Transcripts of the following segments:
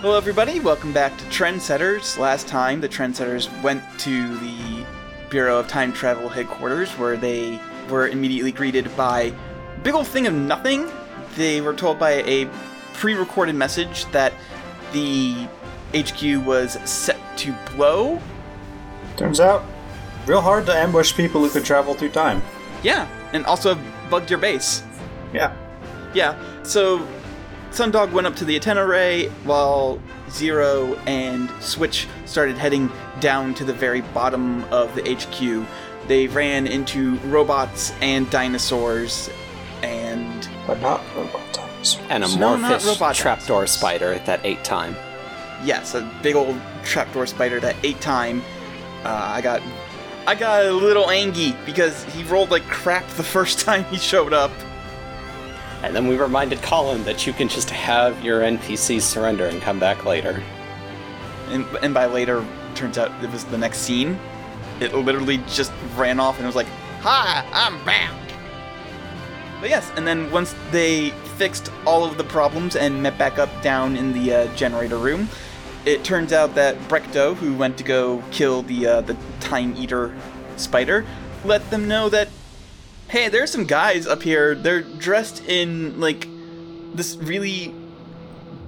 Hello, everybody. Welcome back to Trendsetters. Last time, the Trendsetters went to the Bureau of Time Travel headquarters, where they were immediately greeted by a big old thing of nothing. They were told by a pre-recorded message that the HQ was set to blow. Turns out, real hard to ambush people who could travel through time. Yeah, and also bugged your base. Yeah. Yeah, so Sundog went up to the antenna array while Zero and Switch started heading down to the very bottom of the HQ. They ran into robots and dinosaurs and But not robot times. And a No, morphish robot trapdoor dinosaurs. spider that ate time. yes, a big old trapdoor spider at that ate time. Uh, I got I got a little angry because he rolled like crap the first time he showed up. And then we reminded Colin that you can just have your NPCs surrender and come back later. and, and by later turns out it was the next scene it literally just ran off and was like hi i'm back but yes and then once they fixed all of the problems and met back up down in the uh, generator room it turns out that Brecto, who went to go kill the uh, the time eater spider, let them know that hey, there's some guys up here. They're dressed in like this really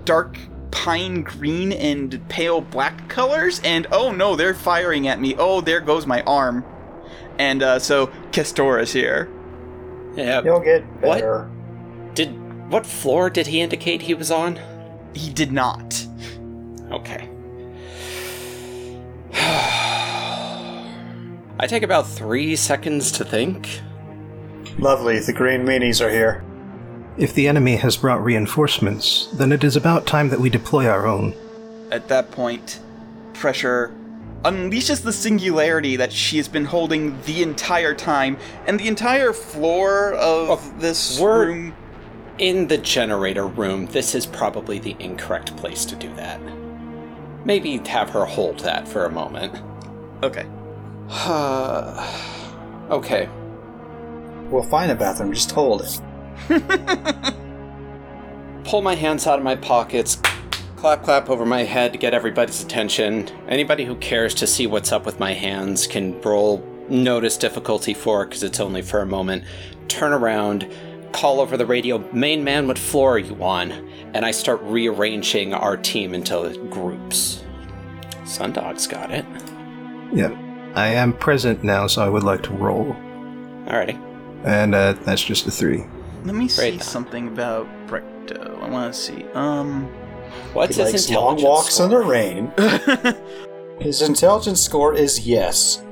dark pine green and pale black colors, and oh no, they're firing at me. Oh, there goes my arm. And uh, so Kestora's here. Yeah. You'll get better. What? Did what floor did he indicate he was on? He did not. Okay. I take about three seconds to think. Lovely, the green meanies are here. If the enemy has brought reinforcements, then it is about time that we deploy our own. At that point, pressure unleashes the singularity that she has been holding the entire time, and the entire floor of Oh, this we're- room. In the generator room, this is probably the incorrect place to do that. Maybe have her hold that for a moment. Okay. okay. We'll find a bathroom, just hold it. Pull my hands out of my pockets, clap, clap over my head to get everybody's attention. Anybody who cares to see what's up with my hands can roll notice difficulty for because it's only for a moment. Turn around, call over the radio, main man, what floor are you on? And I start rearranging our team into groups. Sundog's got it. Yep. I am present now, so I would like to roll. Alrighty. And uh, that's just a three. Let me see Great. something about Brecto. I want to see. Um. What's he his likes long intelligence walks in the rain. His intelligence score is yes.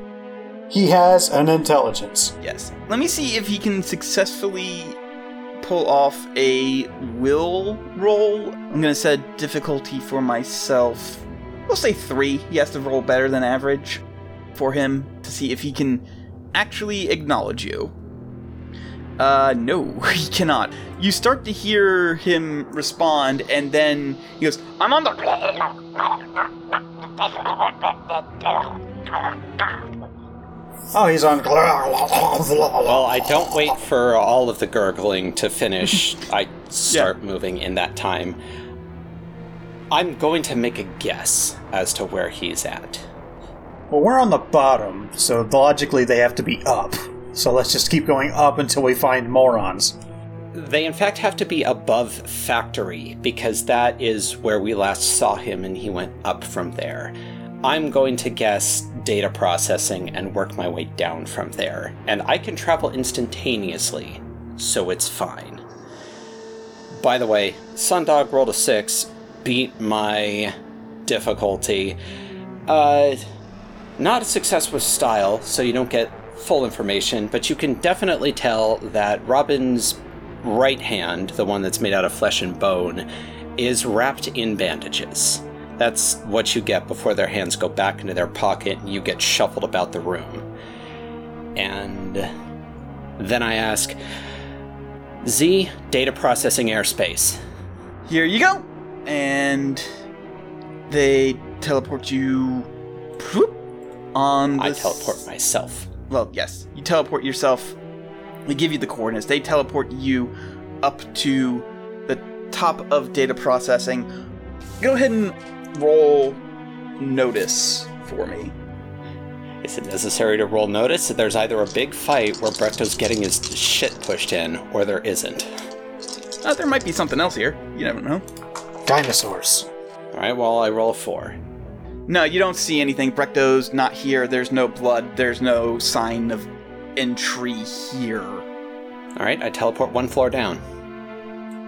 He has an intelligence. yes. Let me see if he can successfully pull off a will roll. I'm gonna set difficulty for myself. We'll say three. He has to roll better than average for him to see if he can actually acknowledge you. Uh, no, he cannot. You start to hear him respond, and then he goes, I'm on the. Oh, he's on. Well, I don't wait for all of the gurgling to finish. I start moving in that time. I'm going to make a guess as to where he's at. Well, we're on the bottom, so logically they have to be up. So let's just keep going up until we find morons. They, in fact, have to be above factory because that is where we last saw him and he went up from there. I'm going to guess data processing and work my way down from there. And I can travel instantaneously, so it's fine. By the way, Sundog rolled a 6, beat my difficulty. Uh, not a success with style, so you don't get full information, but you can definitely tell that Robin's right hand, the one that's made out of flesh and bone, is wrapped in bandages. That's what you get before their hands go back into their pocket and you get shuffled about the room. And then I ask, Z, data processing airspace. Here you go! And they teleport you on I teleport myself. Well, yes, you teleport yourself. They give you the coordinates. They teleport you up to the top of data processing. go ahead and roll notice for me. Is it necessary to roll notice that there's either a big fight where Brecto's getting his shit pushed in, or there isn't? Uh, there might be something else here. You never know. Dinosaurs. Alright, well, I roll a four. No, you don't see anything. Brecto's not here. There's no blood. There's no sign of entry here. Alright, I teleport one floor down.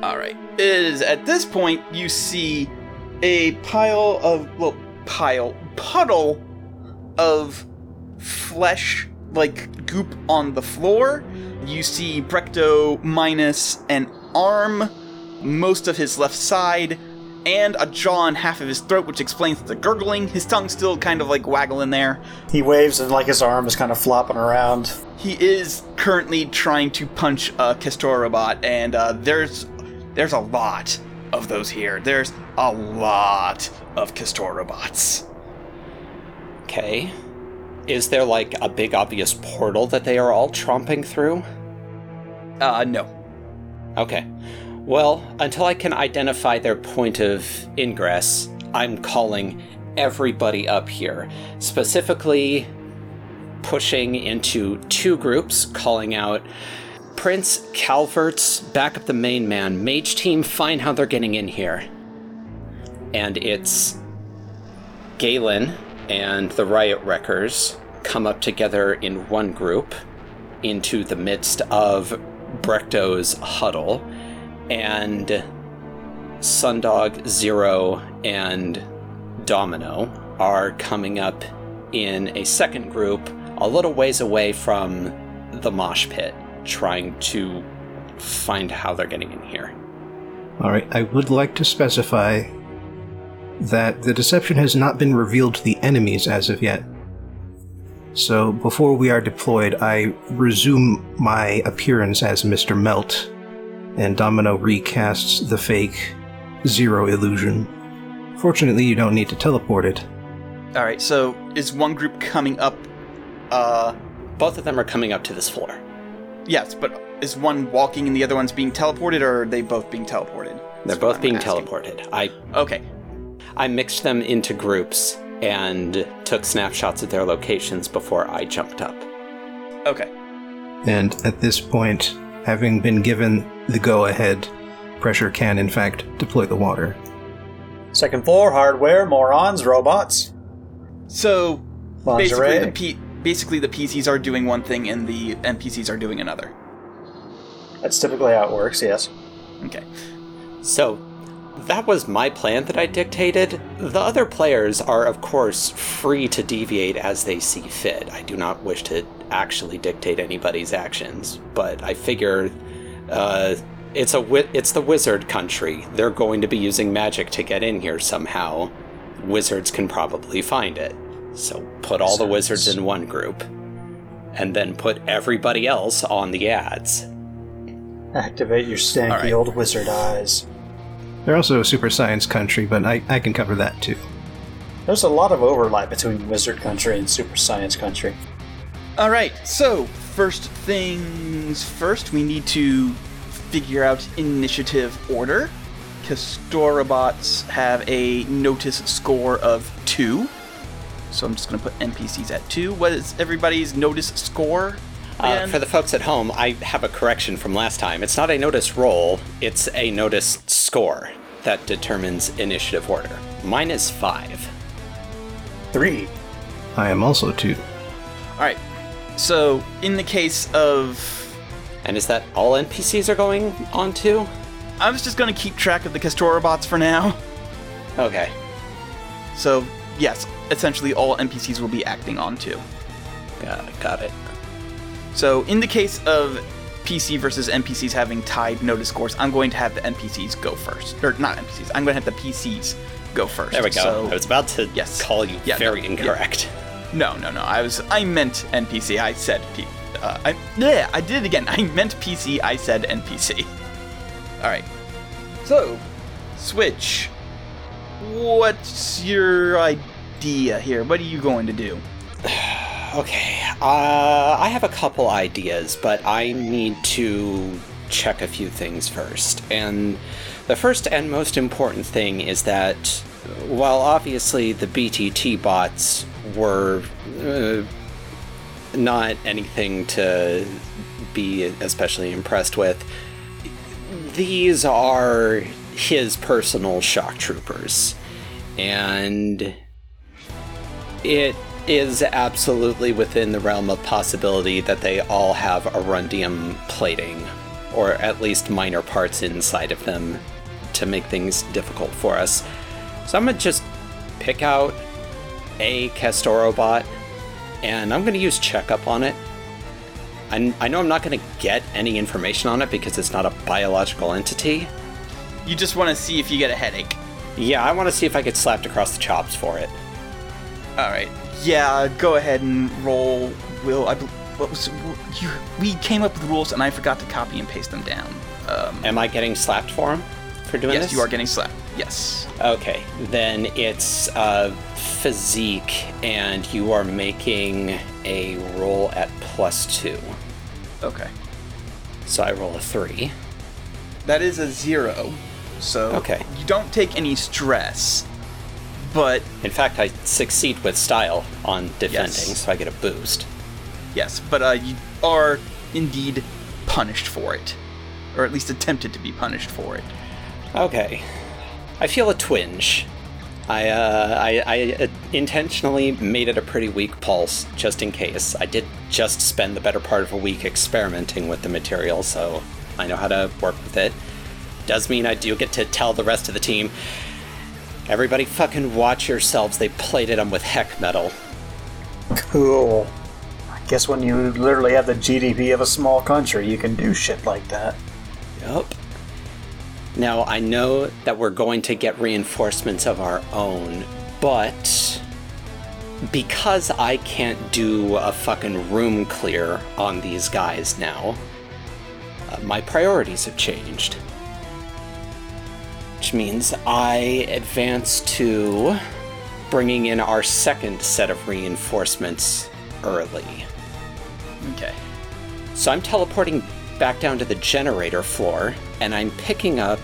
All right. It is at this point you see a pile of well pile puddle of flesh like goop on the floor. You see Brecto minus an arm, most of his left side, and a jaw and half of his throat, which explains the gurgling. His tongue's still kind of like waggling there. He waves and like his arm is kind of flopping around. He is currently trying to punch a Kestor robot, and uh, there's there's a lot of those here. There's a lot of Kestor robots. Okay. Is there like a big obvious portal that they are all tromping through? Uh, no. Okay. Well, until I can identify their point of ingress, I'm calling everybody up here. Specifically, pushing into two groups, calling out Prince, Calvert's, back up the main man, Mage Team, find how they're getting in here. And it's Galen and the Riot Wreckers come up together in one group into the midst of Brecto's huddle, and Sundog, Zero, and Domino are coming up in a second group a little ways away from the mosh pit, trying to find how they're getting in here. Alright, I would like to specify that the deception has not been revealed to the enemies as of yet. So before we are deployed, I resume my appearance as Mr. Melt, and Domino recasts the fake Zero illusion. Fortunately, you don't need to teleport it. All right. So is one group coming up? Uh, Both of them are coming up to this floor. yes, but is one walking and the other one's being teleported, or are they both being teleported? They're That's both I'm being asking. teleported. I Okay. I mixed them into groups and took snapshots of their locations before I jumped up. Okay. And at this point, having been given the go ahead, pressure can in fact deploy the water. Second floor, hardware, morons, robots, So basically lingerie. the P- basically the PCs are doing one thing and the NPCs are doing another. That's typically how it works, yes. Okay. So that was my plan that I dictated. The other players are, of course, free to deviate as they see fit. I do not wish to actually dictate anybody's actions, but I figure uh, it's a wi- it's the wizard country. They're going to be using magic to get in here somehow. Wizards can probably find it. So put all the wizards in one group, and then put everybody else on the ads. Activate your stanky Alright. old wizard eyes. They're also a super science country, but I, I can cover that too. There's a lot of overlap between wizard country and super science country. All right. So first things first, we need to figure out initiative order. Kestorabots have a notice score of two. So I'm just going to put NPCs at two. What is everybody's notice score? Uh, for the folks at home, I have a correction from last time. It's not a notice roll, it's a notice score that determines initiative order. Mine is five. Three. I am also two. All right. So in the case of, And is that all NPCs are going on to? I was just going to keep track of the Kestorabots for now. Okay. So yes, essentially all NPCs will be acting on two. Got it. Got it. So, in the case of PC versus NPCs having tied no scores, I'm going to have the NPCs go first. Or, not NPCs, I'm going to have the PCs go first. There we go. So, I was about to yes. call you Yeah, very no, yeah. incorrect. no, no, no. I was, I meant NPC. I said P. Uh, I, yeah, I did it again. I meant PC. I said NPC. All right. So, Switch. What's your idea here? What are you going to do? Okay. Uh, I have a couple ideas, but I need to check a few things first. And the first and most important thing is that while obviously the BTT bots were uh, not anything to be especially impressed with, these are his personal shock troopers. And it is absolutely within the realm of possibility that they all have Arundium plating, or at least minor parts inside of them to make things difficult for us. So I'm gonna just pick out a Kestora bot, and I'm gonna use checkup on it. I, I know I'm not gonna get any information on it because it's not a biological entity. You just want to see if you get a headache. Yeah, I want to see if I get slapped across the chops for it. All right. Yeah, go ahead and roll. Will I? What was you? We came up with rules, and I forgot to copy and paste them down. Um, Am I getting slapped for him for doing yes, this? Yes, you are getting slapped. Yes. Okay, then it's uh, physique, and you are making a roll at plus two. Okay. So I roll a three. That is a zero. So Okay. you don't take any stress, but In fact, I succeed with style on defending, Yes. so I get a boost. yes, but uh, you are indeed punished for it, or at least attempted to be punished for it. Okay. I feel a twinge. I, uh, I, I uh, intentionally made it a pretty weak pulse, just in case. I did just spend the better part of a week experimenting with the material, so I know how to work with it. Does mean I do get to tell the rest of the team, everybody fucking watch yourselves, they plated them with heck metal. Cool. I guess when you literally have the GDP of a small country, you can do shit like that. Yup. Now, I know that we're going to get reinforcements of our own, but because I can't do a fucking room clear on these guys now, uh, my priorities have changed. Which means I advance to bringing in our second set of reinforcements early. Okay. So I'm teleporting back down to the generator floor, and I'm picking up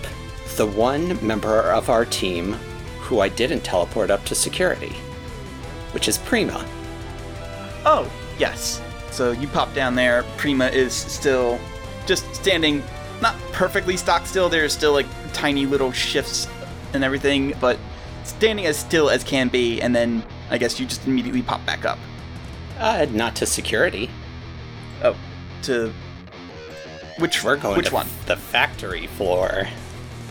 the one member of our team who I didn't teleport up to security, which is Prima. Oh, yes. So you pop down there. Prima is still just standing, not perfectly stock still. There's still like tiny little shifts and everything, but standing as still as can be. And then I guess you just immediately pop back up. Uh, not to security. Oh, to which We're going which one? the factory floor.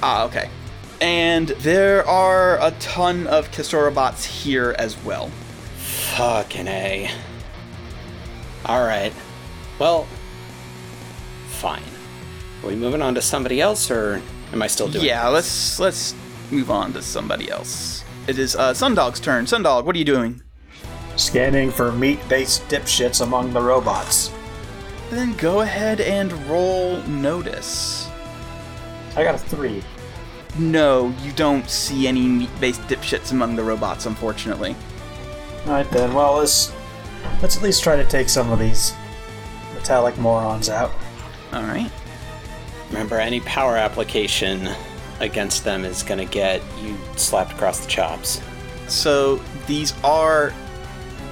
Ah, okay. And there are a ton of Kestora bots here as well. Fucking A. Alright. Well, fine. Are we moving on to somebody else, or am I still doing Yeah, let's let's move on to somebody else. It is uh, Sundog's turn. Sundog, what are you doing? Scanning for meat-based dipshits among the robots. Then go ahead and roll notice. I got a three. No, you don't see any meat-based dipshits among the robots, unfortunately. Alright then, well let's let's at least try to take some of these metallic morons out. All right. Remember, any power application against them is gonna get you slapped across the chops. So these are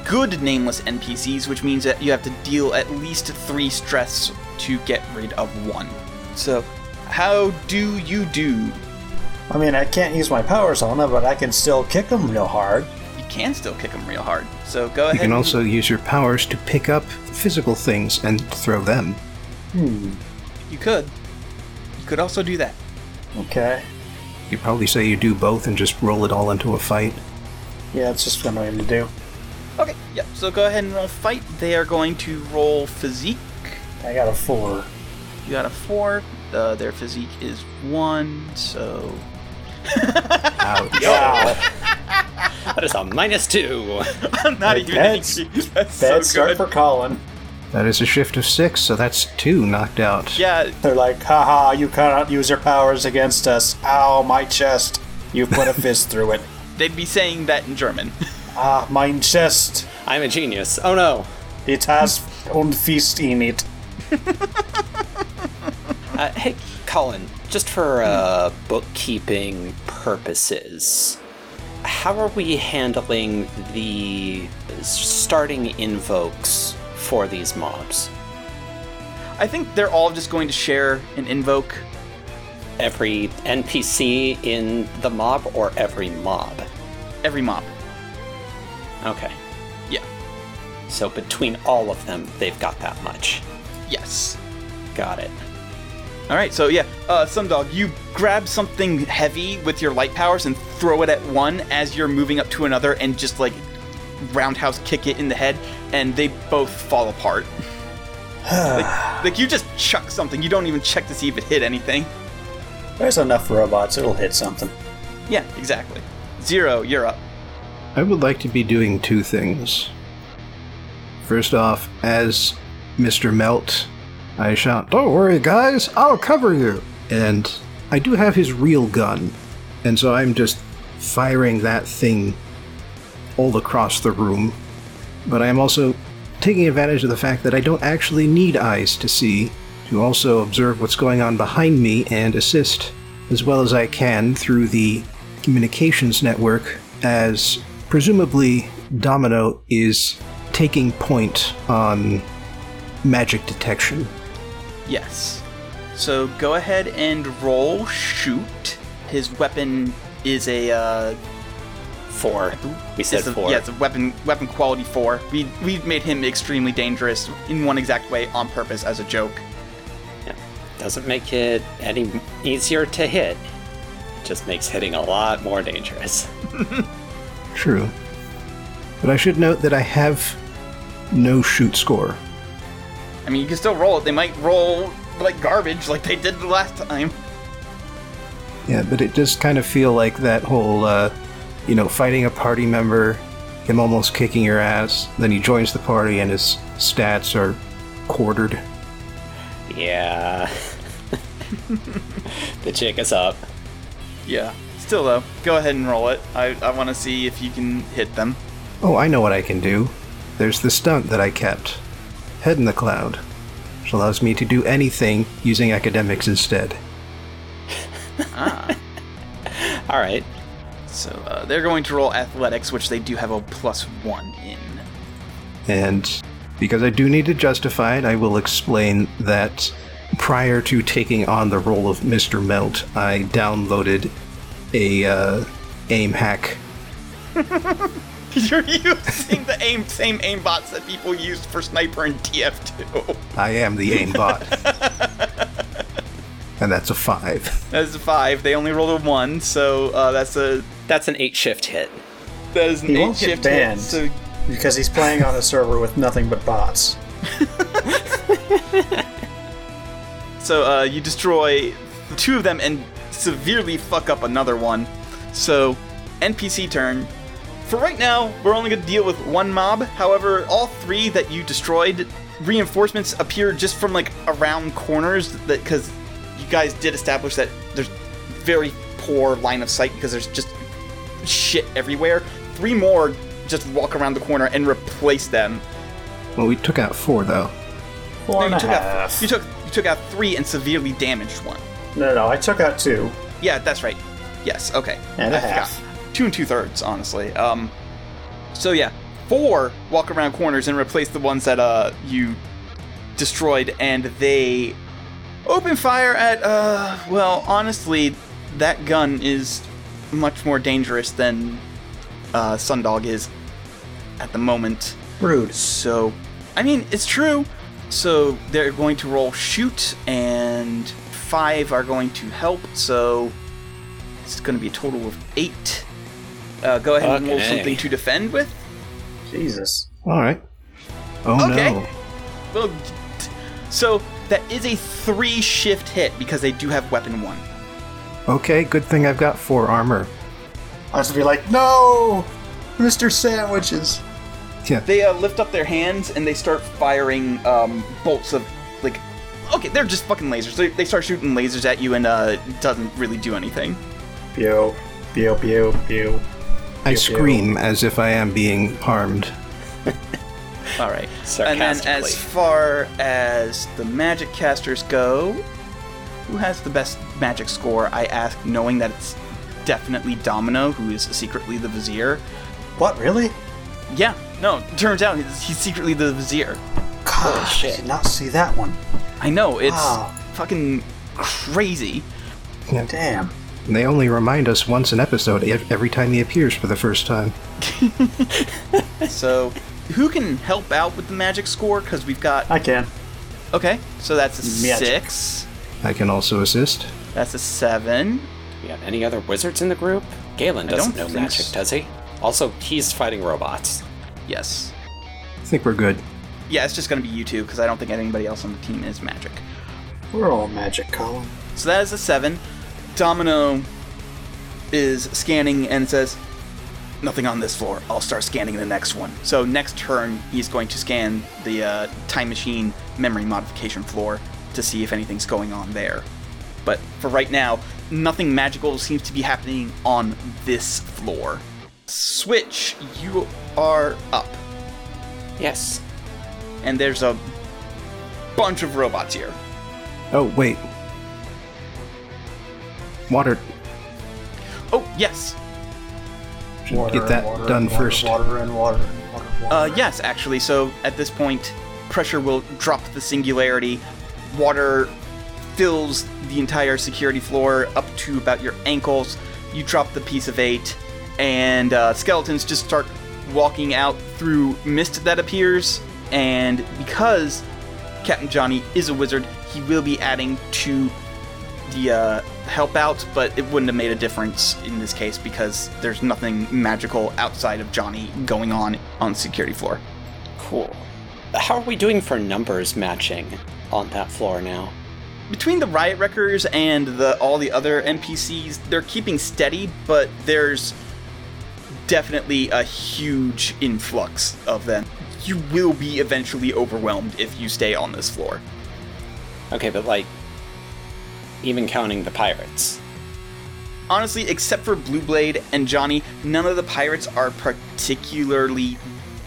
good nameless NPCs, which means that you have to deal at least three stress to get rid of one. So, how do you do? I mean, I can't use my powers on them, but I can still kick them real hard. You can still kick them real hard. So go ahead. You can and- also use your powers to pick up physical things and throw them. Hmm. You could. You could also do that. Okay. You probably say you do both and just roll it all into a fight. Yeah, it's just one way to do. Okay. Yep. So go ahead and roll fight. They are going to roll physique. I got a four. You got a four. Uh, their physique is one. So Ouch. Wow. That is a minus two. I'm not even That's- angry. That's Bad so start good. for Colin. That is a shift of six, so that's two knocked out. Yeah, They're like, haha, you cannot use your powers against us. Ow, my chest. You put a fist through it. they'd be saying that in German. Ah, mein chest. I'm a genius. Oh no. It has und fist in it. Uh, hey, Colin, just for uh, bookkeeping purposes, how are we handling the starting invokes for these mobs? I think they're all just going to share an invoke. Every NPC in the mob or every mob? Every mob. Okay. Yeah. So between all of them, they've got that much. Yes. Got it. All right. So yeah, uh, Sundog, you grab something heavy with your light powers and throw it at one as you're moving up to another, and just like roundhouse kick it in the head, and they both fall apart. like, like you just chuck something. You don't even check to see if it hit anything. There's enough robots, it'll hit something. Yeah, exactly. Zero, you're up. I would like to be doing two things. First off, as Mr. Melt, I shout, Don't worry, guys, I'll cover you! And I do have his real gun, and so I'm just firing that thing all across the room. But I am also taking advantage of the fact that I don't actually need eyes to see, to also observe what's going on behind me and assist as well as I can through the communications network as presumably Domino is taking point on magic detection. Yes. So go ahead and roll shoot. His weapon is a uh, Four. We said it's a, four. Yeah, it's a weapon weapon quality four. We we made him extremely dangerous in one exact way on purpose as a joke. Yeah. Doesn't make it any easier to hit. It Just makes hitting a lot more dangerous. True. But I should note that I have no shoot score. I mean, you can still roll it. They might roll like garbage, like they did the last time. Yeah, but it does kind of feel like that whole, uh, you know, fighting a party member, him almost kicking your ass, then he joins the party and his stats are quartered. Yeah. the chick is up. Yeah. Still though, go ahead and roll it. I I want to see if you can hit them. Oh, I know what I can do. There's the stunt that I kept Head in the Cloud, which allows me to do anything using academics instead. Ah. All right. So uh, they're going to roll athletics, which they do have a plus one in. And because I do need to justify it, I will explain that prior to taking on the role of Mr. Melt, I downloaded a uh, aim hack. You're using the aim same aim bots that people used for sniper and TF2. I am the aim bot. and that's a five. That's a five. They only rolled a one, so uh, that's a That's an eight shift hit. that is an He eight won't get shift banned. hit. So Because he's playing on a server with nothing but bots. So uh, you destroy two of them and severely fuck up another one. So NPC turn. For right now, we're only going to deal with one mob. However, all three that you destroyed, reinforcements appear just from like around corners. That because you guys did establish that there's very poor line of sight because there's just shit everywhere. Three more just walk around the corner and replace them. Well, we took out four, though. Four No, and you a took half. out you took you took out three and severely damaged one. No, no, I took out two. Yeah, that's right. Yes, okay. And a I forgot. half. Two and two thirds, honestly. Um, so yeah, four walk around corners and replace the ones that uh you destroyed, and they open fire at uh well, honestly, that gun is much more dangerous than uh Sundog is at the moment. Rude. So, I mean, it's true. So they're going to roll shoot, and five are going to help. So it's going to be a total of eight. Uh, go ahead and roll Okay. something to defend with. Jesus. All right. Oh, Okay. no. Well, t- so that is a three shift hit because they do have weapon one. Okay, good thing I've got four armor. I was to be like, no! Mr. Sandwiches! Yeah. They uh, lift up their hands and they start firing um, bolts of like. Okay, they're just fucking lasers. They, they start shooting lasers at you and uh, it doesn't really do anything. Pew, pew, pew, pew. I Pew, pew. scream as if I am being harmed. All right. And then as far as the magic casters go, who has the best magic score, I ask, knowing that it's definitely Domino, who is secretly the Vizier. What, really? Yeah, no, turns out he's, he's secretly the Vizier. God, I shit. did not see that one. I know, it's Wow. fucking crazy. Damn. They only remind us once an episode every time he appears for the first time. So, who can help out with the magic score? Because we've got. I can. Okay, so that's a Magic. six. I can also assist. That's a seven. Do We have any other wizards in the group? Galen doesn't know magic, so. does he? Also, he's fighting robots. Yes. I think we're good. Yeah, it's just gonna be you two because I don't think anybody else on the team is magic. We're all magic, Colin. So that is a seven. Domino is scanning and says, "Nothing on this floor. I'll start scanning the next one." So next turn, he's going to scan the uh, time machine memory modification floor to see if anything's going on there. But for right now, nothing magical seems to be happening on this floor. Switch, you are up, Yes. and there's a bunch of robots here. Oh, wait. Water. Oh yes, Should get that water, done water, first. Water and water and water. water. Uh, yes, actually. So at this point, pressure will drop the singularity. Water fills the entire security floor up to about your ankles. You drop the piece of eight, and uh, skeletons just start walking out through mist that appears. And because Captain Johnny is a wizard, he will be adding to the uh, help out, but it wouldn't have made a difference in this case because there's nothing magical outside of Johnny going on on security floor. Cool. How are we doing for numbers matching on that floor now? Between the riot wreckers and the all the other NPCs, they're keeping steady, but there's definitely a huge influx of them. You will be eventually overwhelmed if you stay on this floor. Okay, but like, even counting the pirates. honestly, except for Blue Blade and Johnny, none of the pirates are particularly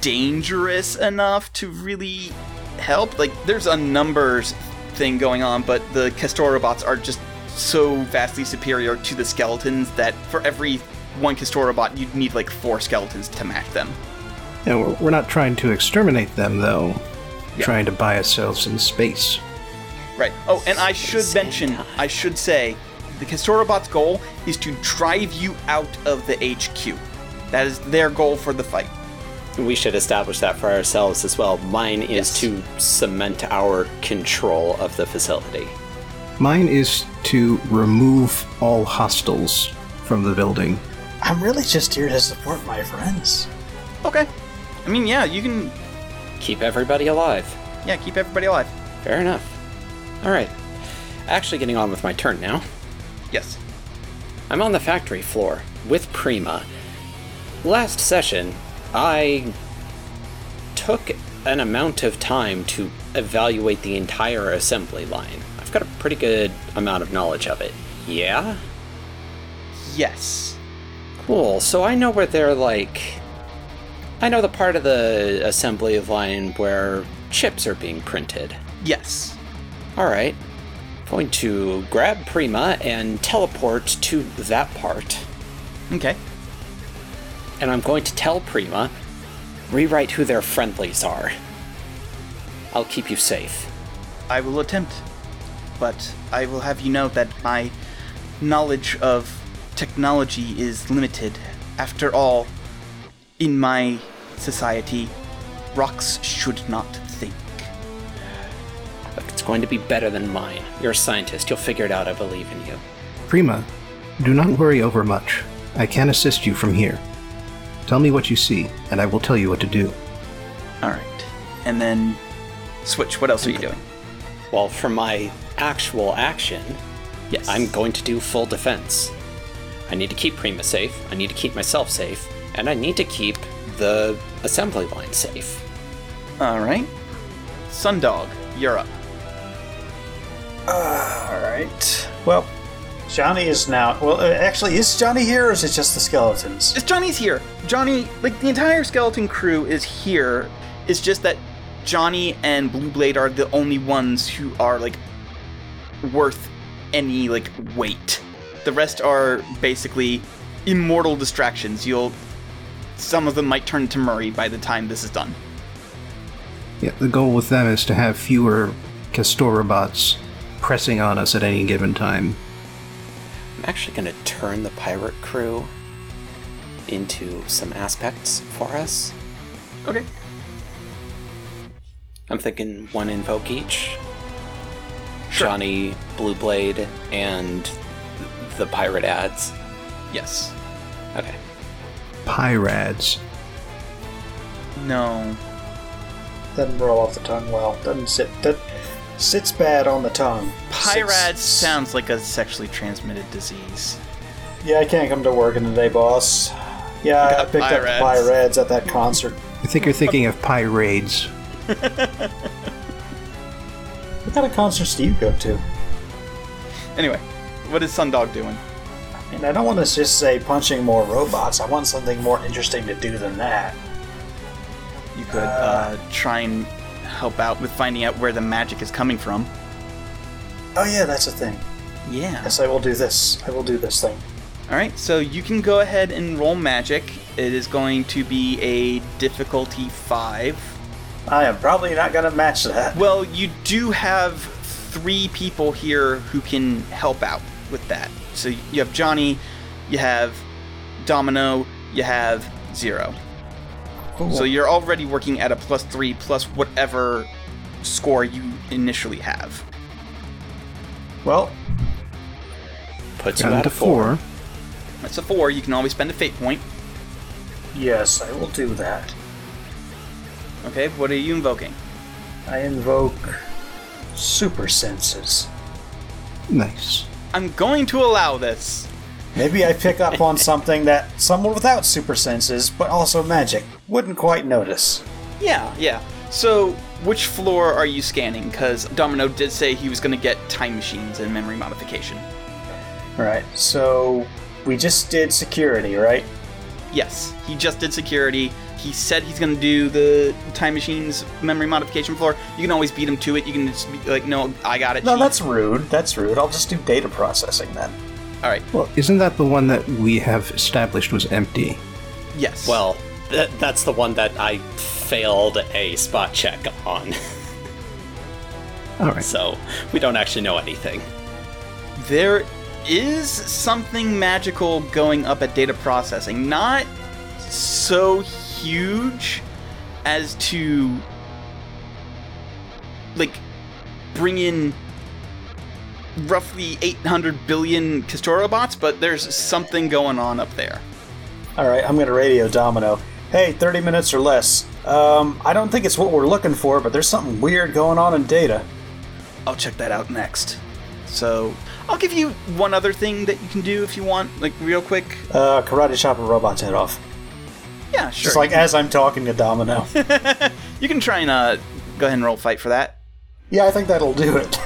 dangerous enough to really help. Like, there's a numbers thing going on, but the Castor robots are just so vastly superior to the skeletons that for every one Castor robot, you'd need like four skeletons to match them. Yeah, we're, not trying to exterminate them, though. Yeah. Trying to buy ourselves some space. Right. Oh, and I should mention. I should say, the Kestorabot's goal is to drive you out of the HQ. That is their goal for the fight. We should establish that for ourselves as well. Mine is Yes. to cement our control of the facility. Mine is to remove all hostiles from the building. I'm really just here to support my friends. Okay. I mean, yeah, you can, Keep everybody alive. yeah, keep everybody alive. Fair enough. All right. Actually, getting on with my turn now. Yes. I'm on the factory floor with Prima. Last session, I took an amount of time to evaluate the entire assembly line. I've got a pretty good amount of knowledge of it. Yeah? Yes. Cool. So I know where they're like. I know the part of the assembly line where chips are being printed. Yes. Alright. Going to grab Prima and teleport to that part. Okay. And I'm going to tell Prima, rewrite who their friendlies are. I'll keep you safe. I will attempt. But I will have you know that my knowledge of technology is limited. After all, in my society, rocks should not think. But it's going to be better than mine. You're a scientist. You'll figure it out. I believe in you. Prima, do not worry over much. I can assist you from here. Tell me what you see, and I will tell you what to do. Alright. And then, Switch, what else are you doing? Well, for my actual action, Yes. I'm going to do full defense. I need to keep Prima safe. I need to keep myself safe. And I need to keep the assembly line safe. Alright. Sundog, you're up. Ah, all right. Well, Johnny is now. Well, uh, actually, is Johnny here, or is it just the skeletons? It's Johnny's here. Johnny, like the entire skeleton crew is here. It's just that Johnny and Blue Blade are the only ones who are like worth any like weight. The rest are basically immortal distractions. You'll some of them might turn to Murray by the time this is done. Yeah, the goal with them is to have fewer Kestorabots pressing on us at any given time. I'm actually going to turn the pirate crew into some aspects for us. Okay. I'm thinking one invoke each. Sure. Johnny, Blue Blade, and the pirate ads. Yes. Okay. Pyrads. No. Doesn't roll off the tongue well. Doesn't sit. That sits bad on the tongue. Pyrad Sits- sounds like a sexually transmitted disease. Yeah, I can't come to work in today, boss. Yeah, I got picked up the Pyrads. Pyrads at that concert. I think you're thinking of Pyrades. What kind of concerts do you go to? Anyway, what is Sundog doing? And I don't want to just say punching more robots. I want something more interesting to do than that. You could uh, try and help out with finding out where the magic is coming from. Oh yeah, that's a thing. Yeah. Yes, I will do this. I will do this thing. All right, so you can go ahead and roll magic. It is going to be a difficulty five. I am probably not gonna match that. Well, you do have three people here who can help out with that. So you have Johnny, you have Domino, you have Zero. Cool. So you're already working at a plus three plus whatever score you initially have. well, Puts you at a four. four. That's a four. You can always spend a fate point. yes, I will do that. Okay, what are you invoking? I invoke super senses. Nice. I'm going to allow this. Maybe I pick up on something that someone without super senses, but also magic, wouldn't quite notice. Yeah, yeah. So, which floor are you scanning? Because Domino did say he was going to get time machines and memory modification. Alright, so we just did security, right? Yes, he just did security. He said he's going to do the time machines memory modification floor. You can always beat him to it. You can just be like, no, I got it. No, chief." that's rude. That's rude. I'll just do data processing then. All right. Well, isn't that the one that we have established was empty? Yes. Well, th- that's the one that I failed a spot check on. All right. so we don't actually know anything. there is something magical going up at data processing. Not so huge as to like bring in roughly 800 billion Kestorabots, but there's something going on up there. Alright, I'm gonna radio Domino. Hey, 30 minutes or less. Um, I don't think it's what we're looking for, but there's something weird going on in data. I'll check that out next. So, I'll give you one other thing that you can do if you want, like real quick. Uh, karate chop a robot's head off. Yeah, sure. Just like as I'm talking to Domino. you can try and uh, go ahead and roll fight for that. yeah, I think that'll do it.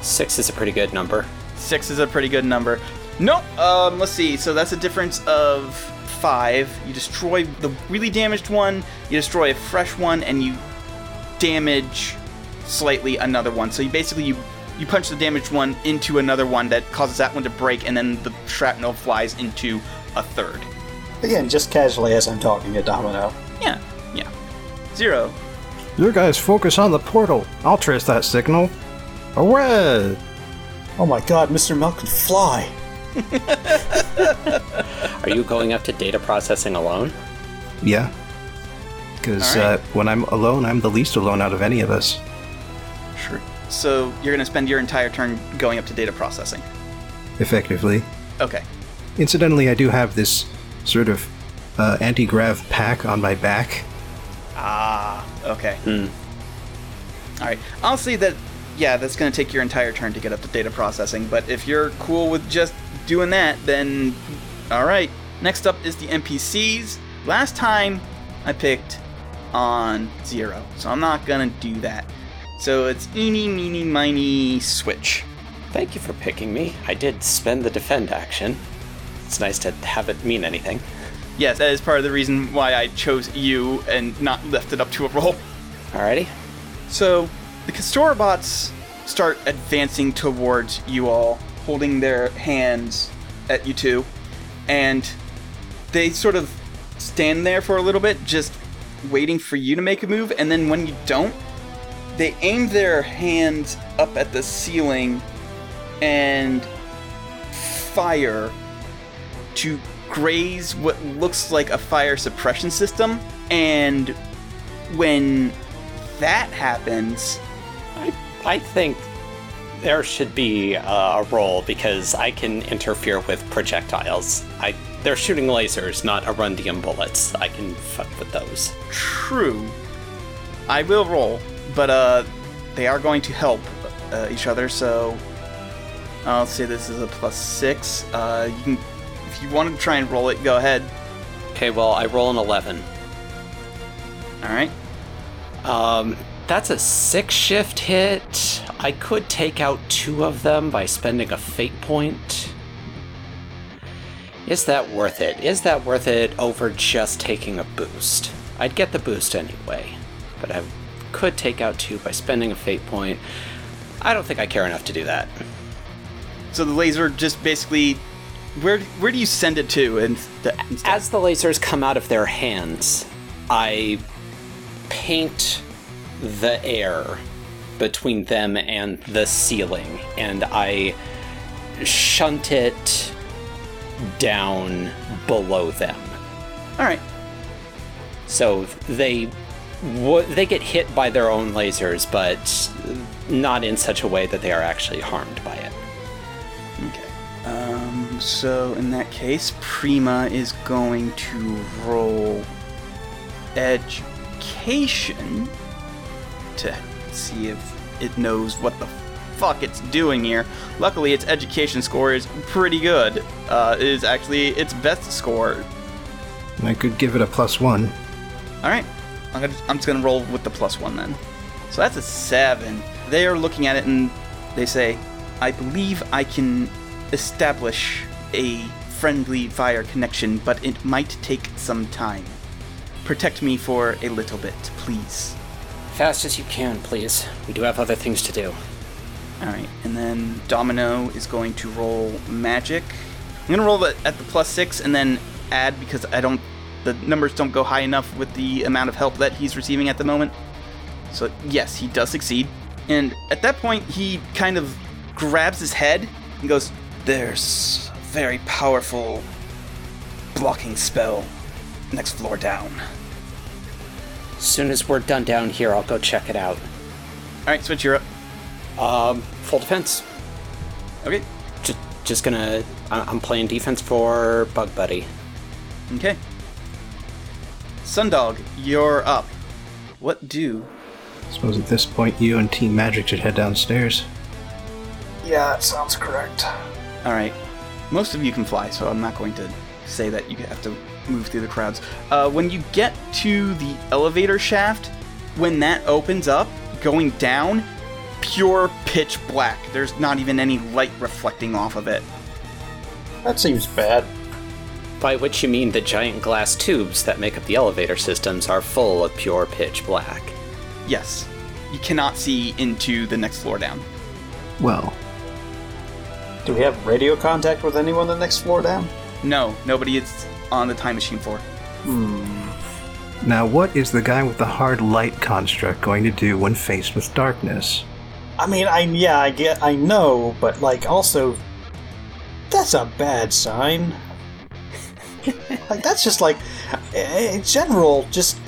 Six is a pretty good number. Six is a pretty good number. Nope. Um, let's see. So that's a difference of five. You destroy the really damaged one. You destroy a fresh one, and you damage slightly another one. So you basically you you punch the damaged one into another one that causes that one to break, and then the shrapnel flies into a third. Again, just casually as I'm talking to Domino. Yeah. Yeah. Zero. You guys focus on the portal. I'll trace that signal. Away! Oh my god, Mr. Milk can fly. Are you going up to data processing alone? Yeah. Because All right. uh, when I'm alone, I'm the least alone out of any of us. Sure. So you're gonna spend your entire turn going up to data processing. Effectively. Okay. Incidentally, I do have this sort of uh, anti grav pack on my back. Ah. Okay. All right. I'll see that. Yeah, that's gonna take your entire turn to get up to data processing. But if you're cool with just doing that, then all right. Next up is the NPCs. Last time I picked on zero, so I'm not gonna do that. So it's eeny, meeny, miny, switch. Thank you for picking me. I did spend the defend action. It's nice to have it mean anything. Yes, that is part of the reason why I chose you and not left it up to a roll. Alrighty. So the Kestorabots start advancing towards you all. Holding their hands at you two, and they sort of stand there for a little bit, just waiting for you to make a move. And then when you don't, they aim their hands up at the ceiling and fire to graze what looks like a fire suppression system. And when that happens, I, I think there should be a roll because I can interfere with projectiles. I they're shooting lasers, not Arundium bullets. I can fuck with those. true, I will roll, but uh, they are going to help uh, each other. So I'll say this is a plus six. Uh, you can, if you want to try and roll it, go ahead. Okay, well I roll an eleven. All right. Um, that's a six shift hit. I could take out two of them by spending a fate point. Is that worth it? Is that worth it over just taking a boost? I'd get the boost anyway, but I could take out two by spending a fate point. I don't think I care enough to do that. So the laser just basically, where where do you send it to? And As the lasers come out of their hands, I paint the air between them and the ceiling, and I shunt it down below them. all right. So they w- they get hit by their own lasers, but not in such a way that they are actually harmed by it. Okay. Um, so in that case, Prima is going to roll education to see if it knows what the fuck it's doing here. Luckily, its education score is pretty good. Uh, it is actually its best score. I could give it a plus one. All right, I'm, gonna, I'm just gonna roll with the plus one then. So that's a seven. They are looking at it and they say, "I believe I can establish a friendly fire connection, but it might take some time. Protect me for a little bit, please." Fast as you can, please. We do have other things to do. All right, and then Domino is going to roll magic. I'm gonna roll it at the plus six and then add because I don't, the numbers don't go high enough with the amount of help that he's receiving at the moment. So yes, he does succeed. And at that point, he kind of grabs his head and goes, "There's a very powerful blocking spell next floor down." As soon as we're done down here, I'll go check it out. All right, switch, you're up. Um, full defense. Okay, Just, just gonna. I- I'm playing defense for Bug Buddy. okay. Sundog, you're up. What do I suppose at this point, you and Team Magic should head downstairs. Yeah, that sounds correct. All right. Most of you can fly, so I'm not going to say that you have to move through the crowds. Uh, when you get to the elevator shaft, when that opens up, going down, pure pitch black. There's not even any light reflecting off of it. That seems bad. By which you mean the giant glass tubes that make up the elevator systems are full of pure pitch black. Yes. You cannot see into the next floor down. Well, Do we have radio contact with anyone the next floor down? No, nobody is on the time machine floor. Hmm. now what is the guy with the hard light construct going to do when faced with darkness? I mean, I yeah, I get, I know, but like also, that's a bad sign. like that's just like, in general, just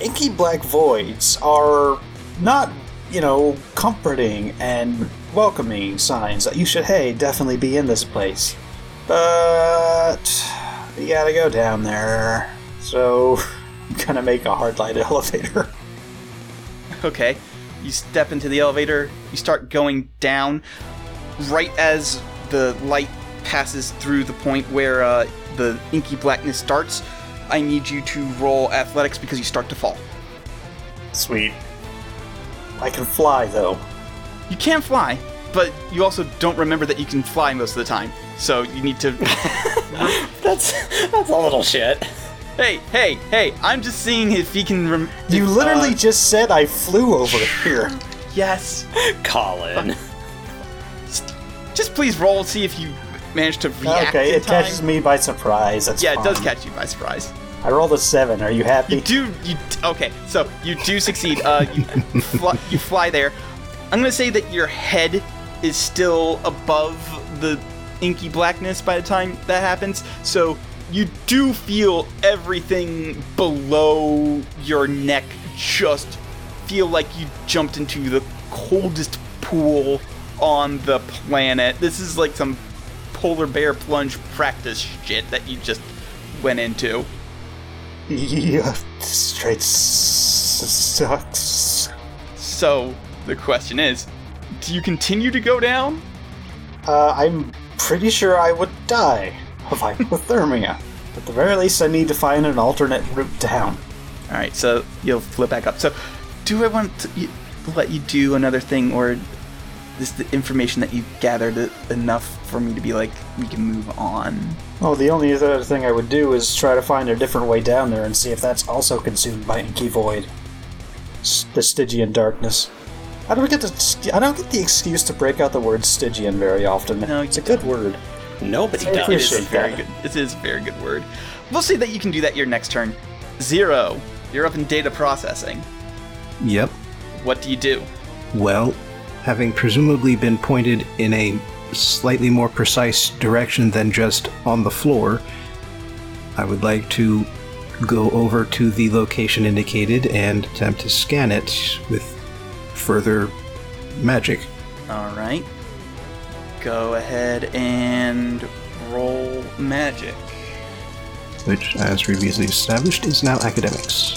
inky black voids are not, you know, comforting and welcoming signs that you should, hey, definitely be in this place. But you gotta go down there, so I'm gonna make a hard light elevator. Okay. You step into the elevator, you start going down. Right as the light passes through the point where uh, the inky blackness starts, I need you to roll athletics because you start to fall. Sweet. I can fly though. You can't fly, but you also don't remember that you can fly most of the time. So you need to. That's that's a little shit. hey, hey, hey! I'm just seeing if he can. Rem- You if, literally uh, just said I flew over here. yes. Colin. just please roll, see if you manage to react. Okay, in it time. catches me by surprise. That's Yeah, it does fine. catch you by surprise. I rolled a seven. Are you happy? You do. You okay? So you do succeed. Uh, you fly, you fly there. I'm gonna say that your head is still above the inky blackness by the time that happens. So you do feel everything below your neck just feel like you jumped into the coldest pool on the planet. This is like some polar bear plunge practice shit that you just went into. Yeah, straight s- sucks. So the question is, do you continue to go down? Uh, I'm pretty sure I would die of hypothermia. At the very least, I need to find an alternate route down. All right, so you'll flip back up. So, do I want to let you do another thing, or is the information that you gathered enough for me to be like, we can move on? Oh, the only other thing I would do is try to find a different way down there and see if that's also consumed by Inky Void. The Stygian darkness. I don't get the I don't get the excuse to break out the word Stygian very often. No, it's a you good word. Nobody I It does. is a appreciate very that. good. It is a very good word. We'll say that you can do that your next turn. Zero, you're up in data processing. Yep. What do you do? Well, having presumably been pointed in a slightly more precise direction than just on the floor, I would like to go over to the location indicated and attempt to scan it with further magic. All right. Go ahead and roll magic. Which, as previously established, is now academics.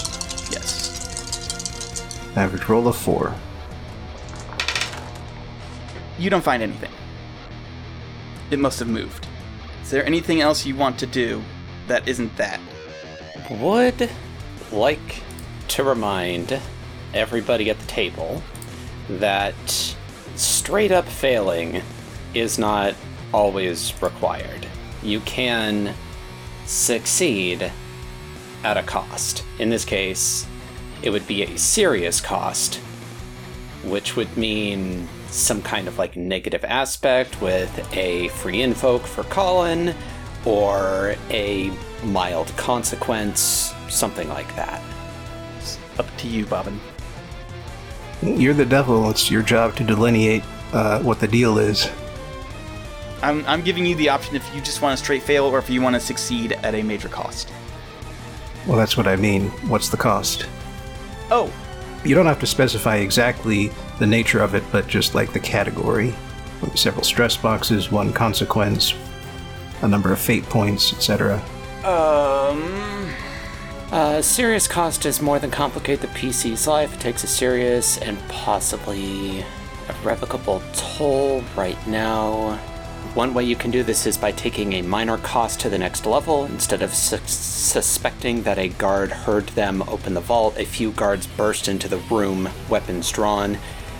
Yes. Average roll of four. You don't find anything. It must have moved. Is there anything else you want to do that isn't that? Would like to remind everybody at the table that straight up failing is not always required. You can succeed at a cost. In this case, it would be a serious cost, which would mean some kind of like negative aspect with a free invoke for Colin or a mild consequence, something like that. Up to you, Bobbin. You're the devil. It's your job to delineate uh, what the deal is. I'm, I'm giving you the option if you just want to straight fail or if you want to succeed at a major cost. Well, that's what I mean. What's the cost? Oh, You don't have to specify exactly the nature of it, but just like the category. Several stress boxes, one consequence, a number of fate points, etc. um. Uh, serious cost is more than complicate the PC's life. It takes a serious and possibly irrevocable toll right now. One way you can do this is by taking a minor cost to the next level. Instead of sus- suspecting that a guard heard them open the vault, a few guards burst into the room, weapons drawn.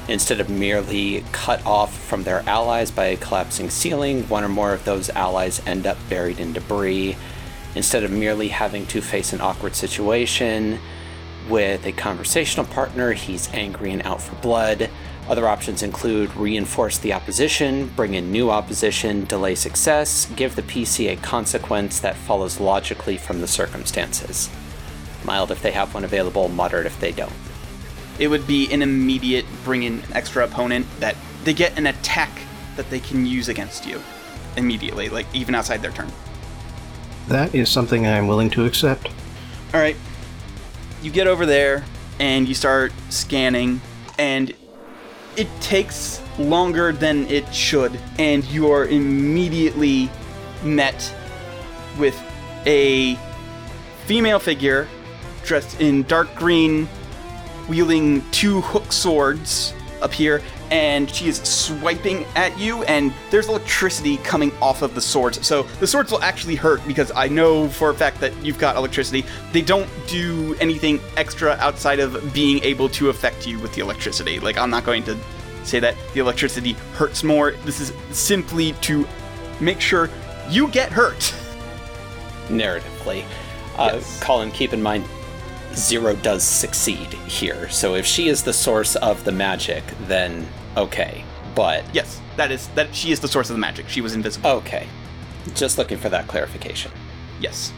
Instead of merely cut off from their allies by a collapsing ceiling, one or more of those allies end up buried in debris instead of merely having to face an awkward situation with a conversational partner, he's angry and out for blood. Other options include reinforce the opposition, bring in new opposition, delay success, give the PC a consequence that follows logically from the circumstances. Mild if they have one available, moderate if they don't. It would be an immediate bring in an extra opponent that they get an attack that they can use against you immediately, like even outside their turn. That is something I'm willing to accept. All right. You get over there and you start scanning, and it takes longer than it should, and you are immediately met with a female figure dressed in dark green, wielding two hook swords up here, and she is swiping at you, and there's electricity coming off of the swords. So the swords will actually hurt because I know for a fact that you've got electricity. They don't do anything extra outside of being able to affect you with the electricity. Like, I'm not going to say that the electricity hurts more. This is simply to make sure you get hurt. narratively. Uh, Yes. Colin, keep in mind, Zero does succeed here. So if she is the source of the magic, then okay. but Yes, that is that she is the source of the magic. She was invisible. okay. Just looking for that clarification. Yes.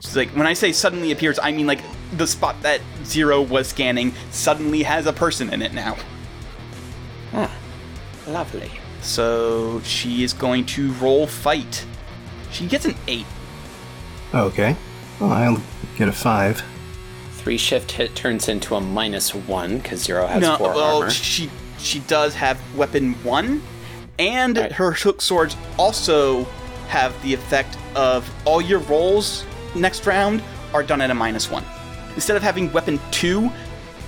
She's like when I say suddenly appears, I mean like the spot that Zero was scanning suddenly has a person in it now. Ah, lovely. So she is going to roll fight. She gets an eight. Okay. Well, I'll get a five. Three shift hit turns into a minus one because zero has no, four well, armor. she she does have weapon one, and Right. her hook swords also have the effect of all your rolls next round are done at a minus one. Instead of having weapon two,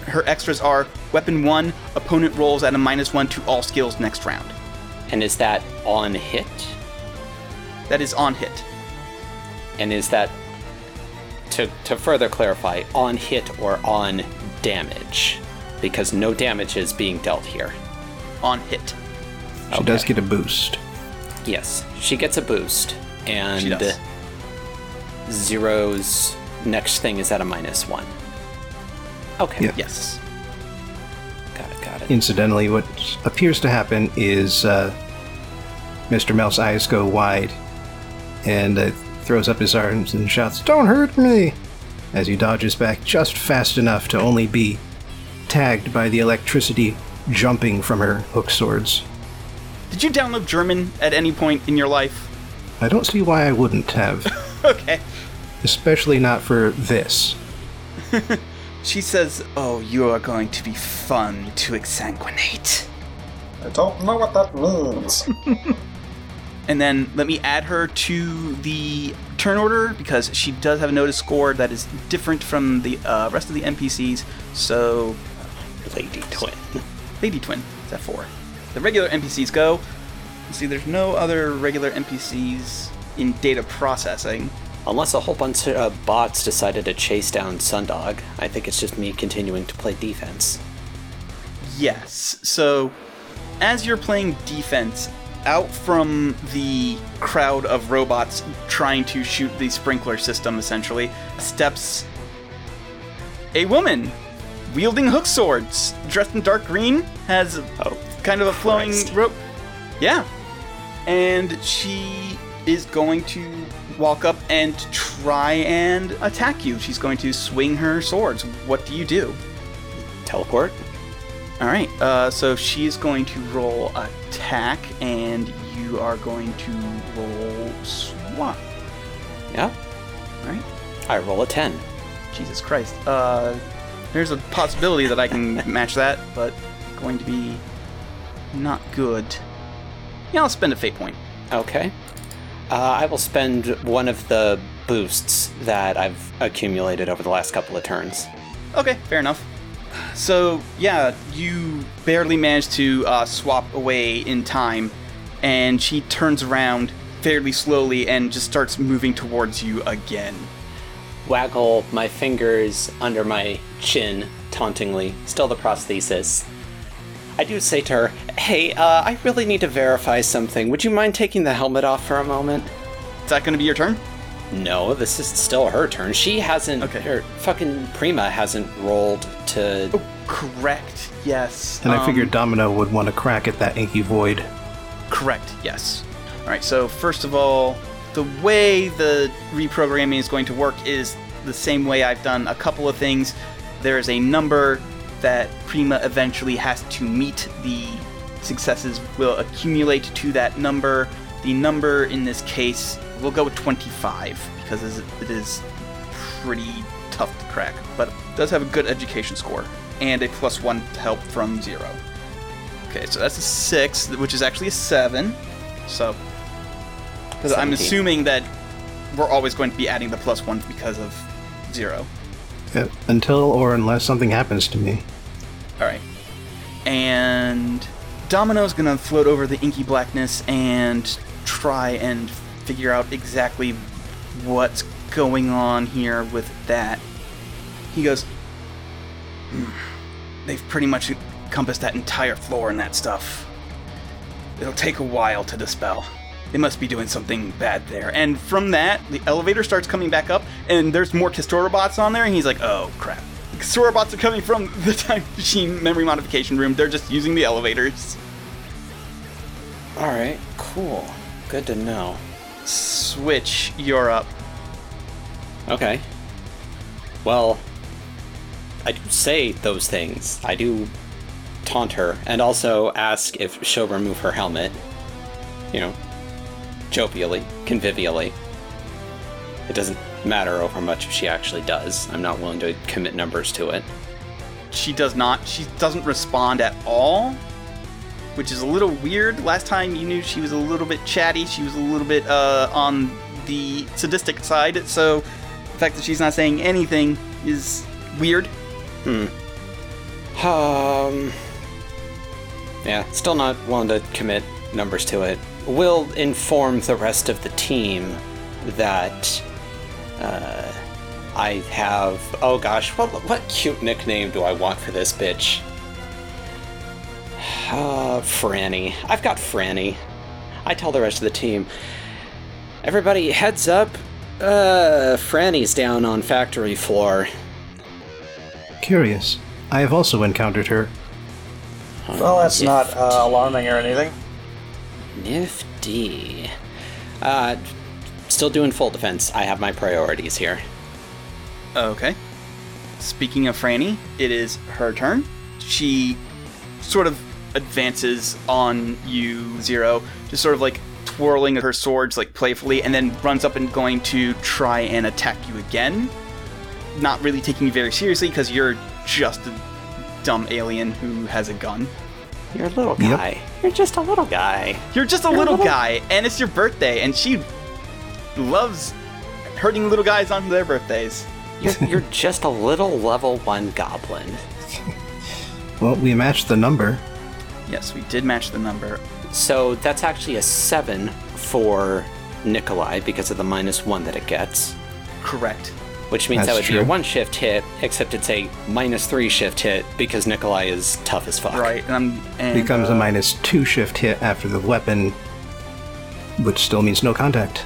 her extras are weapon one, opponent rolls at a minus one to all skills next round. And is that on hit? That is on hit. And is that to to further clarify, on hit or on damage? Because no damage is being dealt here. On hit. She does get a boost. Yes, she gets a boost, and She does. Zero's next thing is at a minus one. Okay, Yeah. Yes. got it, got it. Incidentally, what appears to happen is uh, Mr. Mel's eyes go wide and uh, throws up his arms and shouts, Don't hurt me! As he dodges back just fast enough to only be tagged by the electricity jumping from her hook swords. Did you download German at any point in your life? I don't see why I wouldn't have, Okay. especially not for this. She says, Oh, you are going to be fun to exsanguinate. I don't know what that means. And then let me add her to the turn order because she does have a notice score that is different from the uh, rest of the NPCs. So, Lady Twin. Lady Twin is at four. The regular NPCs go. Let's see, there's no other regular NPCs in data processing. Unless a whole bunch of uh, bots decided to chase down Sundog, I think it's just me continuing to play defense. Yes. So, as you're playing defense, out from the crowd of robots trying to shoot the sprinkler system, essentially, steps a woman wielding hook swords, dressed in dark green, has Oh, kind of a flowing Christ. rope. Yeah. And she is going to walk up and try and attack you. She's going to swing her swords. What do you do? teleport? All right. Uh, so she's going to roll attack, and you are going to roll swap. Yeah. All right. I roll a 10. Jesus Christ. Uh, there's a possibility that I can match that, but going to be not good. Yeah, I'll spend a fate point. Okay. Uh, I will spend one of the boosts that I've accumulated over the last couple of turns. Okay, fair enough. So yeah, you barely manage to uh, swap away in time, and she turns around fairly slowly and just starts moving towards you again. Waggle my fingers under my chin tauntingly, still the prosthesis. I do say to her, Hey, uh, I really need to verify something. Would you mind taking the helmet off for a moment? Is that going to be your turn? No, this is still her turn. She hasn't. Okay. Her fucking Prima hasn't rolled to. Oh, correct. Yes. And I Um, figured Domino would want to crack at that inky void. Correct, yes. All right, so first of all, the way the reprogramming is going to work is the same way I've done a couple of things. There is a number that Prima eventually has to meet. The successes will accumulate to that number. The number in this case, we'll go with 25 because it is- it is pretty tough to crack, but it does have a good education score and a plus one help from zero. Okay, so that's a six, which is actually a seven. So, because I'm assuming that we're always going to be adding the plus one because of zero. Uh, Until or unless something happens to me. All right, and Domino's gonna float over the inky blackness and try and figure out exactly what's going on here with that. He goes, "Hmm, they've pretty much encompassed that entire floor and that stuff. It'll take a while to dispel. They must be doing something bad there. And from that, the elevator starts coming back up, and there's more Kestorabots on there, and he's like, oh crap. Kestorabots are coming from the time machine memory modification room. They're just using the elevators. All right, cool. Good to know. Switch, you're up. Okay. Well, I do say those things. I do taunt her and also ask if she'll remove her helmet. You know, jovially, convivially. It doesn't matter over much if she actually does. I'm not willing to commit numbers to it. She does not. She doesn't respond at all, which is a little weird. Last time you knew she was a little bit chatty. She was a little bit uh, on the sadistic side. So the fact that she's not saying anything is weird. Hmm. Um. Yeah, still not willing to commit numbers to it. We'll inform the rest of the team that uh, I have. Oh gosh, what what cute nickname do I want for this bitch? Uh, Franny. I've got Franny. I tell the rest of the team. Everybody, heads up. Uh, Franny's down on factory floor. Curious. I have also encountered her. Well, that's not uh, alarming or anything. Nifty. Uh, still doing full defense. I have my priorities here. Okay. Speaking of Franny, it is her turn. She sort of advances on you, Zero, just sort of like twirling her swords like playfully, and then runs up and going to try and attack you again. Not really taking you very seriously because you're just a dumb alien who has a gun. You're a little Yep. guy. You're just a little guy. You're just a You're a little little- guy, and it's your birthday, and she loves hurting little guys on their birthdays. You're, you're just a little level one goblin. Well, we matched the number. Yes, we did match the number. So that's actually a seven for Nikolai because of the minus one that it gets, Correct. which means that That's would be a one shift hit, except it's a minus three shift hit because Nikolai is tough as fuck. Right, and I'm and, Becomes uh, a minus two shift hit after the weapon, which still means no contact.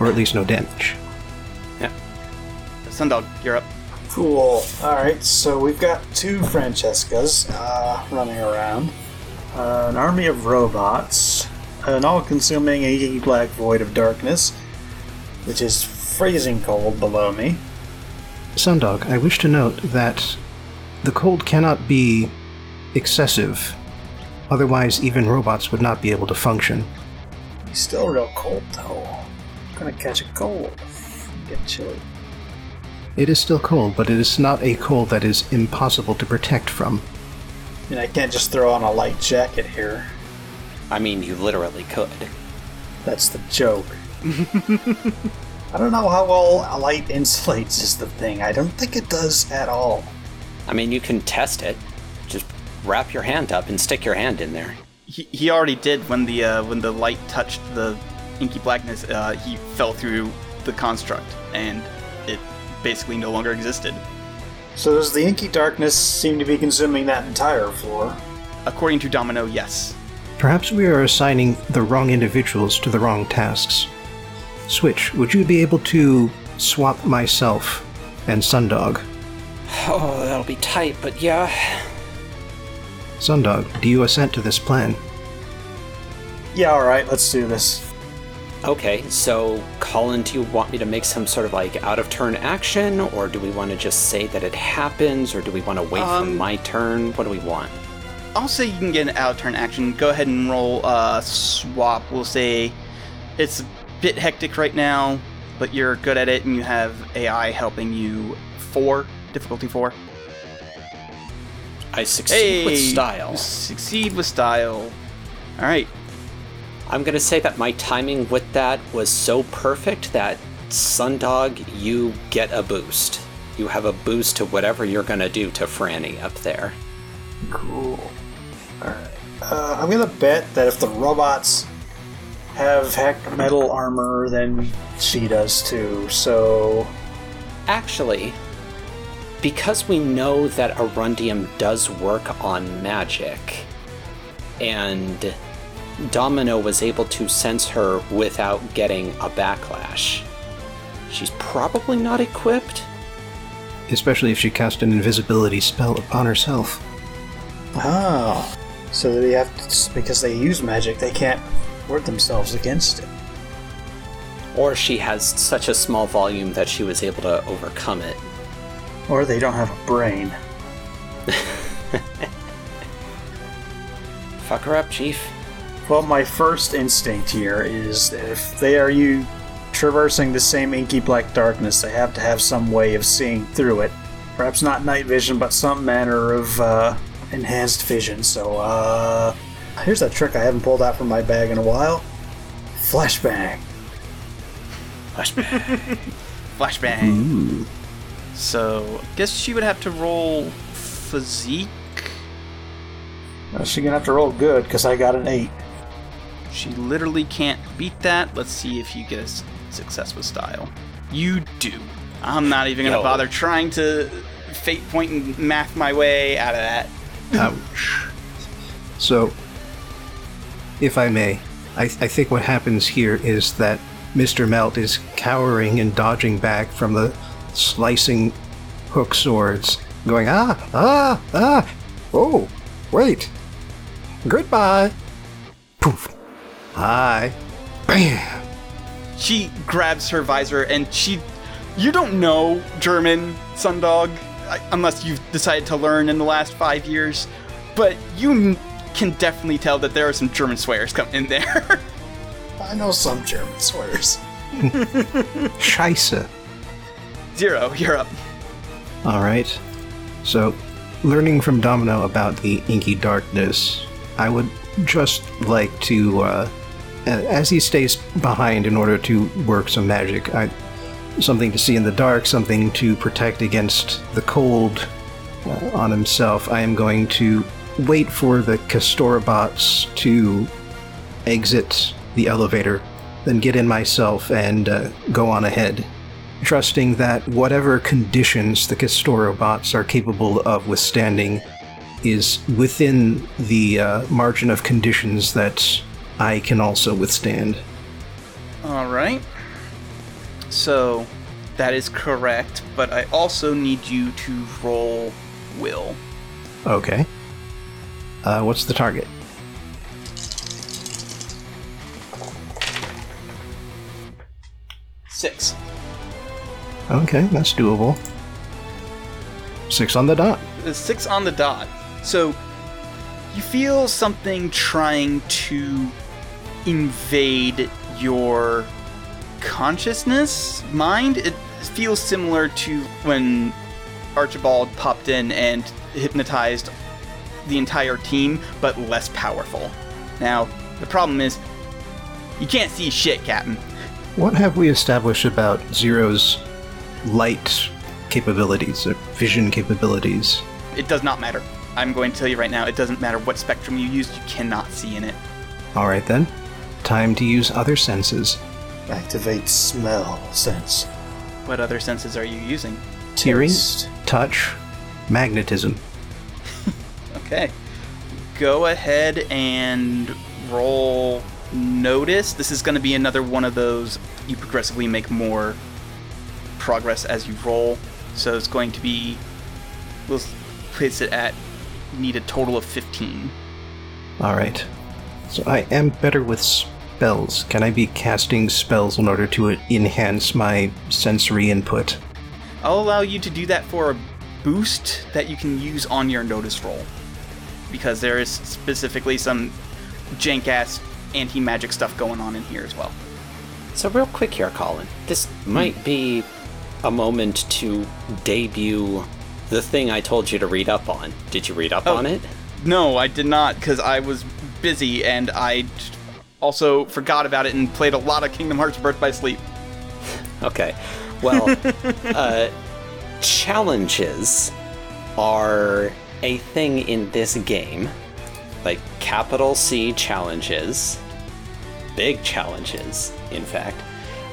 Or at least no damage. Yeah. Sundog, you're up. Cool. Alright, so we've got two Francescas uh, running around. Uh, an army of robots. An all consuming inky black void of darkness, which is freezing cold below me. Sundog, I wish to note that the cold cannot be excessive. Otherwise, even robots would not be able to function. He's still real cold though. I'm gonna catch a cold. Get chilly. It is still cold, but it is not a cold that is impossible to protect from. I mean, I can't just throw on a light jacket here. I mean, you literally could. That's the joke. I don't know how well a light insulates is the thing. I don't think it does at all. I mean, you can test it. Just wrap your hand up and stick your hand in there. He, he already did when the uh, when the light touched the inky blackness. Uh, he fell through the construct, and it basically no longer existed. So does the inky darkness seem to be consuming that entire floor? According to Domino, yes. Perhaps we are assigning the wrong individuals to the wrong tasks. Switch, would you be able to swap myself and Sundog? Oh, that'll be tight, but yeah. Sundog, do you assent to this plan? Yeah, alright, let's do this. Okay, so Colin, do you want me to make some sort of like out of turn action, or do we want to just say that it happens, or do we want to wait for Um, my turn? What do we want? I'll say you can get an out of turn action. Go ahead and roll uh, swap. We'll say it's a bit hectic right now, but you're good at it, and you have AI helping you. Four difficulty four. I succeed Hey, with style. Succeed with style. All right. I'm gonna say that my timing with that was so perfect that Sundog, you get a boost. You have a boost to whatever you're gonna do to Franny up there. Cool. Alright. Uh, I'm gonna bet that if the robots have heck metal armor, then she does too, so. Actually, because we know that Arundium does work on magic, and Domino was able to sense her without getting a backlash, she's probably not equipped. Especially if she cast an invisibility spell upon herself. Oh. So they have to, because they use magic, they can't ward themselves against it. Or she has such a small volume that she was able to overcome it. Or they don't have a brain. Fuck her up, Chief. Well, my first instinct here is if they are you traversing the same inky black darkness, they have to have some way of seeing through it. Perhaps not night vision, but some manner of uh, enhanced vision. So, uh, here's a trick I haven't pulled out from my bag in a while. Flashbang. Flashbang. Flashbang. So, I guess she would have to roll physique. Uh, she's gonna have to roll good because I got an eight. She literally can't beat that. Let's see if you get a success with style. You do. I'm not even gonna bother trying to fate point and math my way out of that. Ouch. So, if I may, I, I think what happens here is that Mr. Melt is cowering and dodging back from the slicing hook swords, going, ah, ah, ah, oh, wait, goodbye. Poof. Hi. Bam. She grabs her visor and she. You don't know German, Sundog, I- unless you've decided to learn in the last five years, but you can definitely tell that there are some German swears coming in there. I know some German swears. Scheisse. Zero, you're up. All right. So, learning from Domino about the inky darkness, I would just like to, uh, a- as he stays behind in order to work some magic, I, something to see in the dark, something to protect against the cold uh, on himself. I am going to wait for the Kestorabots to exit the elevator, then get in myself and uh, go on ahead trusting that whatever conditions the Kestorabots are capable of withstanding is within the uh, margin of conditions that I can also withstand. All right. So that is correct, but I also need you to roll will. Okay. Uh, what's the target? Six. Okay, that's doable. Six on the dot. The six on the dot. So you feel something trying to invade your consciousness, mind. It feels similar to when Archibald popped in and hypnotized the entire team, but less powerful. Now, the problem is, you can't see shit, Captain. What have we established about Zero's light capabilities, or vision capabilities? It does not matter. I'm going to tell you right now, it doesn't matter what spectrum you use, you cannot see in it. All right then. Time to use other senses. Activate smell sense. What other senses are you using? Hearing, Taste. touch, magnetism. Okay. Go ahead and roll notice. This is going to be another one of those you progressively make more progress as you roll. So it's going to be we'll place it at need a total of 15. All right. So I am better with spells. Can I be casting spells in order to enhance my sensory input? I'll allow you to do that for a boost that you can use on your notice roll. Because there is specifically some jank ass anti magic stuff going on in here as well. So, real quick here, Colin. This hmm. might be a moment to debut the thing I told you to read up on. Did you read up Oh. on it? No, I did not because I was busy and I t- also forgot about it and played a lot of Kingdom Hearts Birth by Sleep. Okay. Well, uh, challenges are a thing in this game. Like capital C challenges, big challenges, in fact.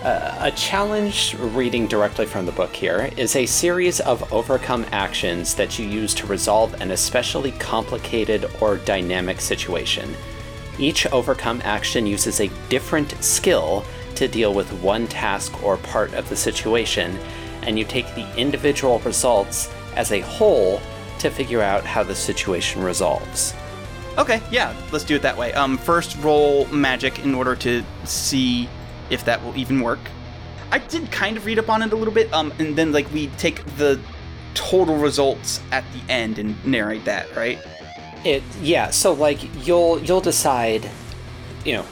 Uh, a challenge, reading directly from the book here, is a series of overcome actions that you use to resolve an especially complicated or dynamic situation. Each overcome action uses a different skill to deal with one task or part of the situation, and you take the individual results as a whole to figure out how the situation resolves. Okay, yeah, let's do it that way. Um, first roll magic in order to see if that will even work. I did kind of read up on it a little bit, um, and then like we take the total results at the end and narrate that, right? It yeah, so like you'll you'll decide, you know,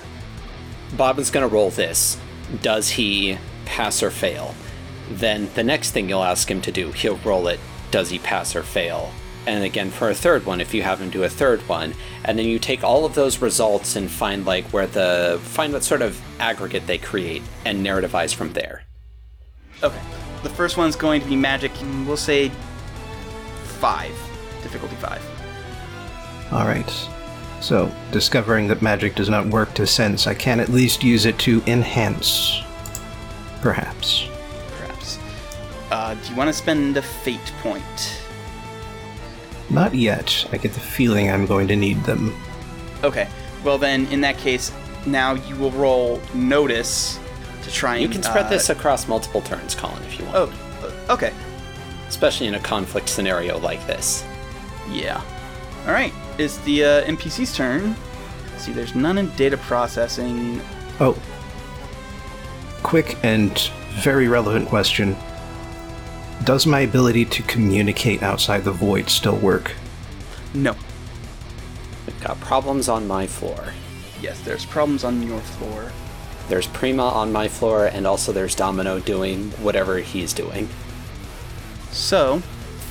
Bobbin's gonna roll this. Does he pass or fail? Then the next thing you'll ask him to do, he'll roll it. Does he pass or fail? And again for a third one, if you have him do a third one, and then you take all of those results and find like where the find what sort of aggregate they create and narrativize from there. Okay. The first one's going to be magic. We'll say five, difficulty five. All right. So, discovering that magic does not work to sense, I can at least use it to enhance. Perhaps. perhaps. Uh, do you want to spend a fate point? Not yet. I get the feeling I'm going to need them. Okay. Well, then, in that case, now you will roll notice to try and. You can spread uh, this across multiple turns, Colin, if you want. Oh, uh, okay. Especially in a conflict scenario like this. Yeah. All right. It's the uh, NPC's turn. Let's see, there's none in data processing. Oh. Quick and very relevant question. Does my ability to communicate outside the void still work? No. We've got problems on my floor. Yes, there's problems on your floor. There's Prima on my floor, and also there's Domino doing whatever he's doing. So,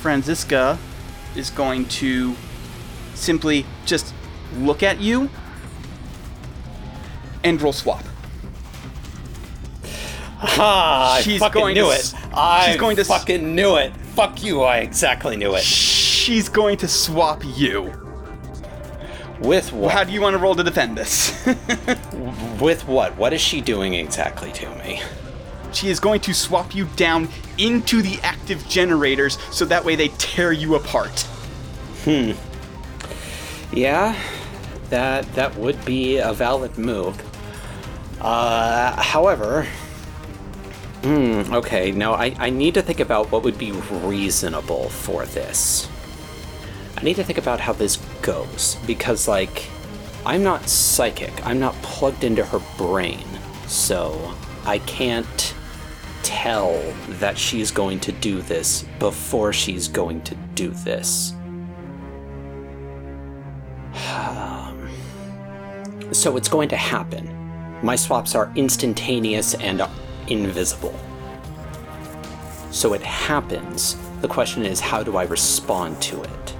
Franziska is going to simply just look at you and roll swap. Ha! I She's fucking going knew to it. I she's going to fucking knew it. Fuck you! I exactly knew it. She's going to swap you. With what? How do you want to roll to defend this? With what? What is she doing exactly to me? she is going to swap you down into the active generators so that way they tear you apart. Hmm. Yeah, that that would be a valid move. Uh, however, hmm, okay, no, I, I need to think about what would be reasonable for this. I need to think about how this goes because, like, I'm not psychic. I'm not plugged into her brain, so I can't tell that she's going to do this before she's going to do this. Um, so it's going to happen. My swaps are instantaneous and invisible. So it happens. The question is, how do I respond to it?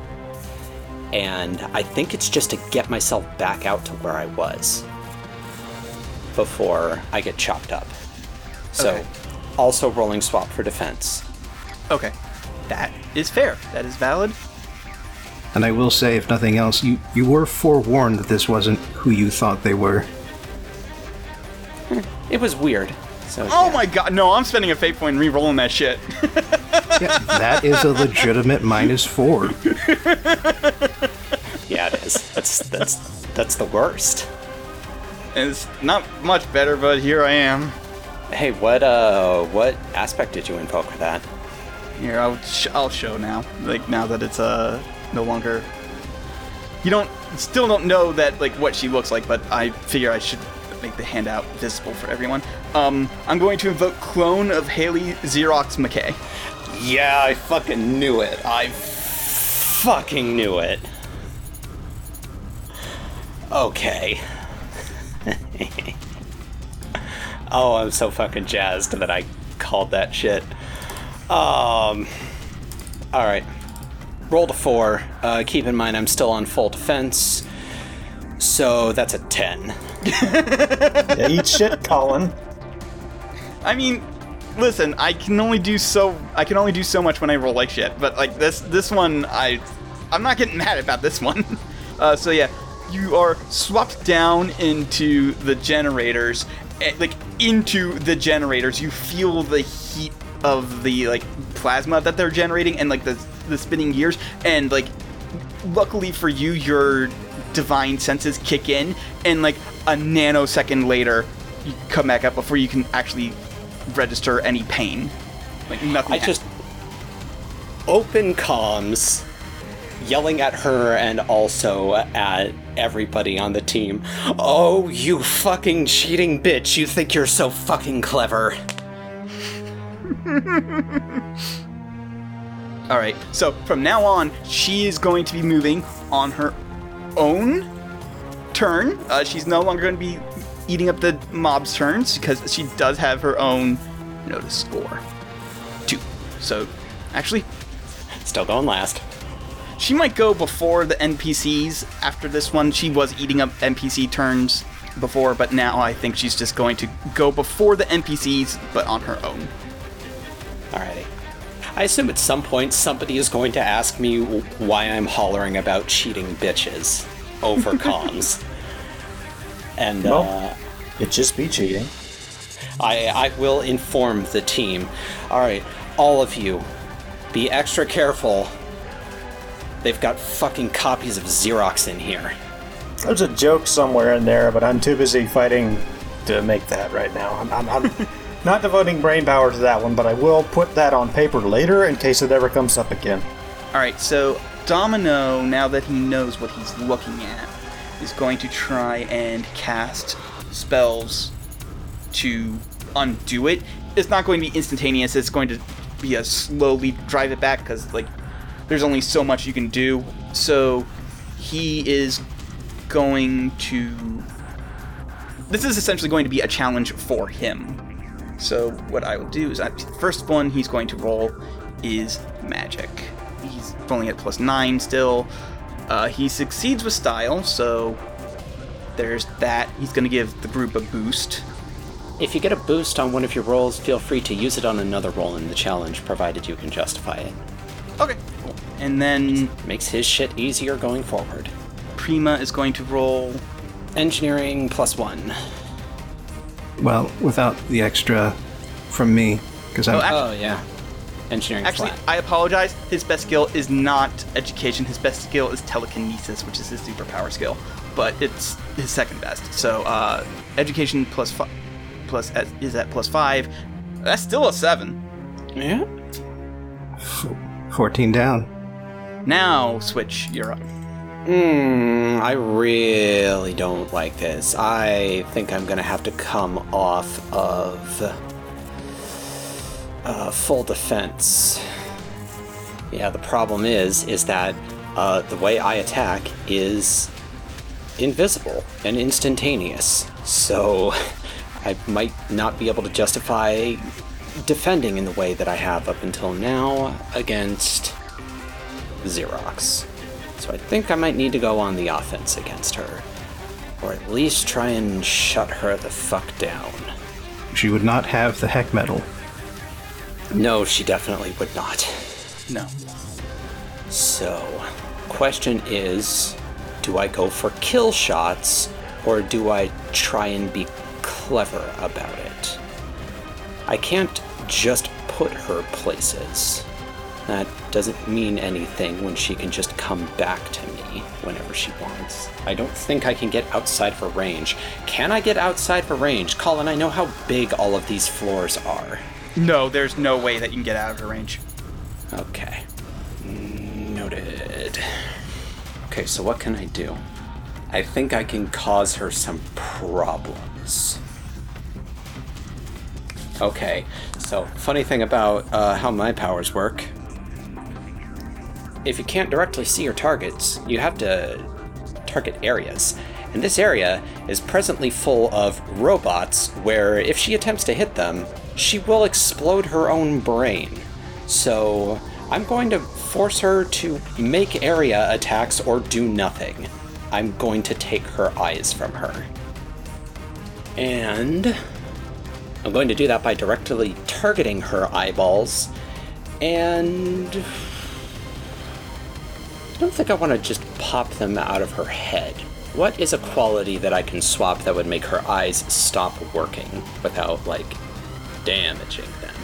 And I think it's just to get myself back out to where I was before I get chopped up. So, Okay. also rolling swap for defense. Okay. That is fair. That is valid. And I will say, if nothing else, you, you were forewarned that this wasn't who you thought they were. It was weird. So, Oh yeah. my god, no, I'm spending a fate point and re-rolling that shit. Yeah, that is a legitimate minus four. Yeah, it is. That's that's that's the worst. it's not much better, but here I am. Hey, what uh, what aspect did you invoke for that? Here, I'll sh- I'll show now. Like now that it's uh no longer. You don't still don't know that like what she looks like, but I figure I should make the handout visible for everyone. Um, I'm going to invoke clone of Haley Xerox McKay. Yeah, I fucking knew it. I fucking knew it. Okay. oh, I'm so fucking jazzed that I called that shit. Um. All right. Roll to four. Uh, keep in mind I'm still on full defense, so that's a ten. Yeah, eat shit, Colin. I mean, listen, I can only do so. I can only do so much when I roll like shit. But like this, this one, I, I'm not getting mad about this one. Uh, so yeah, you are swapped down into the generators, eh, like into the generators. You feel the heat of the like plasma that they're generating, and like the the spinning gears, and like luckily for you, your divine senses kick in, and like a nanosecond later, you come back up before you can actually register any pain. Like nothing. I just open comms, yelling at her and also at everybody on the team. Oh, you fucking cheating bitch! You think you're so fucking clever. All right. So from now on, she is going to be moving on her own turn. Uh, she's no longer going to be eating up the mob's turns because she does have her own notice score. Two. So actually, Still going last. she might go before the NPCs after this one. She was eating up NPC turns before, but now I think she's just going to go before the NPCs, but on her own. Alrighty. I assume at some point somebody is going to ask me why I'm hollering about cheating bitches over comms. And uh, It just be cheating. I, I will inform the team. Alright, all of you, be extra careful. They've got fucking copies of Xerox in here. There's a joke somewhere in there, but I'm too busy fighting to make that right now. I'm, I'm, I'm not devoting brain power to that one, but I will put that on paper later in case it ever comes up again. All right, so Domino, now that he knows what he's looking at, is going to try and cast spells to undo it. It's not going to be instantaneous. It's going to be a slowly drive it back because like there's only so much you can do. So he is going to. This is essentially going to be a challenge for him. So what I will do is, I, first one he's going to roll is magic. He's only at plus nine still. Uh, he succeeds with style, so there's that. He's going to give the group a boost. If you get a boost on one of your rolls, feel free to use it on another roll in the challenge, provided you can justify it. Okay, cool. And then Makes his shit easier going forward. Prima is going to roll. Engineering plus one. Well, without the extra from me, because I'm. Oh, actually, Oh, yeah. Engineering actually, flat. I apologize. His best skill is not education. His best skill is telekinesis, which is his superpower skill. But it's his second best. So uh, education plus fi- plus at, is at plus five. That's still a seven. Yeah? 14 down. Now switch. You're up. Hmm, I really don't like this. I think I'm gonna have to come off of uh, full defense. Yeah, the problem is, is that uh, the way I attack is invisible and instantaneous. So I might not be able to justify defending in the way that I have up until now against Xerox. So I think I might need to go on the offense against her. Or at least try and shut her the fuck down. She would not have the heck metal. No, she definitely would not. No. So, question is do I go for kill shots or do I try and be clever about it? I can't just put her places. That doesn't mean anything when she can just come back to me whenever she wants. I don't think I can get outside for range. Can I get outside for range? Colin, I know how big all of these floors are. No, there's no way that you can get out of her range. Okay. Noted. Okay, so what can I do? I think I can cause her some problems. Okay, so funny thing about uh, how my powers work. If you can't directly see your targets, you have to target areas. And this area is presently full of robots where if she attempts to hit them, she will explode her own brain. So I'm going to force her to make area attacks or do nothing. I'm going to take her eyes from her. And I'm going to do that by directly targeting her eyeballs. And I don't think I want to just pop them out of her head. What is a quality that I can swap that would make her eyes stop working without, like, damaging them?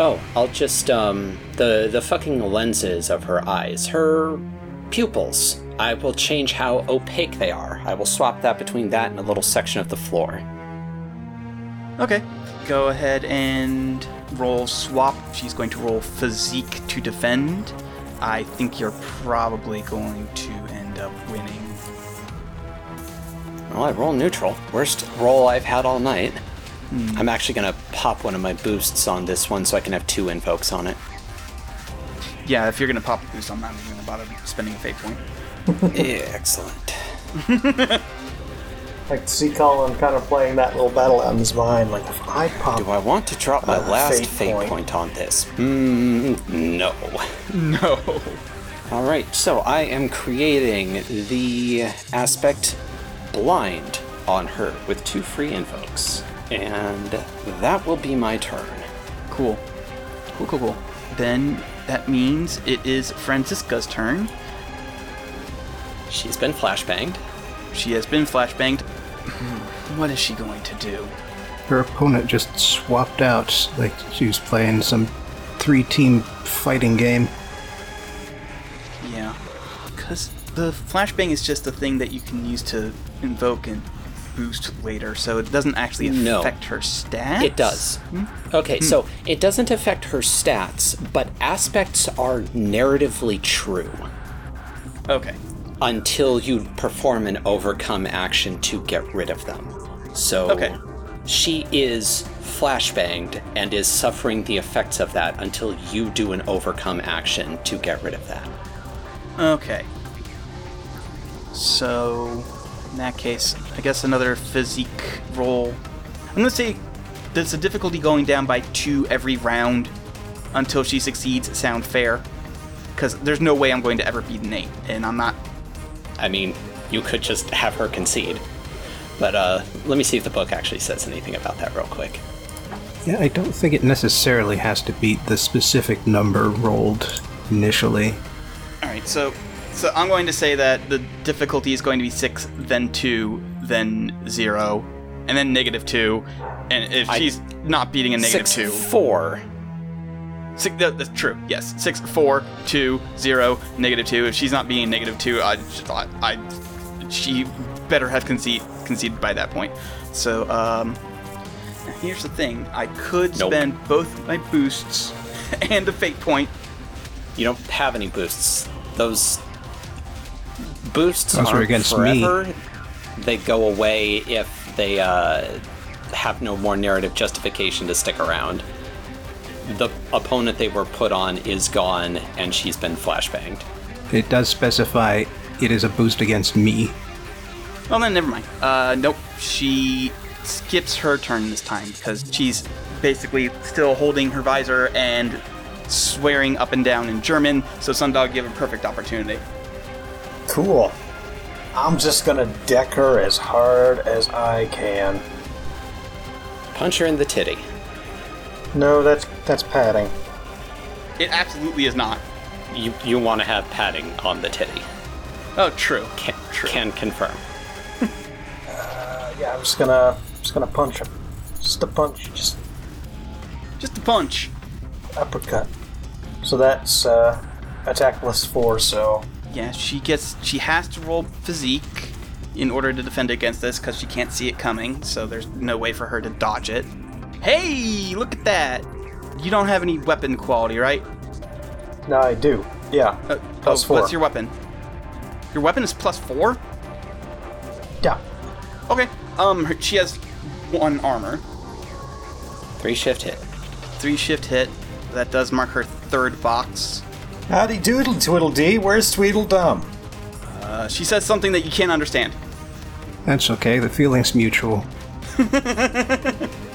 Oh, I'll just, um, the, the fucking lenses of her eyes, her pupils. I will change how opaque they are. I will swap that between that and a little section of the floor. Okay. Go ahead and roll swap. She's going to roll physique to defend. I think you're probably going to end up winning. Well, I roll neutral. Worst roll I've had all night. Hmm. I'm actually gonna pop one of my boosts on this one so I can have two invokes on it. Yeah, if you're gonna pop a boost, I'm not even gonna bother spending a fate point. yeah, Excellent. Like to see Colin kind of playing that little battle out in his mind. Like if I pop, Do I want to drop my Uh, last fate fate, point. point. on this? Hmm, no. No. All right, so I am creating the aspect blind on her with two free invokes, and that will be my turn. Cool. Cool, cool, cool. Then that means it is Francisca's turn. She's been flashbanged. She has been flashbanged. What is she going to do? Her opponent just swapped out, like she was playing some three team fighting game. Yeah. Because the flashbang is just a thing that you can use to invoke and boost later, so it doesn't actually No. affect her stats. It does. Hmm? Okay, hmm. so it doesn't affect her stats, but aspects are narratively true Okay. Until you perform an overcome action to get rid of them. So Okay. she is flashbanged and is suffering the effects of that until you do an overcome action to get rid of that. Okay. So, in that case, I guess another physique roll. I'm gonna say does the difficulty going down by two every round until she succeeds sound fair? Because there's no way I'm going to ever beat an eight, and I'm not. I mean, you could just have her concede. But uh, let me see if the book actually says anything about that real quick. Yeah, I don't think it necessarily has to beat the specific number rolled initially. All right, so so I'm going to say that the difficulty is going to be six, then two, then zero, and then negative two. And if I- she's not beating a negative Six, two, four. Six, that, that's true. Yes, six, four, two, zero, negative two. If she's not being negative two, I, I, I she better have concede, conceded by that point. So, um, here's the thing: I could Nope. spend both my boosts and a fate point. You don't have any boosts. Those boosts Those are aren't against me. forever. They go away if they uh, have no more narrative justification to stick around. The opponent they were put on is gone, and she's been flashbanged. It does specify it is a boost against me. Well, then never mind. Uh, nope. She skips her turn this time because she's basically still holding her visor and swearing up and down in German. So Sundog gave a perfect opportunity. cool. I'm just gonna deck her as hard as I can. Punch her in the titty. No, that's that's padding. It absolutely is not. You you want to have padding on the titty. Oh, true. Can, True. can confirm. Yeah, I'm just gonna just gonna punch him. Just a punch, just Just a punch. uppercut. So that's uh, attack plus four. So Yeah, she gets. She has to roll physique in order to defend against this because she can't see it coming. So there's no way for her to dodge it. Hey, look at that! You don't have any weapon quality, right? no, I do. Yeah, Uh, Plus oh, four. What's your weapon? Your weapon is plus four. yeah. Okay. Um, she has one armor, Three shift hit. three shift hit. That does mark her third box. Howdy doodle Tweedledee, where's Tweedledum? Uh, she says something that you can't understand. That's okay, the feeling's mutual.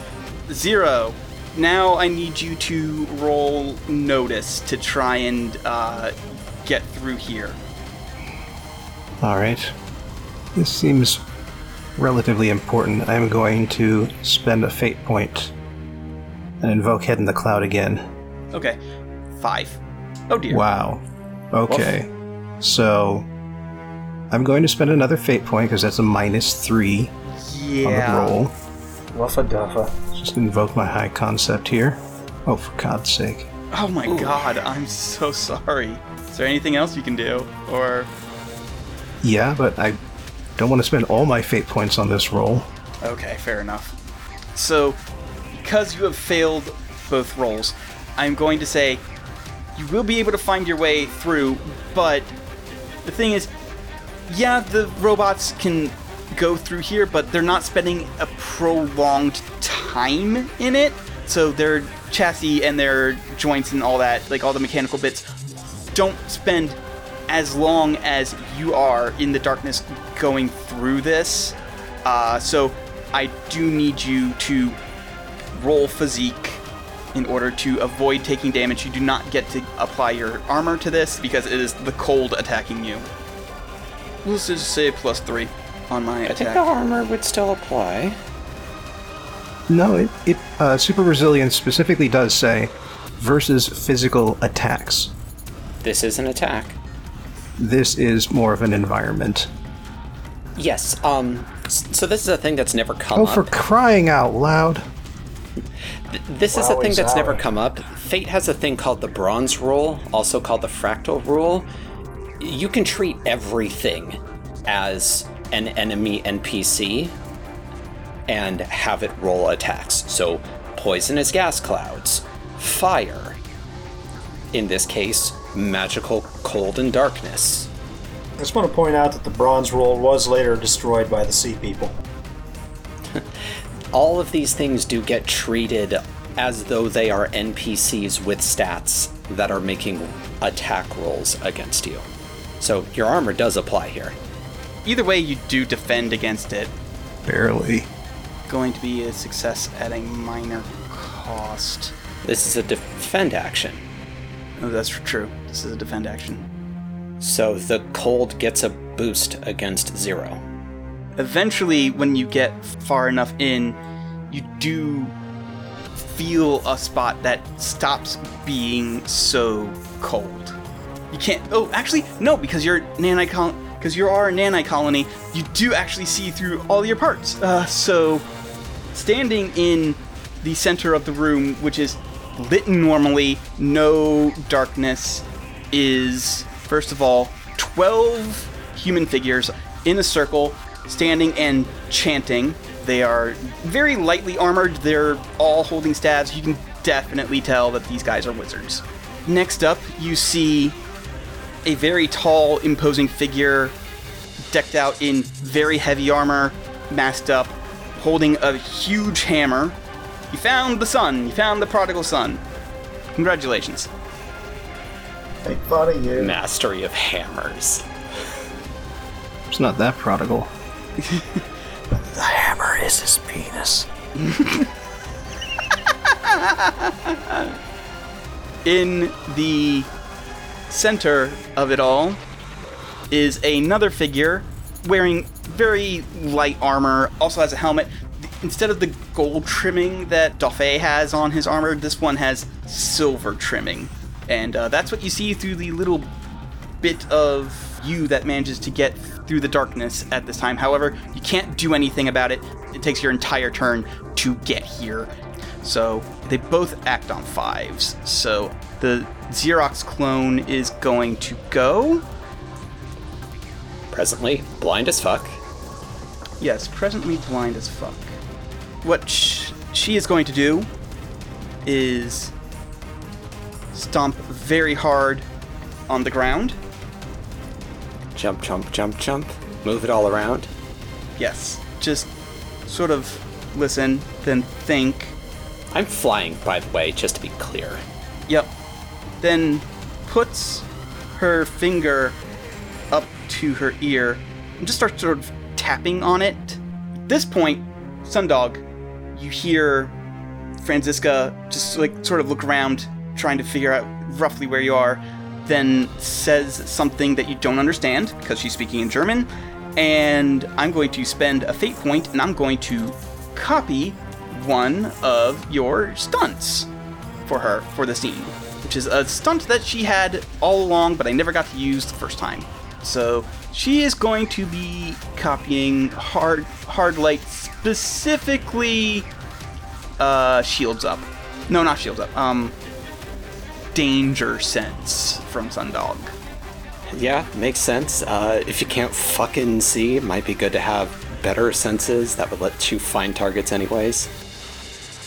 Zero. Now I need you to roll notice to try and uh, get through here. Alright. This seems relatively important. I'm going to spend a fate point and invoke Head in the Cloud again. Okay. Five. Oh dear. Wow. Okay. So I'm going to spend another fate point because that's a minus three on the Yeah. roll. Wuffa duffa. Just invoke my high concept here. Oh, for God's sake. Oh my god, I'm so sorry. Is there anything else you can do? Or. Yeah, but I don't want to spend all my fate points on this roll. Okay, fair enough. So, because you have failed both rolls, I'm going to say you will be able to find your way through, but the thing is, yeah, the robots can go through here, but they're not spending a prolonged time in it. So their chassis and their joints and all that, like all the mechanical bits, don't spend as long as you are in the darkness going through this. Uh, so I do need you to roll physique in order to avoid taking damage. You do not get to apply your armor to this because it is the cold attacking you. Let's just say plus three on my I think the armor would still apply. No, it, it uh, super resilience specifically does say versus physical attacks. This is an attack. This is more of an environment. Yes. Um. So this is a thing that's never come up. Oh, up. for crying out loud! Th- This is a thing that's never come up. Fate has a thing called the bronze rule, also called the fractal rule. You can treat everything as an enemy NPC and have it roll attacks. So, poisonous gas clouds, fire. In this case, magical cold and darkness. I just want to point out that the bronze roll was later destroyed by the sea people. all of these things do get treated as though they are NPCs with stats that are making attack rolls against you. So your armor does apply here. Either way, you do defend against it. Barely. Going to be a success at a minor cost. This is a defend action. Oh, that's true. This is a defend action. So the cold gets a boost against zero. Eventually, when you get far enough in, you do feel a spot that stops being so cold. You can't. Oh, actually, no, because you're nanite col- because you are a nanite colony. You do actually see through all your parts. Uh, so, standing in the center of the room, which is lit normally, no darkness, is first of all 12 human figures in a circle, standing and chanting. They are very lightly armored. They're all holding staves. You can definitely tell that these guys are wizards. Next up, you see a very tall, imposing figure decked out in very heavy armor, masked up, holding a huge hammer. You found the sun. You found the prodigal son. Congratulations. Make fun of you. Mastery of hammers. It's not that prodigal. The hammer is his penis. in the center of it all is another figure wearing very light armor, also has a helmet. Instead of the gold trimming that Dauphin has on his armor, this one has silver trimming. And uh, that's what you see through the little bit of you that manages to get through the darkness at this time. However, you can't do anything about it. It takes your entire turn to get here. So they both act on fives. So the Xerox clone is going to go. Presently, blind as fuck. Yes, presently blind as fuck. What sh- she is going to do is stomp very hard on the ground. Jump, jump, jump, jump. Move it all around. Yes, just sort of listen, then think. I'm flying, by the way, just to be clear. Yep. Then puts her finger up to her ear and just starts sort of tapping on it. At this point, Sundog, you hear Franziska just like sort of look around, trying to figure out roughly where you are, then says something that you don't understand because she's speaking in German. And I'm going to spend a fate point and I'm going to copy one of your stunts for her for the scene, which is a stunt that she had all along, but I never got to use the first time. So she is going to be copying hard hard light specifically uh shields up. No, not shields up. Um danger sense from Sundog. Yeah, makes sense. Uh, if you can't fucking see, might be good to have better senses that would let you find targets anyways.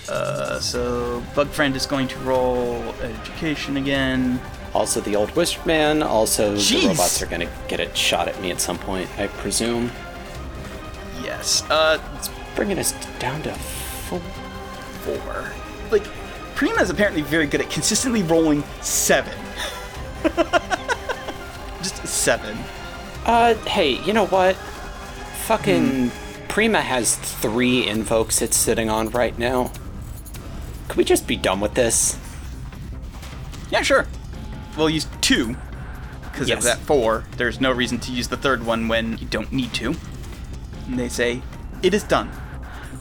Uh, so Bug Friend is going to roll education again. Also, the old wizard man. Also, Jeez. the robots are gonna get a shot at me at some point, I presume. Yes. Uh, It's bringing us down to four. four. Like, is apparently very good at consistently rolling seven. Just seven. Uh, hey, you know what? Fucking Prima has three invokes it's sitting on right now. Could we just be done with this? Yeah, sure. We'll use two. Because Yes. of that four, there's no reason to use the third one when you don't need to. And they say, it is done.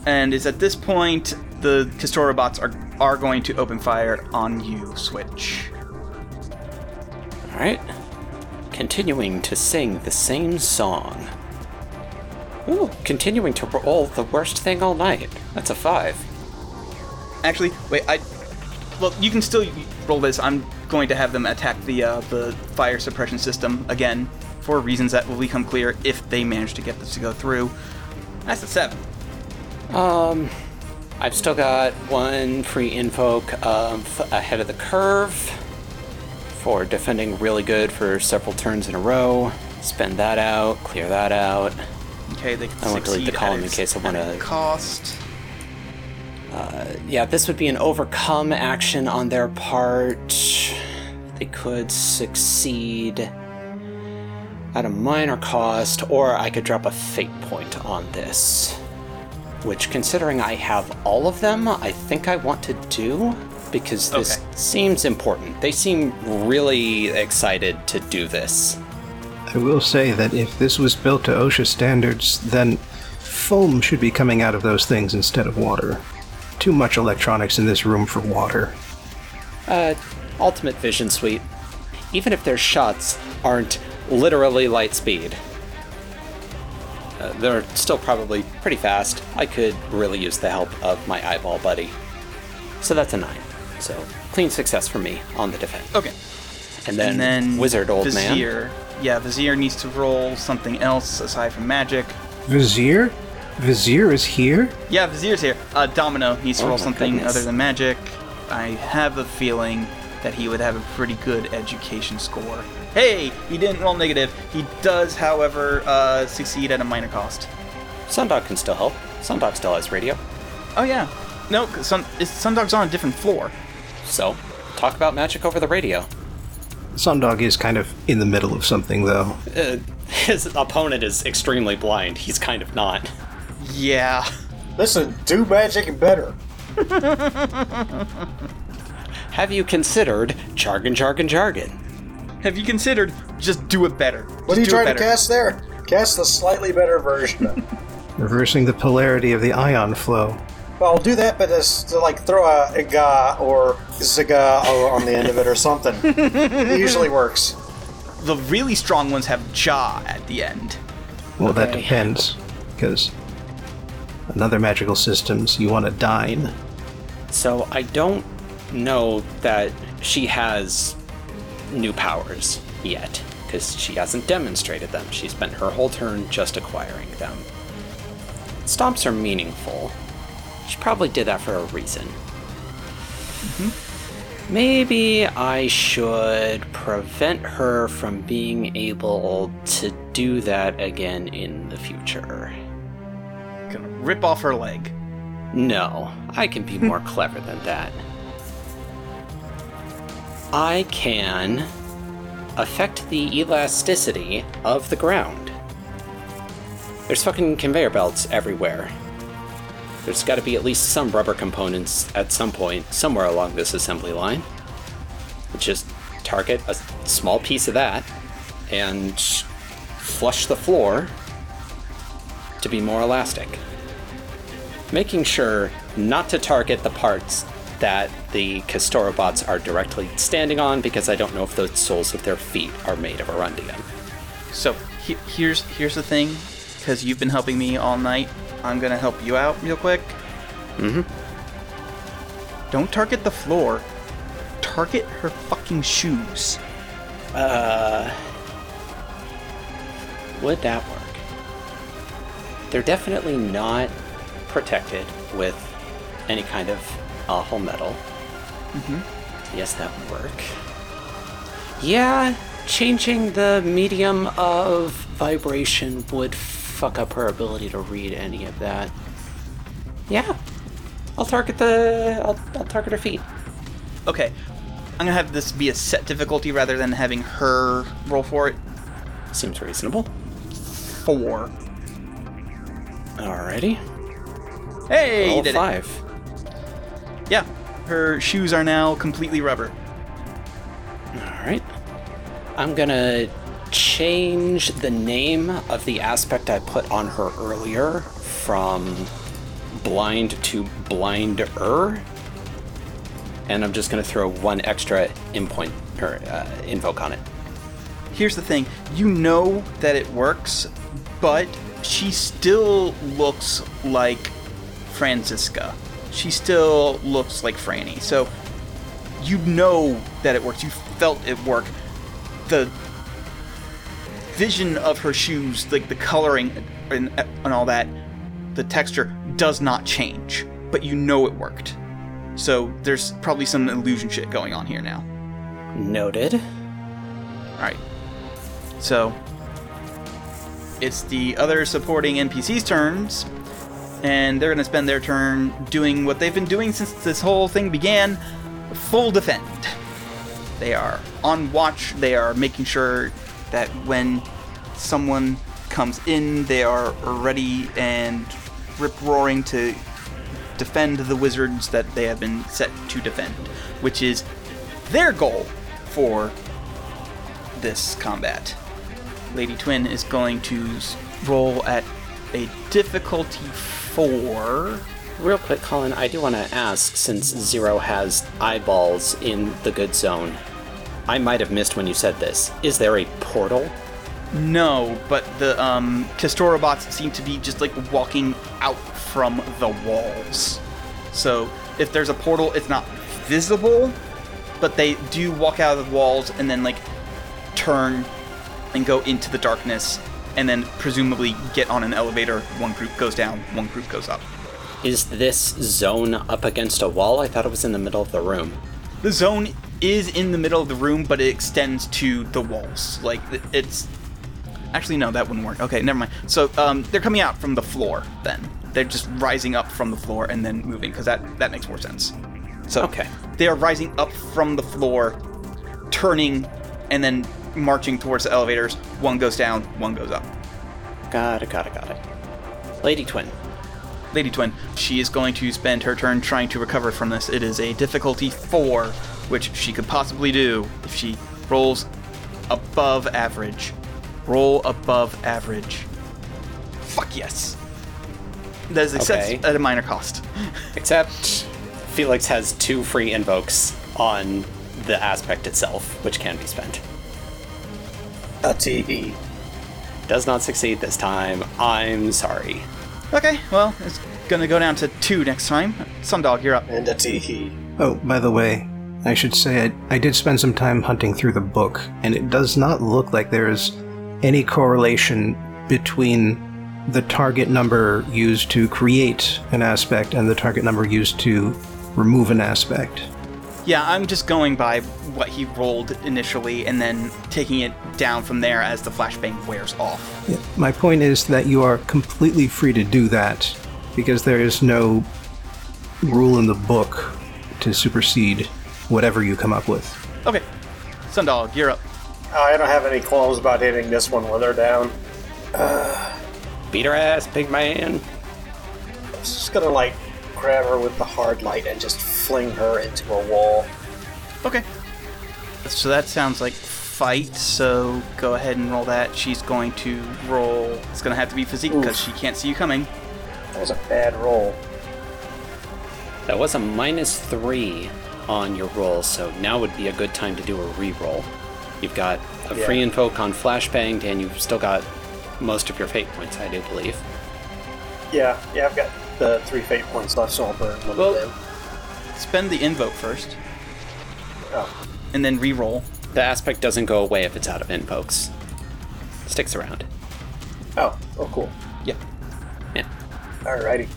And it's at this point the Kestora bots are, are going to open fire on you, Switch. Alright. Continuing to sing the same song. Ooh, continuing to roll the worst thing all night. That's a five. Actually, wait, I. Well, you can still roll this. I'm going to have them attack the uh, the fire suppression system again for reasons that will become clear if they manage to get this to go through. That's a seven. Um, I've still got one free invoke of ahead of the curve for defending really good for several turns in a row. Spend that out, clear that out. Okay, they can I want to delete the column in case I wanna- its cost. Yeah, this would be an overcome action on their part. They could succeed at a minor cost, or I could drop a fate point on this. Which, considering I have all of them, I think I want to do because this Okay. seems important. They seem really excited to do this. I will say that if this was built to OSHA standards, then foam should be coming out of those things instead of water. Too much electronics in this room for water. Uh, Ultimate Vision Suite. Even if their shots aren't literally light speed, uh, they're still probably pretty fast. I could really use the help of my eyeball buddy. So that's a 9. So, clean success for me on the defense. Okay. And then, and then Wizard Old Man. Vizier. Yeah, Vizier needs to roll something else aside from magic. Vizier? Vizier is here? Yeah, Vizier's here. Uh, Domino needs to Oh roll something goodness. other than magic. I have a feeling that he would have a pretty good education score. Hey, he didn't roll negative. He does, however, uh, succeed at a minor cost. Sundog can still help. Sundog still has radio. Oh yeah, no, 'cause Sun, it's, Sundog's on a different floor. So, talk about magic over the radio. Sundog is kind of in the middle of something, though. Uh, his opponent is extremely blind. He's kind of not. Yeah. Listen, do magic and better. Have you considered jargon, jargon, jargon? Have you considered just do it better? What are you Just do it trying to better. cast there? Cast the slightly better version. Reversing the polarity of the ion flow. well, I'll do that, but just to like throw a iga or ziga on the end of it or something. it usually works. The really strong ones have jaw at the end. Well, that depends, because another magical systems, you want to dine. So I don't know that she has new powers yet, because she hasn't demonstrated them. She spent her whole turn just acquiring them. Stomps are meaningful. She probably did that for a reason. Mm-hmm. Maybe I should prevent her from being able to do that again in the future. Rip off her leg. No, I can be more clever than that. I can affect the elasticity of the ground. There's fucking conveyor belts everywhere. There's got to be at least some rubber components at some point, somewhere along this assembly line. Just target a small piece of that and flush the floor to be more elastic making sure not to target the parts that the Kestorabots are directly standing on because I don't know if the soles of their feet are made of Arundium. So he- here's here's the thing, because you've been helping me all night. I'm gonna help you out real quick. Mm-hmm. Don't target the floor. Target her fucking shoes. Uh, would that work? They're definitely not protected with any kind of awful metal. Mm-hmm. Yes, that would work. Yeah, changing the medium of vibration would fuck up her ability to read any of that. Yeah, I'll target the. I'll, I'll target her feet. Okay. I'm gonna have this be a set difficulty rather than having her roll for it. Seems reasonable. Four. Alrighty. Hey, you Roll did it. five. Yeah. Her shoes are now completely rubber. Alright. I'm gonna change the name of the aspect I put on her earlier from blind to blinder. And I'm just gonna throw one extra impoint or uh, invoke on it. Here's the thing you know that it works, but she still looks like Franziska. She still looks like Franny. So you know that it works. You felt it work. The vision of her shoes, like the coloring and, and all that, the texture does not change, but you know it worked. So there's probably some illusion shit going on here now. Noted. Alright. So it's the other supporting NPC's turns, and they're gonna spend their turn doing what they've been doing since this whole thing began full defend. They are on watch, they are making sure that when someone comes in, they are ready and rip roaring to defend the wizards that they have been set to defend, which is their goal for this combat. Lady Twin is going to roll at a difficulty four. Real quick, Colin, I do want to ask since Zero has eyeballs in the good zone, I might have missed when you said this. Is there a portal? No, but the um, Kestorabots seem to be just like walking out from the walls. So if there's a portal, it's not visible, but they do walk out of the walls and then like turn and go into the darkness and then presumably get on an elevator. One group goes down, one group goes up. Is this zone up against a wall? I thought it was in the middle of the room. The zone is in the middle of the room, but it extends to the walls. Like it's actually no, that wouldn't work. Okay, never mind. So um, they're coming out from the floor. Then they're just rising up from the floor and then moving because that that makes more sense. So Okay. they are rising up from the floor, turning, and then marching towards the elevators. One goes down, one goes up. Got it, got it, got it. Lady Twin. Lady Twin, she is going to spend her turn trying to recover from this. It is a difficulty four, which she could possibly do if she rolls above average. Roll above average. Fuck yes. That is Okay. at a minor cost. Except Felix has two free invokes on the aspect itself, which can be spent. A TV. Does not succeed this time. I'm sorry. Okay, well, it's gonna go down to two next time. Sundog, you're up. And a TV. Oh, by the way, I should say I, I did spend some time hunting through the book, and it does not look like there is any correlation between the target number used to create an aspect and the target number used to remove an aspect. Yeah, I'm just going by what he rolled initially and then taking it down from there as the flashbang wears off. Yeah, My point is that you are completely free to do that because there is no rule in the book to supersede whatever you come up with. Okay, Sundog, you're up. Oh, I don't have any qualms about hitting this one when they're down. Uh, Beat her ass, big man. I'm just gonna like grab her with the hard light and just fling her into a wall. Okay. So that sounds like fight, so go ahead and roll that. She's going to roll. It's going to have to be physique because she can't see you coming. That was a bad roll. That was a minus three on your roll, so now would be a good time to do a re-roll. You've got a Yeah. free invoke on flashbanged, and you've still got most of your fate points, I do believe. Yeah, yeah, I've got the three fate points left, so I'll burn one Well- of them. Spend the invoke first, Oh, and then re-roll. The aspect doesn't go away if it's out of invokes. Sticks around. oh, oh, cool. Yeah. Yeah. Alrighty.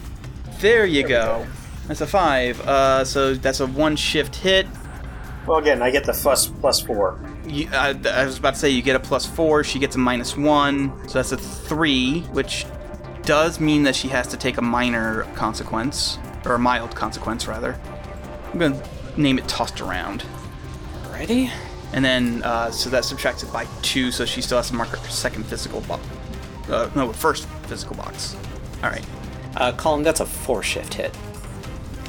There you we go. go. That's a five. Uh, so that's a one shift hit. Well, again, I get the plus plus four. You, uh, I was about to say you get a plus four. She gets a minus one, so that's a three, which does mean that she has to take a minor consequence or a mild consequence rather. I'm gonna name it tossed around, Ready? and then uh, so that subtracts it by two, so she still has to mark her second physical box. Uh, no, first physical box. All right. Uh, Colin, that's a four shift hit.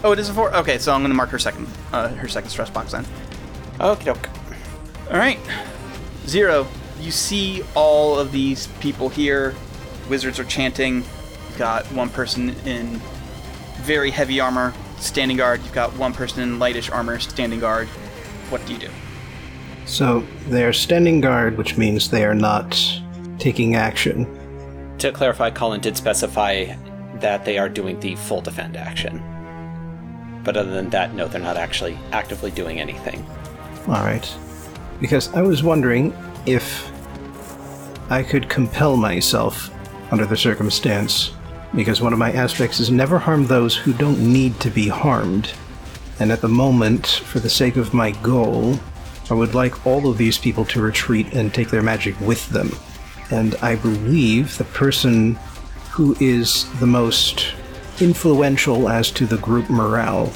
Oh, it is a four. Okay, so I'm gonna mark her second, uh, her second stress box then. Okie doke. All right, Zero. You see all of these people here. Wizards are chanting. You've got one person in very heavy armor standing guard. You've got one person in lightish armor standing guard. What do you do? So they're standing guard, which means they are not taking action. To clarify, Colin did specify that they are doing the full defend action. But other than that, no, they're not actually actively doing anything. All right. Because I was wondering if I could compel myself under the circumstance. Because one of my aspects is never harm those who don't need to be harmed. And at the moment, for the sake of my goal, I would like all of these people to retreat and take their magic with them. And I believe the person who is the most influential as to the group morale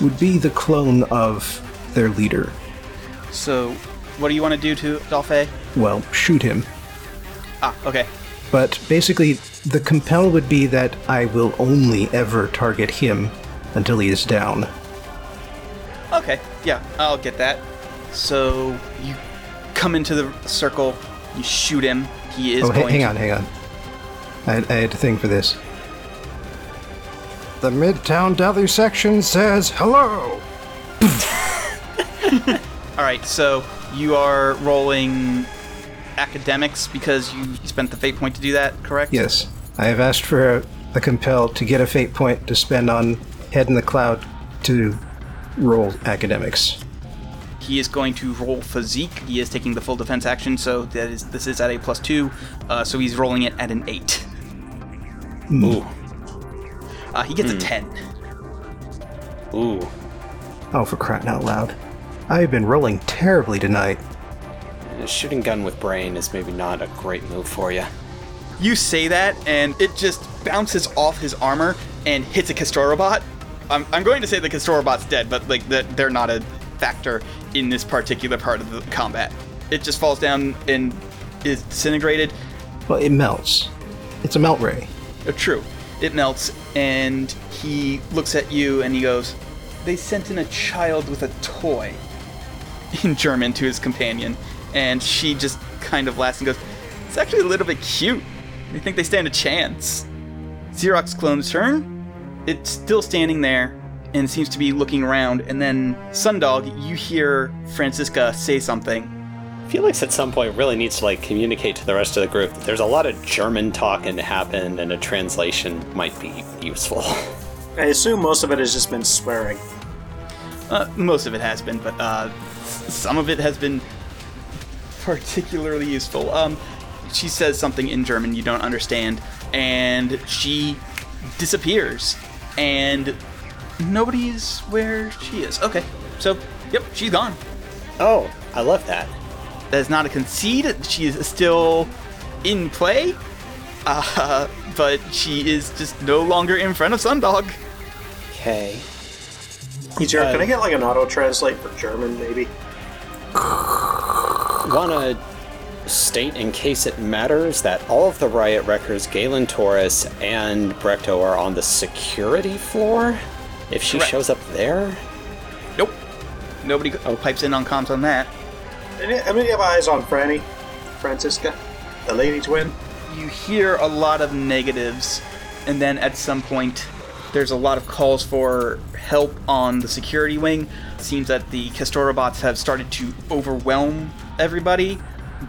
would be the clone of their leader. So, what do you want to do to Dolphe? Well, shoot him. Ah, okay. But basically, the compel would be that I will only ever target him until he is down. Okay, yeah, I'll get that. So you come into the circle, you shoot him. He is oh, ha- hang on, hang on. I, I had to think for this. The Midtown Deli section says hello. All right, so you are rolling academics because you spent the fate point to do that, correct? Yes, I have asked for a, a compel to get a fate point to spend on Head in the Cloud to roll academics. He is going to roll physique. He is taking the full defense action, so that is this is at a plus two. Uh, so he's rolling it at an eight. Ooh. Uh, he gets a ten. Ooh. Oh, for crying out loud. I have been rolling terribly tonight. A shooting gun with brain is maybe not a great move for you. You say that, and it just bounces off his armor and hits a Kestorabot. I'm, I'm going to say the Kestorabot's dead, but like that they're not a factor in this particular part of the combat. It just falls down and is disintegrated. Well, it melts. It's a melt ray. Uh, true. It melts, and he looks at you and he goes, They sent in a child with a toy. In German to his companion. And she just kind of laughs and goes, It's actually a little bit cute. They think they stand a chance. Xerox clone's turn. It's still standing there and seems to be looking around. And then, Sundog, you hear Francisca say something. Felix at some point really needs to like communicate to the rest of the group that there's a lot of German talking to happen and a translation might be useful. I assume most of it has just been swearing. Uh, most of it has been, but uh, some of it has been particularly useful. Um, she says something in German you don't understand, and she disappears, and nobody's where she is. Okay, so yep, she's gone. oh, I love that. That is not a concede. She is still in play, uh, but she is just no longer in front of Sundog. Okay. Hey, Jared, Uh, can I get like an auto translate for German, maybe? Want to state, in case it matters, that all of the riot wreckers, Galen Torres and Brecto, are on the security floor? If she Correct. shows up there? Nope, nobody oh. pipes in on comms on that. Any, how many have eyes on Franny? Francisca? The lady twin? you hear a lot of negatives, and then at some point, there's a lot of calls for help on the security wing. It seems that the Kestorabots have started to overwhelm everybody.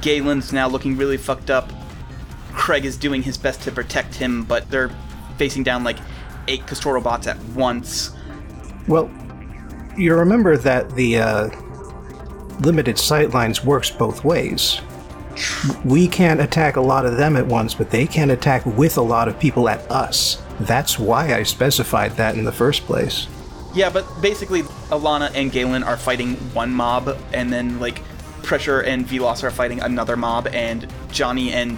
Galen's now looking really fucked up. Craig is doing his best to protect him, but they're facing down like eight Kestorabots at once. Well, you remember that the uh, limited sightlines works both ways. We can't attack a lot of them at once, but they can attack with a lot of people at us. That's why I specified that in the first place. Yeah, but basically, Alana and Galen are fighting one mob, and then like Pressure and Velos are fighting another mob, and Johnny and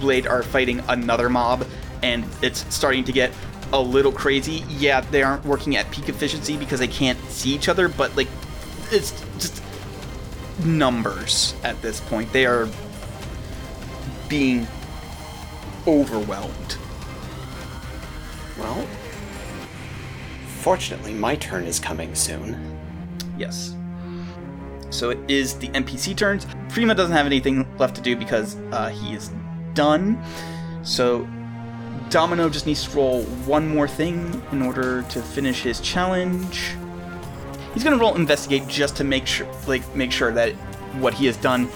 Blade are fighting another mob, and it's starting to get a little crazy. Yeah, they aren't working at peak efficiency because they can't see each other, but like it's just numbers at this point. They are being overwhelmed. Well, fortunately, my turn is coming soon. Yes. So it is the NPC turns. Prima doesn't have anything left to do because uh, he is done. So Domino just needs to roll one more thing in order to finish his challenge. He's gonna roll investigate just to make sure, like, make sure that what he has done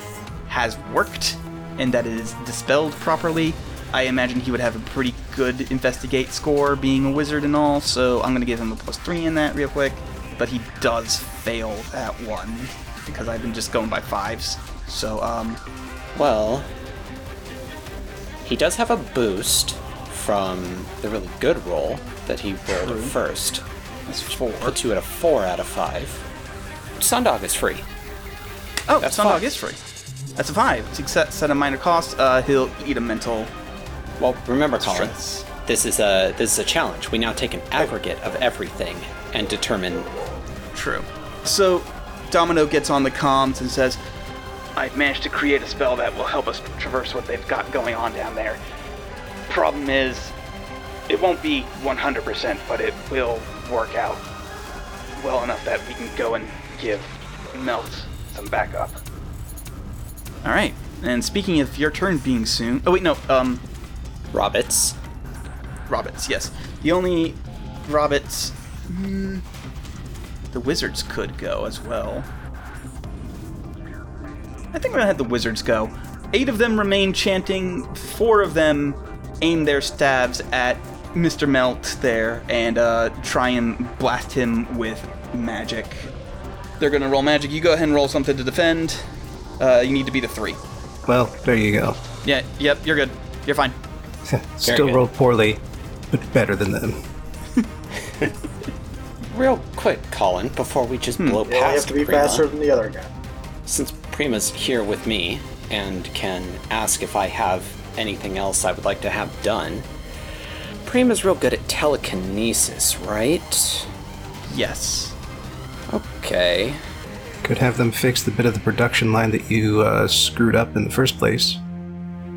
has worked and that it is dispelled properly. I imagine he would have a pretty good investigate score, being a wizard and all. So I'm gonna give him a plus three in that real quick. But he does fail that one because I've been just going by fives. So um, Well, he does have a boost from the really good roll that he rolled at first. that's four. Puts you at a four out of five. Sundog is free. Oh, That's Sundog five. is free. That's a five. Success set a minor cost. Uh, he'll eat a mental Well, remember, Colin, stress. this is a this is a challenge. We now take an aggregate of everything and determine. True. So Domino gets on the comms and says, I've managed to create a spell that will help us traverse what they've got going on down there. Problem is, it won't be 100%, but it will work out well enough that we can go and give Melt some backup. Alright, and speaking of your turn being soon. Oh, wait, no, um, Roberts. Roberts, yes. The only Roberts. Hmm, the wizards could go as well. I think we're gonna have the wizards go. Eight of them remain chanting, four of them aim their stabs at Mr. Melt there and uh, try and blast him with magic. They're gonna roll magic. You go ahead and roll something to defend. Uh, you need to be the three. Well, there you go. Yeah, yep, you're good. You're fine. Still good. rolled poorly, but better than them. Real quick, Colin, before we just blow Yeah, I have past to be Prima, faster than the other guy. since Prima's here with me and can ask if I have anything else I would like to have done. Prima's real good at telekinesis, right? Yes. Okay. Could have them fix the bit of the production line that you uh, screwed up in the first place.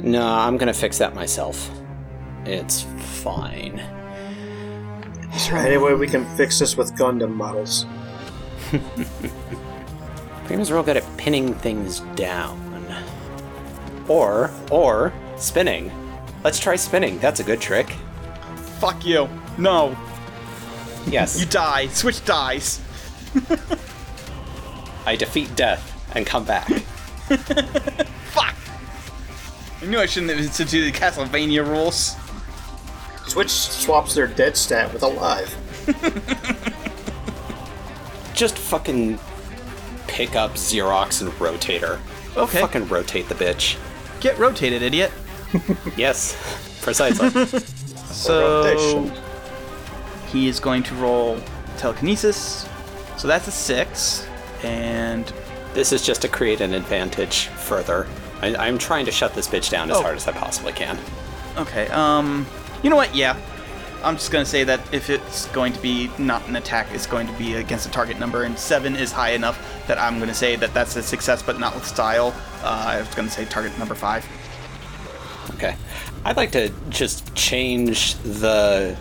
No, I'm gonna fix that myself. It's fine. Is there any way we can fix this with Gundam models? Prima's real good at pinning things down. Or, or, spinning. Let's try spinning. That's a good trick. Fuck you. No. Yes, You die. Switch dies. I defeat death and come back. Fuck! I knew I shouldn't have instituted Castlevania rules. Switch swaps their dead stat with alive. Just fucking pick up Xerox and Rotator. Okay. Fucking rotate the bitch. Get rotated, idiot. Yes, precisely. So Rotation. he is going to roll telekinesis. So that's a six, and this is just to create an advantage further. I, I'm trying to shut this bitch down as Oh. hard as I possibly can. okay. Um, you know what? Yeah, I'm just gonna say that if it's going to be not an attack, it's going to be against a target number, and seven is high enough that I'm gonna say that that's a success, but not with style. Uh, I was gonna say target number five. Okay. I'd like to just change the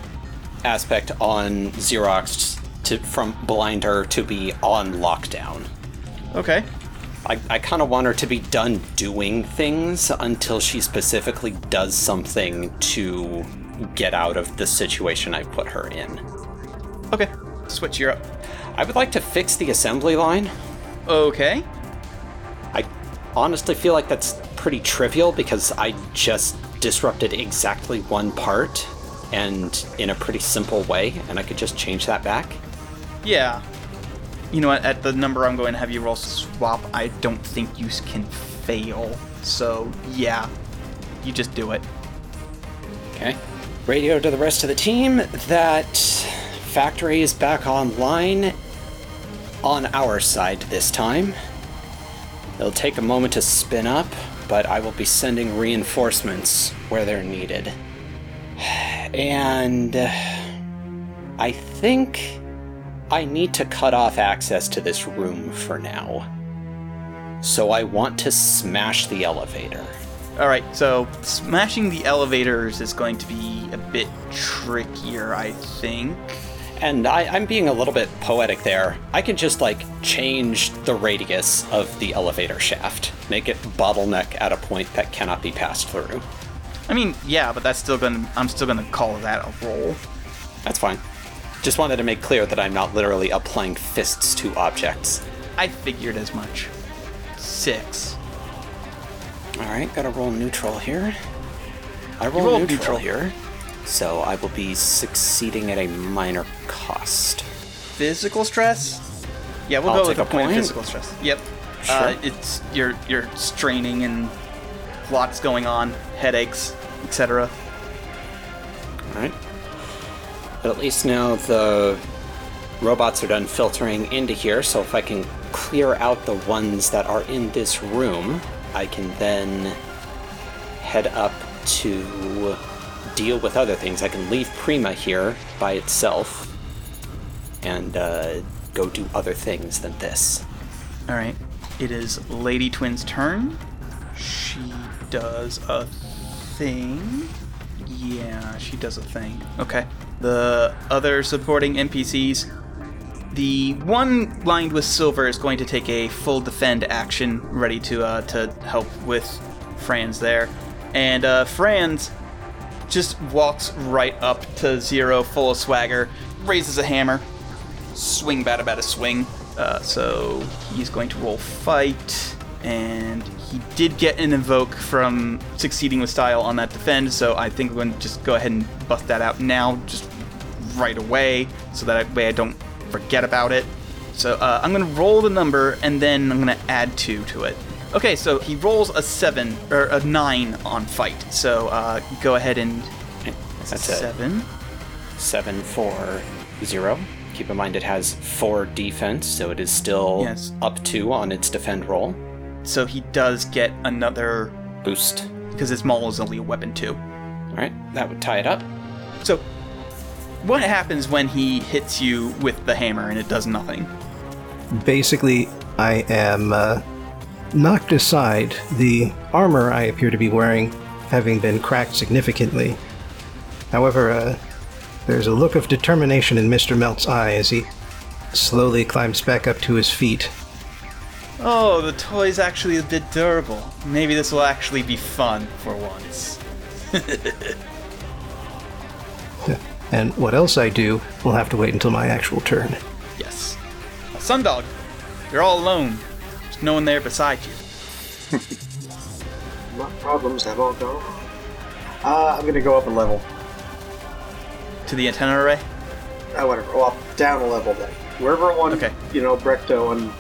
aspect on Xerox to from blinder to be on lockdown. Okay. I, I kind of want her to be done doing things until she specifically does something to get out of the situation I put her in. Okay. Switch. You're up. I would like to fix the assembly line. Okay. I honestly feel like that's pretty trivial because I just disrupted exactly one part and in a pretty simple way, and I could just change that back. Yeah. You know what? At the number I'm going to have you roll swap, I don't think you can fail. So, yeah. You just do it. Okay. Radio to the rest of the team that factory is back online on our side this time. It'll take a moment to spin up, but I will be sending reinforcements where they're needed. And uh, I think I need to cut off access to this room for now. So I want to smash the elevator. All right, so smashing the elevators is going to be a bit trickier, I think. And I, I'm being a little bit poetic there. I could just like change the radius of the elevator shaft, make it bottleneck at a point that cannot be passed through. I mean, yeah, but that's still gonna. I'm still gonna call that a roll. That's fine. Just wanted to make clear that I'm not literally applying fists to objects. I figured as much. Six. All right, gotta roll neutral here. I roll neutral, neutral. here, so I will be succeeding at a minor cost. Physical stress. Yeah, we'll I'll go with a a point of physical stress. Yep. Uh, it's you're you're straining and lots going on, headaches, etc. All right. But at least now the robots are done filtering into here, so if I can clear out the ones that are in this room, I can then head up to deal with other things. I can leave Prima here by itself and uh, go do other things than this. All right. It is Lady Twin's turn. She does a thing. Yeah, she does a thing. Okay. The other supporting NPCs. The one lined with silver is going to take a full defend action, ready to uh, to help with Franz there, and uh, Franz just walks right up to Zero, full of swagger, raises a hammer, swing bat about a swing. Uh, so he's going to roll fight, and he did get an invoke from succeeding with style on that defend. So I think we're going to just go ahead and bust that out now, just right away, so that way I don't forget about it. So uh, I'm going to roll the number, and then I'm going to add two to it. Okay, so he rolls a seven or a nine on fight. So uh, go ahead and That's a seven. seven four zero. Keep in mind it has four defense, so it is still Yes. up two on its defend roll. So he does get another Boost. because his maul is only a weapon too. All right, that would tie it up. So, what happens when he hits you with the hammer and it does nothing? Basically, I am uh, knocked aside, the armor I appear to be wearing having been cracked significantly. However, uh, there's a look of determination in Mr. Melt's eye as he slowly climbs back up to his feet. Oh, the toy's actually a bit durable. Maybe this will actually be fun for once. And what else I do will have to wait until my actual turn. Yes. Sundog, you're all alone. There's no one there beside you. My problems have all gone. Uh, I'm gonna go up a level. To the antenna array? Uh, whatever. Well, down a level then. Wherever one, Okay. you know, Brecto and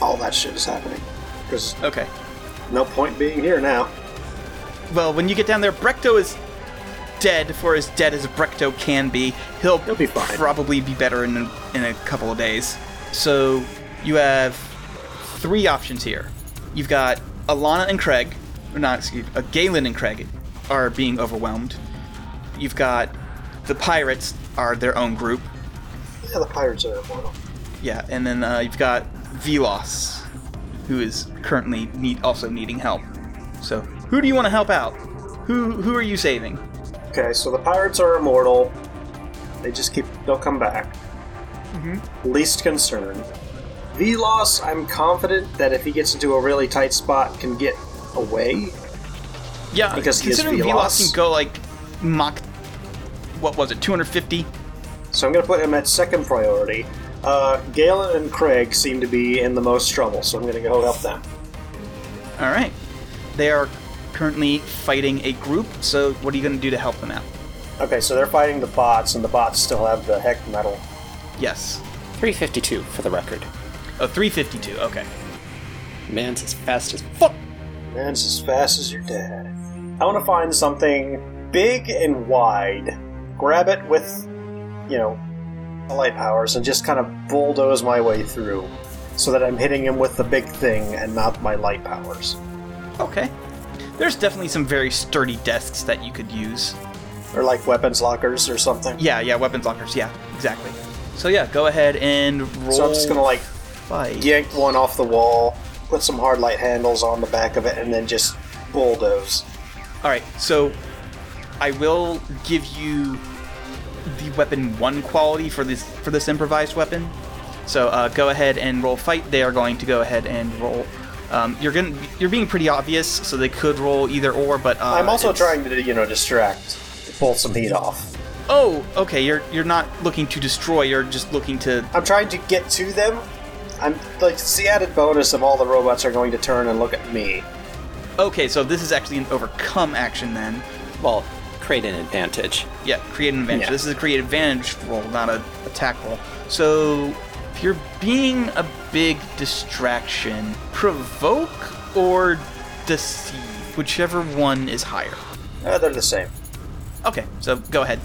all that shit is happening. Because Okay. no point being here now. Well, when you get down there, Brecto is dead for as dead as Brecto can be. He'll, He'll be probably be better in a, in a couple of days. So you have three options here. You've got Alana and Craig, or not, excuse uh, Galen and Craig are being overwhelmed. You've got the pirates are their own group. Yeah, the pirates are immortal. Yeah, and then uh, you've got Velos, who is currently need, also needing help. So who do you want to help out? Who who are you saving? Okay, so the pirates are immortal. They just keep. They'll come back. Least concern. Velos, I'm confident that if he gets into a really tight spot, can get away. Yeah, Because considering Velos. Velos can go like Mach, what was it, 250? So I'm going to put him at second priority. Uh, Galen and Craig seem to be in the most trouble, so I'm going to go help them. All right, they are currently fighting a group. So what are you going to do to help them out? Okay, so they're fighting the bots, and the bots still have the heck metal. Yes, 352 for the record. oh, 352. Okay. Man's as fast as fuck. Man's as fast as your dad. I want to find something big and wide. Grab it with, you know, light powers and just kind of bulldoze my way through so that I'm hitting him with the big thing and not my light powers. Okay. There's definitely some very sturdy desks that you could use. Or like weapons lockers or something. Yeah, yeah, weapons lockers. Yeah, exactly. So yeah, go ahead and roll. So I'm just gonna like fight. yank one off the wall, put some hard light handles on the back of it, and then just bulldoze. All right, so I will give you the weapon one quality for this for this improvised weapon. So uh, go ahead and roll fight. They are going to go ahead and roll. Um, you're going you're being pretty obvious, so they could roll either or. But uh, I'm also it's- trying to, you know, distract, pull some heat off. Oh, okay. You're you're not looking to destroy. You're just looking to. I'm trying to get to them. I'm like it's the added bonus of all the robots are going to turn and look at me. Okay, so this is actually an overcome action then. Well, create an advantage. Yeah, create an advantage. Yeah. This is a create advantage roll, not a attack roll. So if you're being a big distraction, provoke or deceive, whichever one is higher. Uh, they're the same. Okay, so go ahead.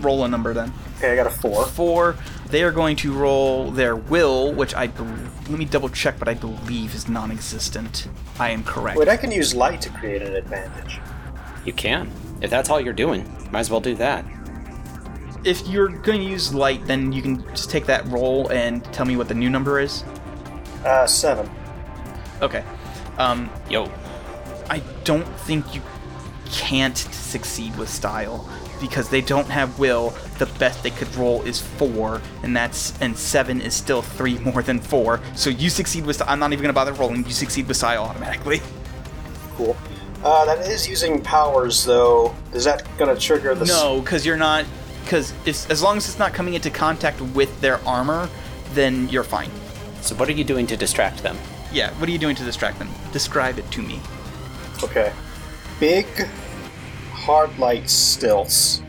Roll a number then. Okay, I got a four. Four. They are going to roll their will, which I bel let me double check, but I believe is non-existent. I am correct. Wait, I can use light to create an advantage. You can. If that's all you're doing, might as well do that. If you're going to use light, then you can just take that roll and tell me what the new number is. Uh, seven. Okay. Um, Yo, I don't think you can't succeed with style because they don't have will. The best they could roll is four, and that's and seven is still three more than four. So you succeed with. I'm not even gonna bother rolling. You succeed with style automatically. Cool. Uh, that is using powers, though. Is that gonna trigger the? No, because you're not. Because as long as it's not coming into contact with their armor, then you're fine. so what are you doing to distract them? Yeah. What are you doing to distract them? Describe it to me. Okay. Big, hard light stilts.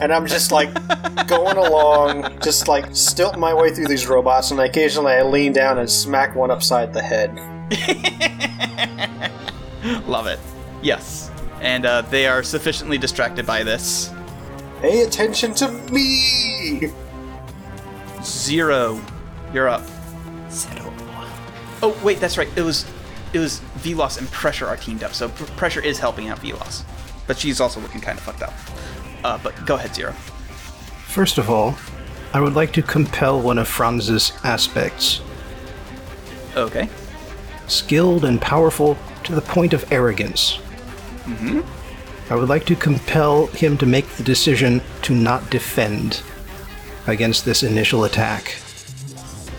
And I'm just like going along, just like stilting my way through these robots, and occasionally I lean down and smack one upside the head. Love it. Yes. And uh, they are sufficiently distracted by this. Pay attention to me! Zero. You're up. Settle. Oh wait, that's right. It was it was Velos and Pressure are teamed up, so Pr- Pressure is helping out Velos, but she's also looking kind of fucked up. Uh, but go ahead, Zero. First of all, I would like to compel one of Franz's aspects Okay. skilled and powerful to the point of arrogance. Mm-hmm. I would like to compel him to make the decision to not defend against this initial attack.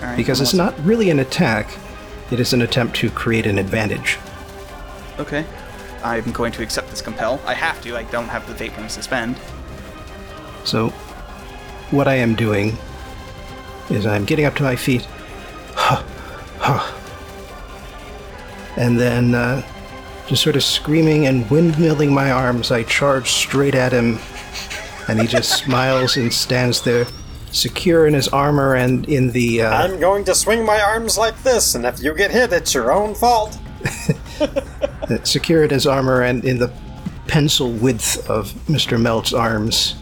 Right. Because it's not really an attack, it is an attempt to create an advantage. Okay. I'm going to accept this compel. I have to. I don't have the fate points to spend. So, what I am doing is I'm getting up to my feet, and then uh, just sort of screaming and windmilling my arms, I charge straight at him, and he just smiles and stands there, secure in his armor and in the. Uh, I'm going to swing my arms like this, and if you get hit, it's your own fault. secure in his armor and in the pencil width of Mr. Melt's arms.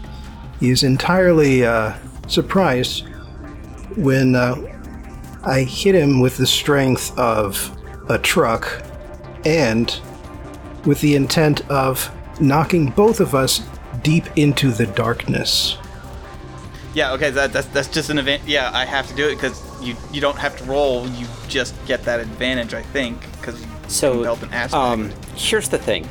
He is entirely uh, surprised when uh, I hit him with the strength of a truck and with the intent of knocking both of us deep into the darkness. Yeah. Okay. That, that's that's just an event. Yeah, I have to do it because you you don't have to roll. You just get that advantage. I think because So, compelled an aspect. um, here's the thing.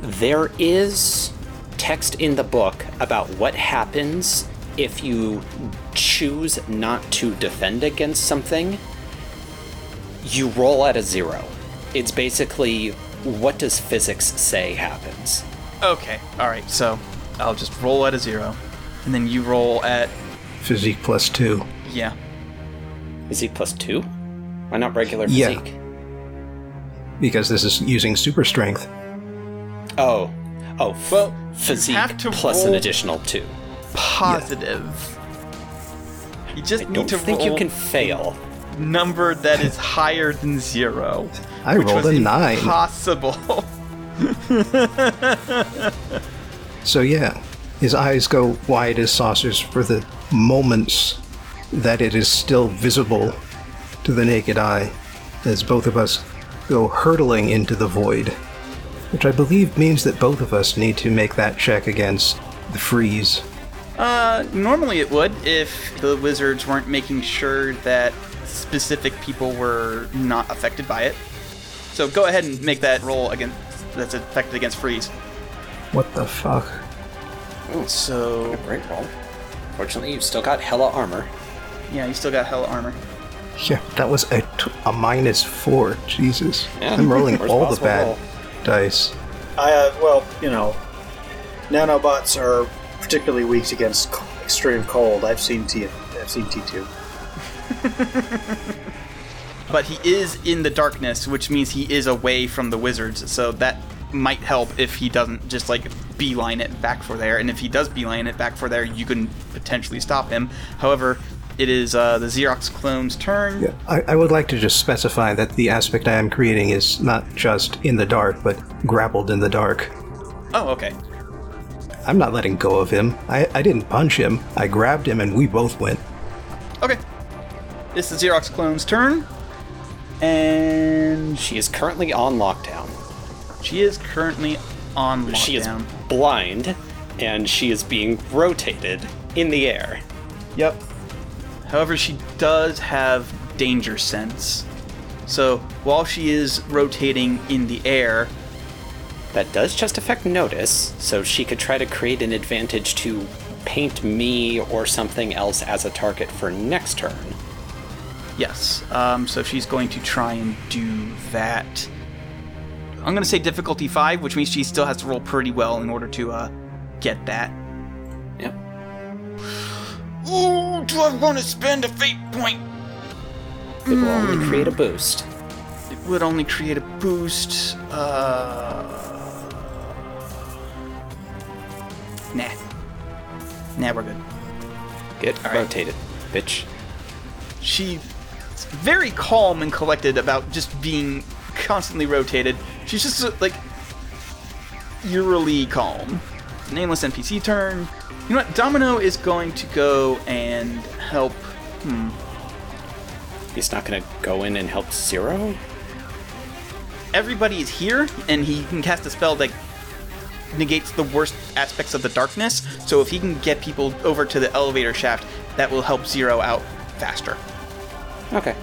There is text in the book about what happens if you choose not to defend against something. You roll at a zero. It's basically what does physics say happens. Okay. All right. So I'll just roll at a zero, and then you roll at Physique plus two. yeah. Physique plus two? Why not regular Yeah. physique? Because this is using super strength. Oh. Oh, f- Well, you physique have to plus an roll- additional two. Positive. You just I need don't to think roll you can fail. number that is higher than zero. I which rolled was a nine. Possible. So yeah, His eyes go wide as saucers for the moments that it is still visible to the naked eye as both of us go hurtling into the void. Which I believe means that both of us need to make that check against the freeze. Uh, normally it would if the wizards weren't making sure that specific people were not affected by it. So go ahead and make that roll again. that's affected against freeze. What the fuck? So Great roll. Fortunately, you've still got hella armor. yeah, you still got hella armor. Yeah, that was a, t- a minus four. Jesus. Yeah. I'm rolling Worst all the possible bad roll. dice. I uh, well, you know, nanobots are particularly weak against c- extreme cold. I've seen T. I've seen T two. But he is in the darkness, which means he is away from the wizards. So that might help if he doesn't just like beeline it back for there. And if he does beeline it back for there, you can potentially stop him. However, it is uh, the Xerox clone's turn. Yeah, I, I would like to just specify that the aspect I am creating is not just in the dark, but grappled in the dark. Oh, okay. I'm not letting go of him. I, I didn't punch him. I grabbed him and we both went. Okay. It's the Xerox clone's turn. And She is currently on lockdown. she is currently on lockdown. She is blind, and she is being rotated in the air. Yep. However, she does have danger sense. So while she is rotating in the air, That does just affect notice, so she could try to create an advantage to paint me or something else as a target for next turn. Yes. Um, so she's going to try and do that. I'm going to say difficulty five, which means she still has to roll pretty well in order to uh, get that. Yep. Ooh, do I want to spend a fate point? It will only create a boost. It would only create a boost. Uh, nah. Nah, we're good. Get All right. rotated, bitch. She's very calm and collected about just being constantly rotated. She's just uh, like eerily calm. Nameless NPC turn. You know what? Domino is going to go and help. Hmm. He's not gonna go in and help Zero? Everybody is here, and he can cast a spell that negates the worst aspects of the darkness. So if he can get people over to the elevator shaft, that will help Zero out faster. Okay.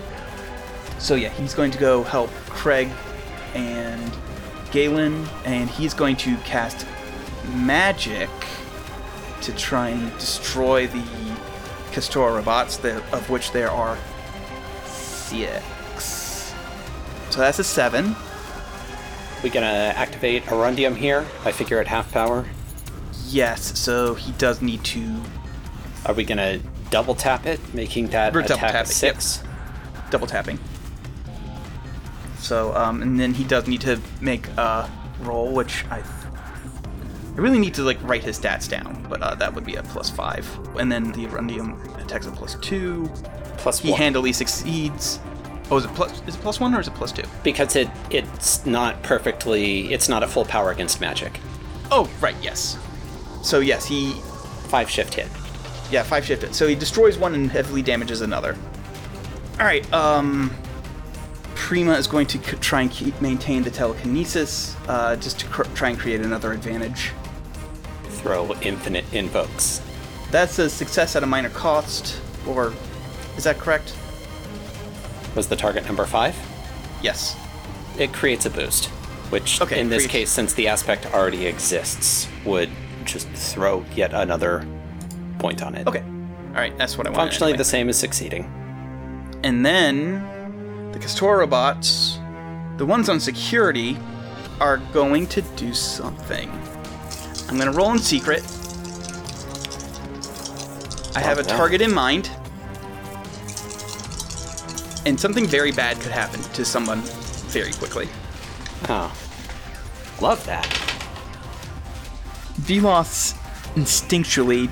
So yeah, he's going to go help Craig and Galen, and he's going to cast magic to try and destroy the Kestora bots, of which there are six. So that's a seven. We gonna activate Arundium here? I figure at half power. Yes, so he does need to Are we gonna double tap it, making that We're double attack a tapping, six? Double tapping. So, um, and then he does need to make a roll, which I, I really need to like write his stats down, but uh, that would be a plus five. And then the Arundium attacks a plus two. Plus He one. handily succeeds. Oh, is it plus? Is it plus one or is it plus two? because it it's not perfectly it's not a full power against magic. Oh, right. Yes. So yes, he Five shift hit. Yeah, five shift hit. So he destroys one and heavily damages another. All right. Um, Prima is going to c- try and keep maintain the telekinesis, uh, just to cr- try and create another advantage. Throw infinite invokes. That's a success at a minor cost, or is that correct? Was the target number five? Yes. It creates a boost, which Okay, in this creates- case, since the aspect already exists, would just throw yet another point on it. Okay. All right. That's what I wanted. Functionally anyway. the same as succeeding. And then the Kestora bots, the ones on security, are going to do something. I'm gonna roll in secret. I have a target in mind. And something very bad could happen to someone very quickly. Oh. Love that. Velos instinctually,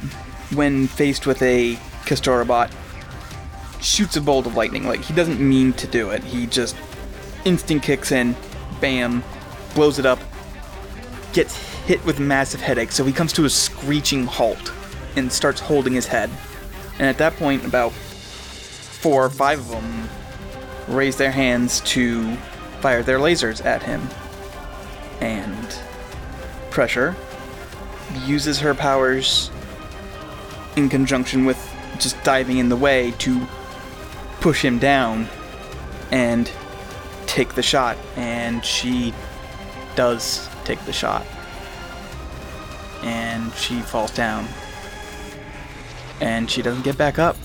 when faced with a Kestora bot, shoots a bolt of lightning. Like, he doesn't mean to do it. He just instinct kicks in, bam, blows it up, gets hit with massive headache, so he comes to a screeching halt and starts holding his head. And at that point, about four or five of them raise their hands to fire their lasers at him. And Pressure uses her powers in conjunction with just diving in the way to push him down and take the shot. And she does take the shot. And she falls down. And she doesn't get back up.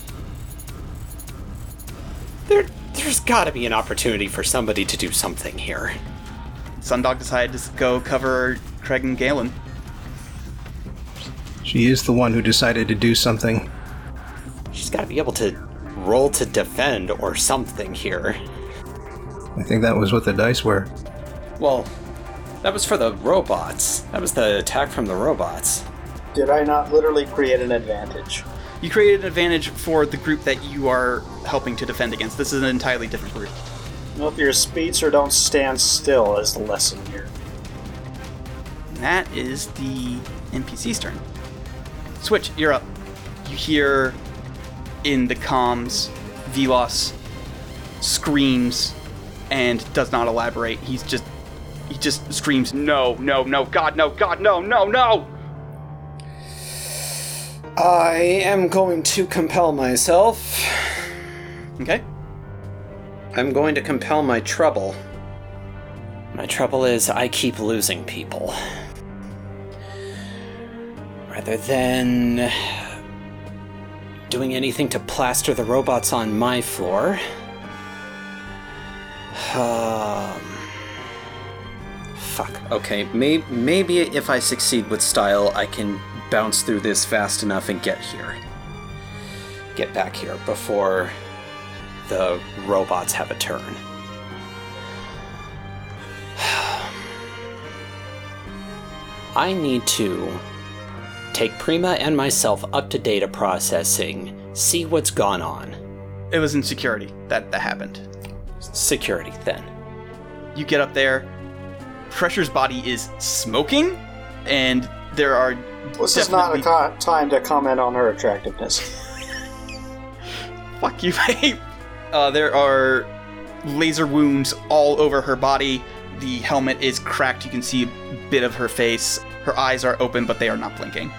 There, there's got to be an opportunity for somebody to do something here. Sundog decided to go cover Craig and Galen. She is the one who decided to do something. She's got to be able to roll to defend or something here. I think that was what the dice were. Well, that was for the robots. That was the attack from the robots. Did I not literally create an advantage? You created an advantage for the group that you are helping to defend against. This is an entirely different group. Well, if your speedster don't stand still is the lesson here. And that is the NPC's turn. Switch, you're up. You hear in the comms, Velos screams and does not elaborate. He's just he just screams, no, no, no, God, no, God, no, no, no! I am going to compel myself. Okay. I'm going to compel my trouble. My trouble is I keep losing people. Rather than doing anything to plaster the robots on my floor. Um, fuck. Okay, may- maybe if I succeed with style, I can bounce through this fast enough and get here. Get back here before the robots have a turn. I need to take Prima and myself up to data processing, see what's gone on. It was in security that that happened. Security, then. You get up there, Pressure's body is smoking, and there are This is not a co- time to comment on her attractiveness. Fuck you, babe. Uh, there are laser wounds all over her body. The helmet is cracked. You can see a bit of her face. Her eyes are open, but they are not blinking.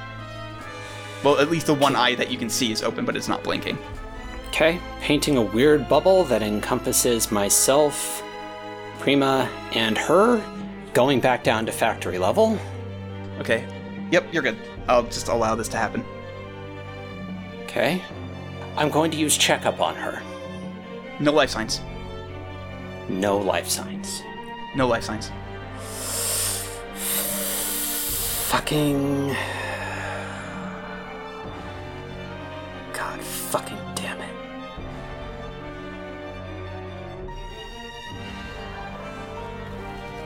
Well, at least the one eye that you can see is open, but it's not blinking. Okay, painting a weird bubble that encompasses myself, Prima, and her, going back down to factory level. Okay. Yep, you're good. I'll just allow this to happen. Okay. I'm going to use checkup on her. No life signs. No life signs. No life signs. Fucking. Fucking damn it.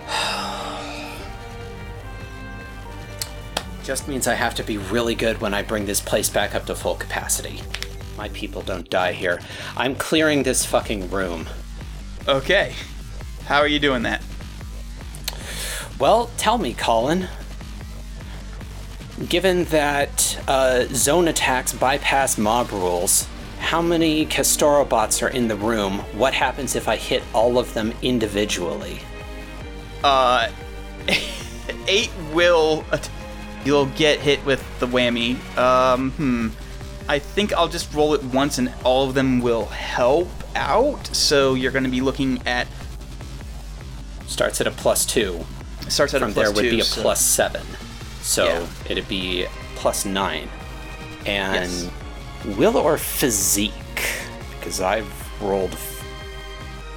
Just means I have to be really good when I bring this place back up to full capacity. My people don't die here. I'm clearing this fucking room. Okay. How are you doing that? Well, tell me, Colin. Given that uh, zone attacks bypass mob rules, how many Kestorabots are in the room? What happens if I hit all of them individually? Uh, eight will. You'll get hit with the whammy. Um, hmm. I think I'll just roll it once and all of them will help out. So you're going to be looking at. Starts at a plus two. Starts at From a plus there would two, be a so- plus seven. So Yeah. it'd be plus nine. And Yes. will or physique? Because I've rolled f-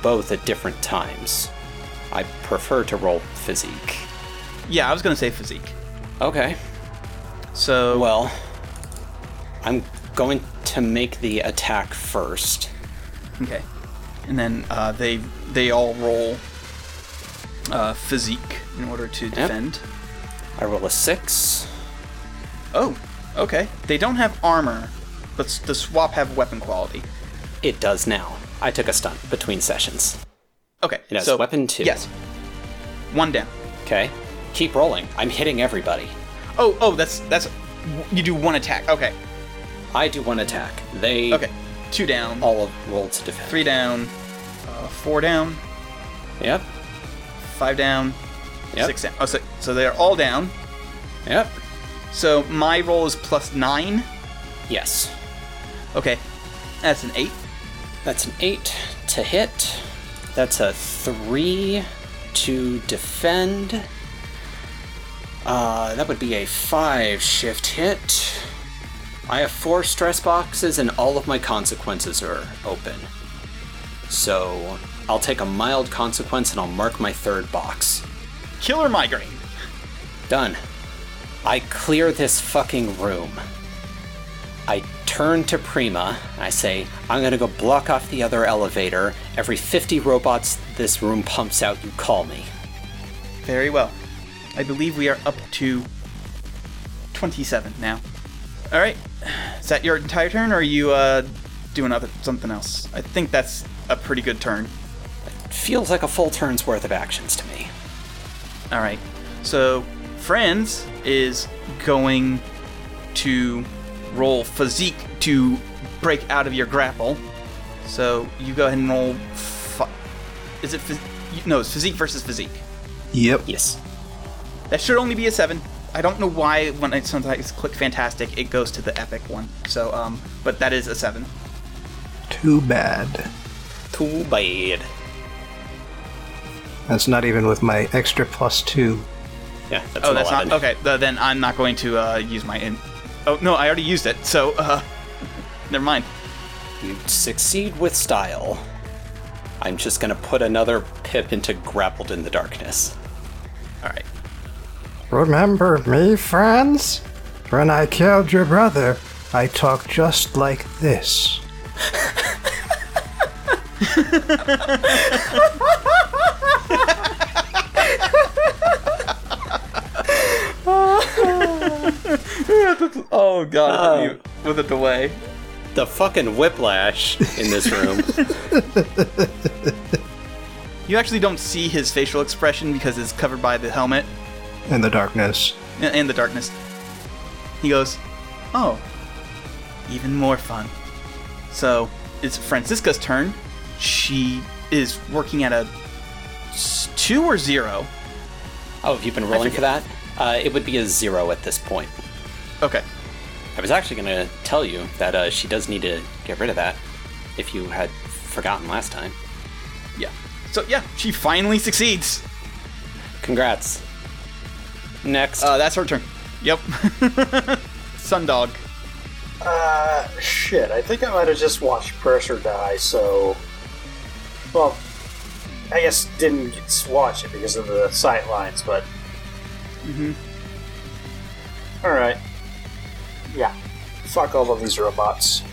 both at different times. I prefer to roll physique. Yeah, I was going to say physique. Okay. So. Well, I'm going to make the attack first. Okay. And then uh, they they all roll uh, physique in order to defend. I roll a six. Oh, okay. They don't have armor, but the swap have weapon quality. It does now. I took a stunt between sessions. Okay. It has so weapon two. Yes. One down. Okay. Keep rolling. I'm hitting everybody. Oh, oh, that's that's you do one attack. Okay, I do one attack. They okay, two down, all of roll to defend. three down, uh, four down, Yep. five down, Yep. six down. Oh, so, so they're all down. Yep. So my roll is plus nine. Yes. Okay, that's an eight. That's an eight to hit. That's a three to defend. Uh, that would be a five shift hit. I have four stress boxes and all of my consequences are open. So I'll take a mild consequence and I'll mark my third box. Killer migraine. Done. I clear this fucking room. I turn to Prima. I say, I'm gonna go block off the other elevator. Every 50 robots this room pumps out, you call me. Very well. I believe we are up to 27 now. All right. Is that your entire turn, or are you uh, doing other something else? I think that's a pretty good turn. Feels like a full turn's worth of actions to me. All right. So, Franz is going to roll physique to break out of your grapple. So you go ahead and roll. Fi- is it? Phys- no, it's physique versus physique. Yep. Yes. That should only be a seven. I don't know why when I sometimes click fantastic, it goes to the epic one. So, um, but that is a seven. Too bad. Too bad. That's not even with my extra plus two. Yeah, that's oh, that's 11. not okay. th- then I'm not going to uh, use my in. Oh no, I already used it. So, uh, never mind. You succeed with style. I'm just gonna put another pip into grappled in the darkness. All right. Remember me, Franz? When I killed your brother, I talked just like this. Oh god, you- with a delay. The fucking whiplash in this room. You actually don't see his facial expression because it's covered by the helmet In the darkness. and and the darkness. He goes, "Oh, even more fun." So it's Francisca's turn. She is working at a s- two or zero. oh, have you been rolling for that? Uh, it would be a zero at this point. Okay. I was actually going to tell you that uh, she does need to get rid of that if you had forgotten last time. Yeah. So yeah, she finally succeeds. Congrats. Next. Uh, that's her turn. Yep. Sundog. Uh, shit. I think I might have just watched Pressure die, so. Well, I guess didn't watch it because of the sight lines, but. Mm-hmm. Alright. Yeah. Fuck all of these robots.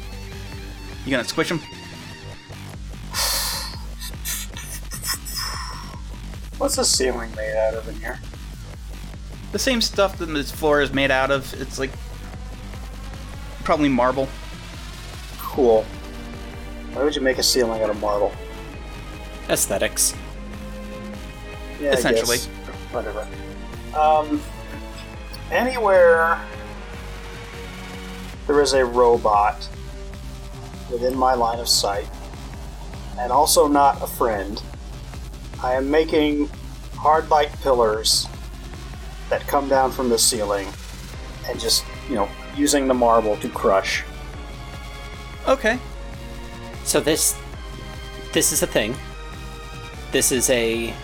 You gonna squish them? What's the ceiling made out of in here? The same stuff that this floor is made out of. It's like probably marble. Cool. Why would you make a ceiling out of marble? Aesthetics. Yeah, Essentially. Whatever. Um, anywhere there is a robot within my line of sight, and also not a friend, I am making hard light pillars that come down from the ceiling and just, you know, using the marble to crush. Okay. So this this is a thing. This is a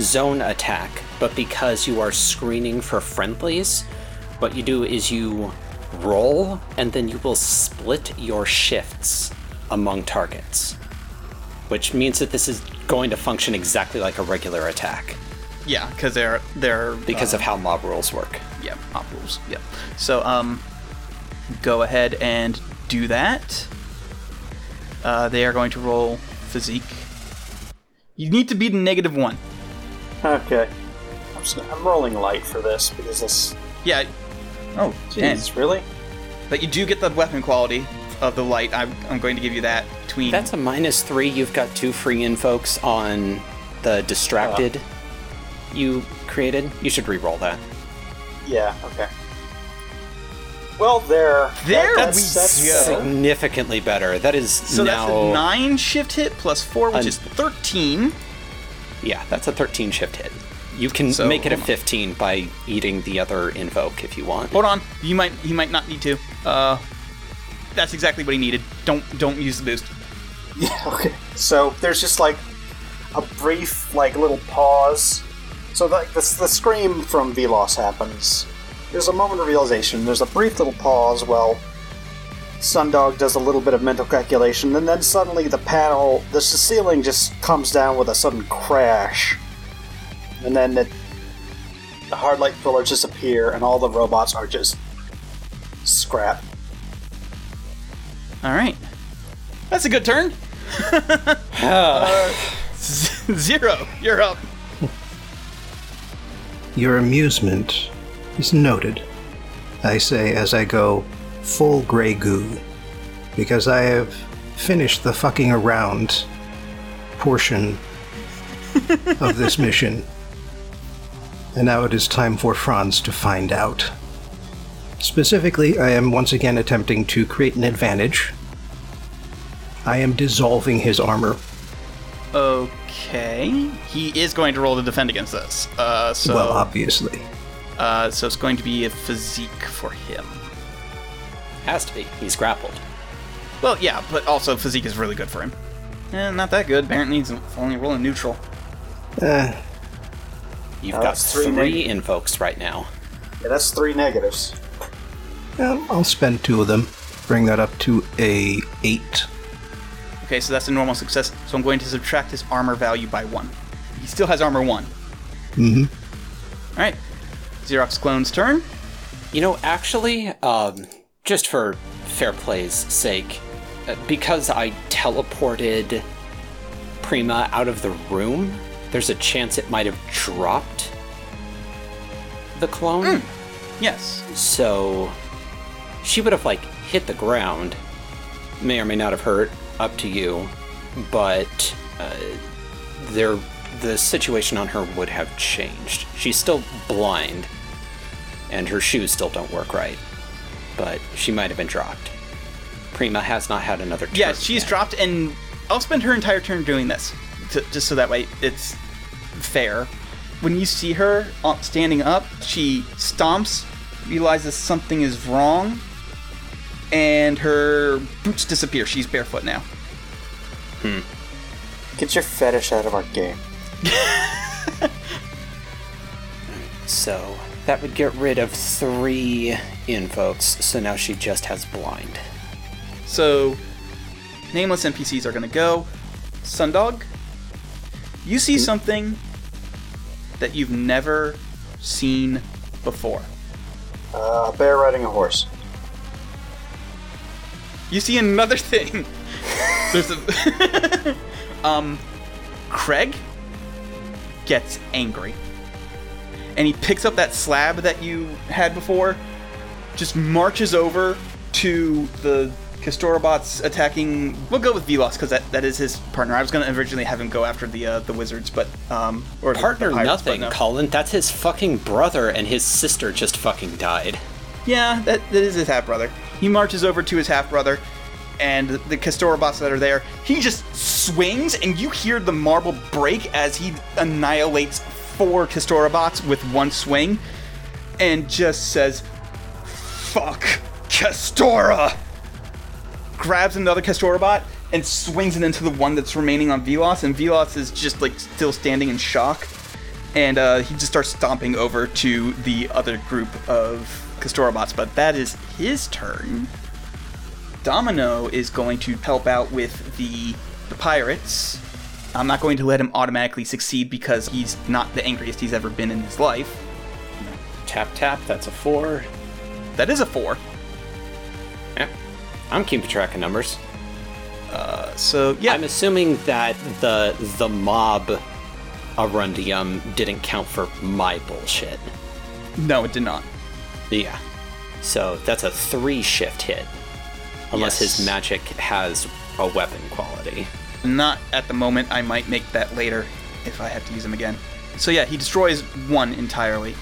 zone attack, but because you are screening for friendlies, what you do is you roll and then you will split your shifts among targets. Which means that this is going to function exactly like a regular attack Yeah, because they're they're because uh, of how mob rules work. yeah mob rules. Yeah. So um, go ahead and do that. Uh, they are going to roll physique. You need to beat a negative one. Okay. I'm, s- I'm rolling light for this because this. Yeah. Oh, damn. Jeez, really? But you do get the weapon quality of the light. I'm, I'm going to give you that between. That's a minus three. You've got two free invokes on the distracted. Uh. you created. You should re-roll that. Yeah. Okay. Well, there. There that, we that's, go. Significantly better. That is So now. that's a nine shift hit plus four, which Un- is thirteen. Yeah, that's a 13 shift hit. You can So, make it a hold on. 15 by eating the other invoke if you want. Hold on, you might he might not need to. Uh, that's exactly what he needed. Don't don't use the boost. Yeah, okay. So there's just like a brief, like little pause. So like the, the scream from Velos happens. There's a moment of realization. There's a brief little pause while Sundog does a little bit of mental calculation, and then suddenly the panel, the ceiling just comes down with a sudden crash, and then it, the hard light pillars disappear, and all the robots are just scrap. All right, that's a good turn. Uh, Zero, you're up. Your amusement is noted, I say as I go full Grey Goo, because I have finished the fucking around portion of this mission. And now it is time for Franz to find out. Specifically, I am once again attempting to create an advantage. I am dissolving his armor. Okay, he is going to roll to defend against this. Uh, so Well, obviously. Uh, so it's going to be a physique for him. Has to be. He's grappled. Well, yeah, but also physique is really good for him. Eh, not that good. Apparently, he's only rolling neutral. Eh, You've Uh, got that's three three neg- invokes right now. Yeah, that's three negatives. um, I'll spend two of them. Bring that up to a eight. Okay, so that's a normal success. So I'm going to subtract his armor value by one. He still has armor one. Mm-hmm. All right, Xerox clone's turn. You know, actually, um, just for fair play's sake, uh, because I teleported Prima out of the room, there's a chance it might have dropped the clone. Yes. So she would have like hit the ground, may or may not have hurt, up to you, but uh, there the situation on her would have changed. She's still blind, and her shoes still don't work right, but she might have been dropped. Prima has not had another turn. Yeah, she's yet. dropped, and I'll spend her entire turn doing this, to, just so that way it's fair. When you see her uh, standing up, she stomps, realizes something is wrong, and her boots disappear. She's barefoot now. Hmm. Get your fetish out of our game. So that would get rid of three invokes, so now she just has blind. So, nameless NPCs are gonna go. Sundog, you see something that you've never seen before. Uh, a bear riding a horse. You see another thing. There's a um Craig gets angry. And he picks up that slab that you had before, just marches over to the Kestorabots attacking. We'll go with Velos because that, that is his partner. I was gonna originally have him go after the uh, the wizards, but um or Partner the pirates, nothing, no. Colin. That's his fucking brother, and his sister just fucking died. Yeah, that, that is his half brother. He marches over to his half brother, and the, the Kestorabots that are there, he just swings, and you hear the marble break as he annihilates four Kestorabots with one swing, and just says, Fuck Kestora! Grabs another Kestorabot and swings it into the one that's remaining on Velos, and Velos is just like still standing in shock and uh, he just starts stomping over to the other group of Kestorabots. But that is his turn. Domino is going to help out with the the pirates. I'm not going to let him automatically succeed because he's not the angriest he's ever been in his life. Tap tap. That's a four. That is a four. Yeah. I'm keeping track of numbers. Uh, so yeah, I'm assuming that the the mob Arundium didn't count for my bullshit. no, it did not. Yeah. So that's a three shift hit. Unless Yes. his magic has a weapon quality. Not at the moment. I might make that later if I have to use him again. So yeah, he destroys one entirely.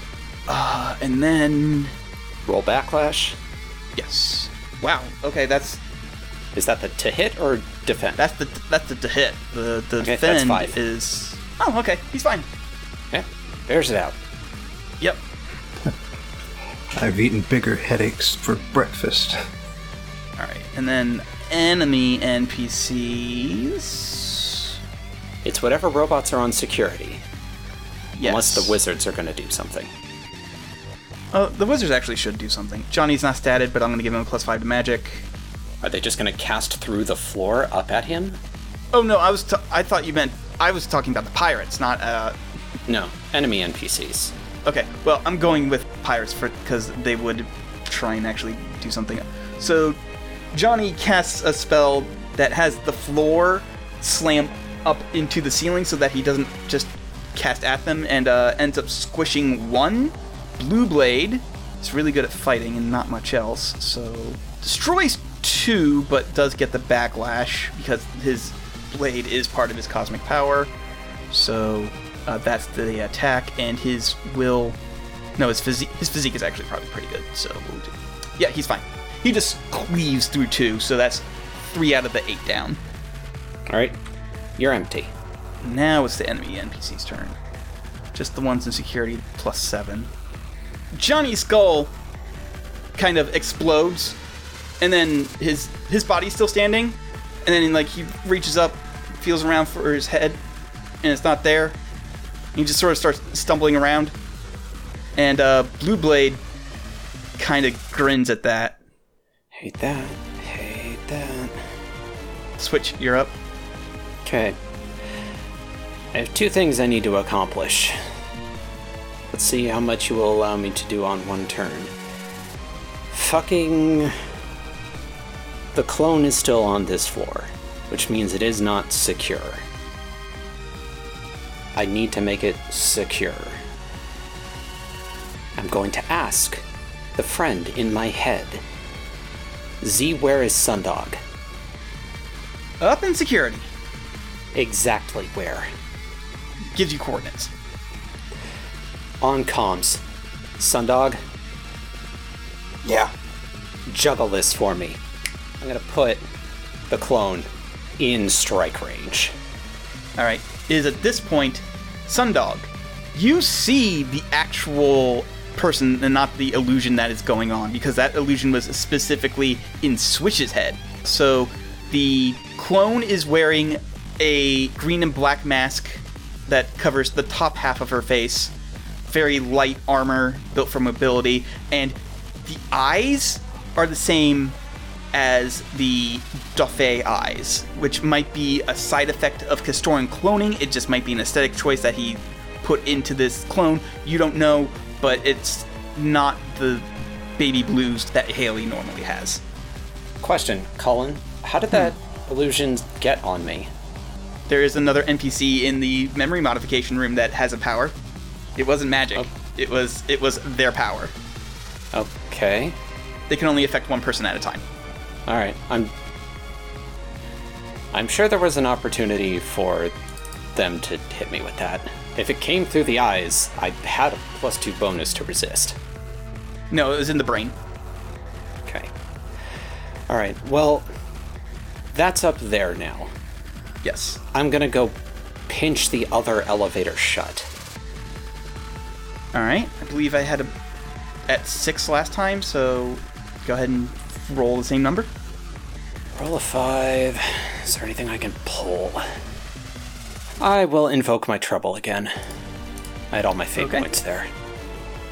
Uh, and then Roll backlash. yes. Wow. Okay, that's Is that the to hit or defend? that's the that's the to hit. The the Okay, that's defend five. is oh okay. He's fine. Okay. Bears it out. Yep. I've eaten bigger headaches for breakfast. All right, and then enemy NPCs. It's whatever robots are on security. Yes. Unless the wizards are going to do something. Oh, the wizards actually should do something. Johnny's not statted, but I'm gonna give him a plus five to magic. Are they just going to cast through the floor up at him? Oh no, I was t- I thought you meant I was talking about the pirates, not uh. No, enemy NPCs. Okay, well I'm going with pirates for because they would try and actually do something. So Johnny casts a spell that has the floor slam up into the ceiling so that he doesn't just cast at them and uh, ends up squishing one blue blade. It's really good at fighting and not much else. So destroys two, but does get the backlash because his blade is part of his cosmic power. So uh, that's the attack, and his will. No, his physique. His physique is actually probably pretty good. So. Yeah, he's fine. He just cleaves through two, so that's three out of the eight down. All right. You're empty. Now it's the enemy NPC's turn. Just the ones in security plus seven. Johnny Skull kind of explodes, and then his his body's still standing, and then like he reaches up, feels around for his head, and it's not there. He just sort of starts stumbling around, and uh, Blue Blade kind of grins at that. Hate that. Hate that. Switch, you're up. Okay. I have two things I need to accomplish. Let's see how much you will allow me to do on one turn. Fucking. The clone is still on this floor, which means it is not secure. I need to make it secure. I'm going to ask the friend in my head Z, where is Sundog? Up in security. Exactly where? Gives you coordinates. On comms. Sundog, Yeah. juggle this for me. I'm gonna put the clone in strike range. all right, is at this point, Sundog, you see the actual person and not the illusion that is going on because that illusion was specifically in Switch's head. So the clone is wearing a green and black mask that covers the top half of her face, very light armor built for mobility, and the eyes are the same as the Dauphin eyes, which might be a side effect of Kestoran cloning. It just might be an aesthetic choice that he put into this clone. You don't know, but it's not the baby blues that Haley normally has. Question, Colin, how did that hmm. illusion get on me? There is another NPC in the memory modification room that has a power. It wasn't magic. Oh. It was it was their power. Okay. They can only affect one person at a time. All right. I'm I'm sure there was an opportunity for them to hit me with that. If it came through the eyes, I had a plus 2 bonus to resist. No, it was in the brain. Okay. All right. Well, that's up there now. Yes. I'm going to go pinch the other elevator shut. All right. I believe I had a at six last time, so go ahead and roll the same number. Roll a five. Is there anything I can pull? I will invoke my trouble again. I had all my fate Okay. points there.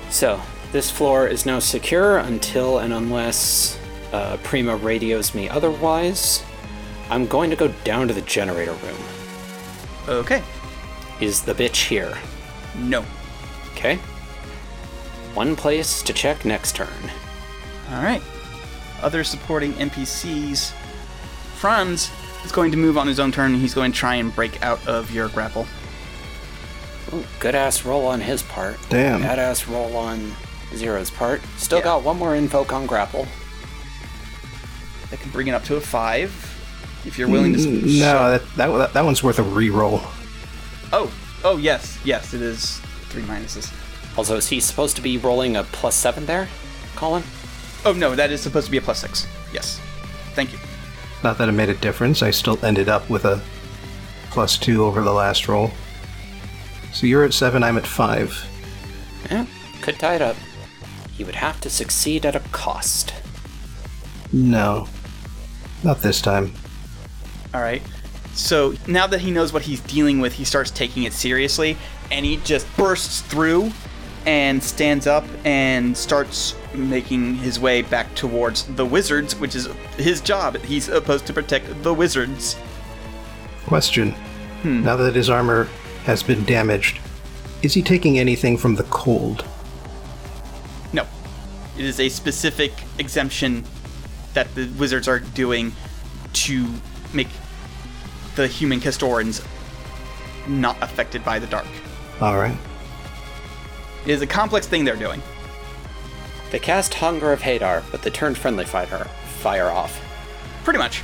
So, this floor is now secure until and unless uh, Prima radios me otherwise. I'm going to go down to the generator room. Okay. Is the bitch here? No. Okay. One place to check next turn. All right. Other supporting NPCs. Franz is going to move on his own turn. He's going to try and break out of your grapple. Ooh, good ass roll on his part. Damn. Bad ass roll on Zero's part. Still Yeah. got one more invoke on grapple. That can bring it up to a five. If you're willing to. Mm, no, that, that that one's worth a re-roll. Oh, Oh yes, yes, it is three minuses. Also, is he supposed to be rolling a plus seven there, Colin? Oh no, that is supposed to be a plus six. Yes. Thank you. Not that it made a difference, I still ended up with a plus two over the last roll. So you're at seven, I'm at five. Yeah, could tie it up. He would have to succeed at a cost. No. Not this time. All right. So now that he knows what he's dealing with, he starts taking it seriously, and he just bursts through and stands up and starts making his way back towards the wizards, which is his job. He's supposed to protect the wizards. Question. Hmm. Now that his armor has been damaged, is he taking anything from the cold? No. It is a specific exemption that the wizards are doing to make the human Kestorans not affected by the dark. Alright. It is a complex thing they're doing. They cast Hunger of Hadar, but they turned friendly fire, fire off. Pretty much.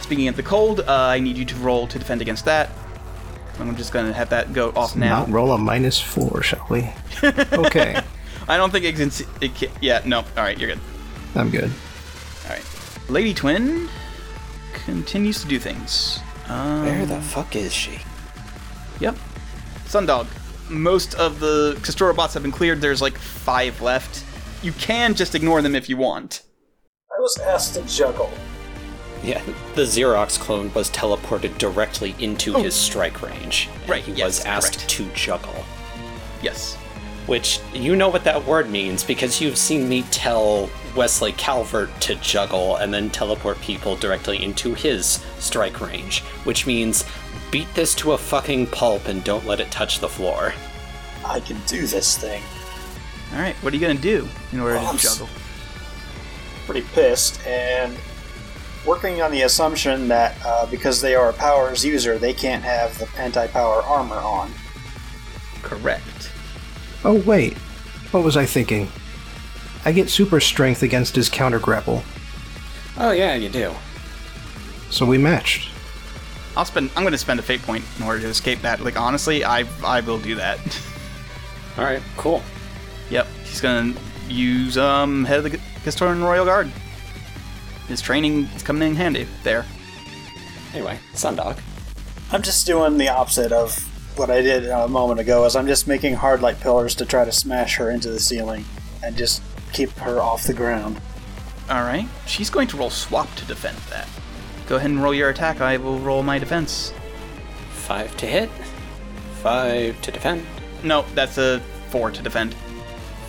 Speaking of the cold, uh, I need you to roll to defend against that. I'm just gonna have that go off now. Not roll a minus four, shall we? okay. I don't think it can. It can yeah, no. All right, you're good. I'm good. All right. Lady Twin continues to do things. Um, Where the fuck is she? Yep. Sundog. Most of the Kestora bots have been cleared. There's like five left. You can just ignore them if you want. I was asked to juggle. Yeah, the Xerox clone was teleported directly into oh. his strike range. and Right, He yes, was asked correct. to juggle. Yes. Which, you know what that word means because you've seen me tell Wesley Calvert to juggle and then teleport people directly into his strike range. Which means beat this to a fucking pulp and don't let it touch the floor. I can do this thing. All right. What are you gonna do in order I'm to juggle? Pretty pissed, and working on the assumption that uh, because they are a powers user, they can't have the anti-power armor on. Correct. Oh, wait. What was I thinking? I get super strength against his counter grapple, Oh, yeah, you do. so we matched. I'll spend. I'm gonna spend a fate point in order to escape that. Like honestly, I I will do that. Alright, cool. Yep. He's gonna use um head of the Kestorian Royal Guard. His training is coming in handy there. Anyway, Sundog. I'm just doing the opposite of what I did a moment ago. Is I'm just making hard light pillars to try to smash her into the ceiling and just keep her off the ground. All right. She's going to roll swap to defend that. Go ahead and roll your attack. I will roll my defense. Five to hit, five to defend, No, that's a four to defend.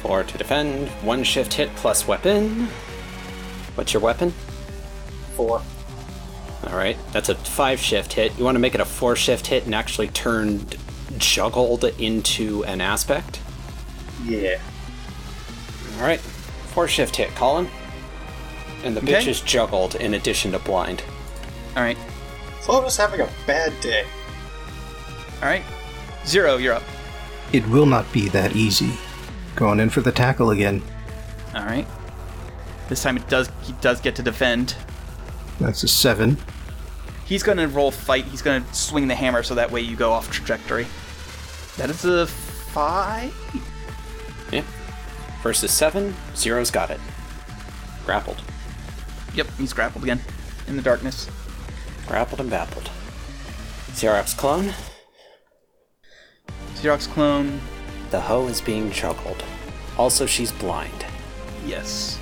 Four to defend, one shift hit plus weapon. What's your weapon? Four. Alright, that's a five shift hit. You want to make it a four shift hit and actually turn juggled into an aspect? Yeah. Alright, four shift hit, Colin. And the bitch is juggled in addition to blind. All right. Flota's having a bad day. All right. Zero, you're up. It will not be that easy. Going in for the tackle again. All right. This time it does he does get to defend. That's a seven. He's gonna roll fight. He's gonna swing the hammer so that way you go off trajectory. That is a five. Yeah. Versus seven, zero's got it. Grappled. Yep, he's grappled again in the darkness. Grappled and babbled. Xerox clone, Xerox clone. The hoe is being juggled. Also, she's blind. Yes.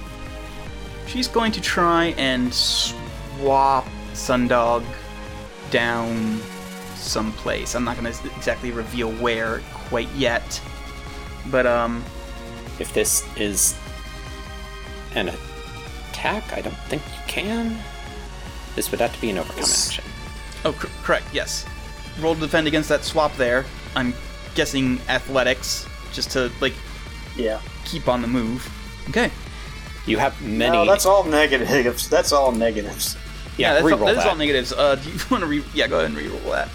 She's going to try and swap Sundog down someplace. I'm not going to exactly reveal where quite yet. But, um, If this is an attack, I don't think you can. This would have to be an overcome action. oh, cor- correct, yes. Roll to defend against that swap there. I'm guessing athletics, just to, like, Yeah. keep on the move. Okay. You have many. No, that's all negatives. That's all negatives. yeah, that's all, reroll that is that. all negatives. Uh, do you want to re- Yeah, go ahead and reroll that.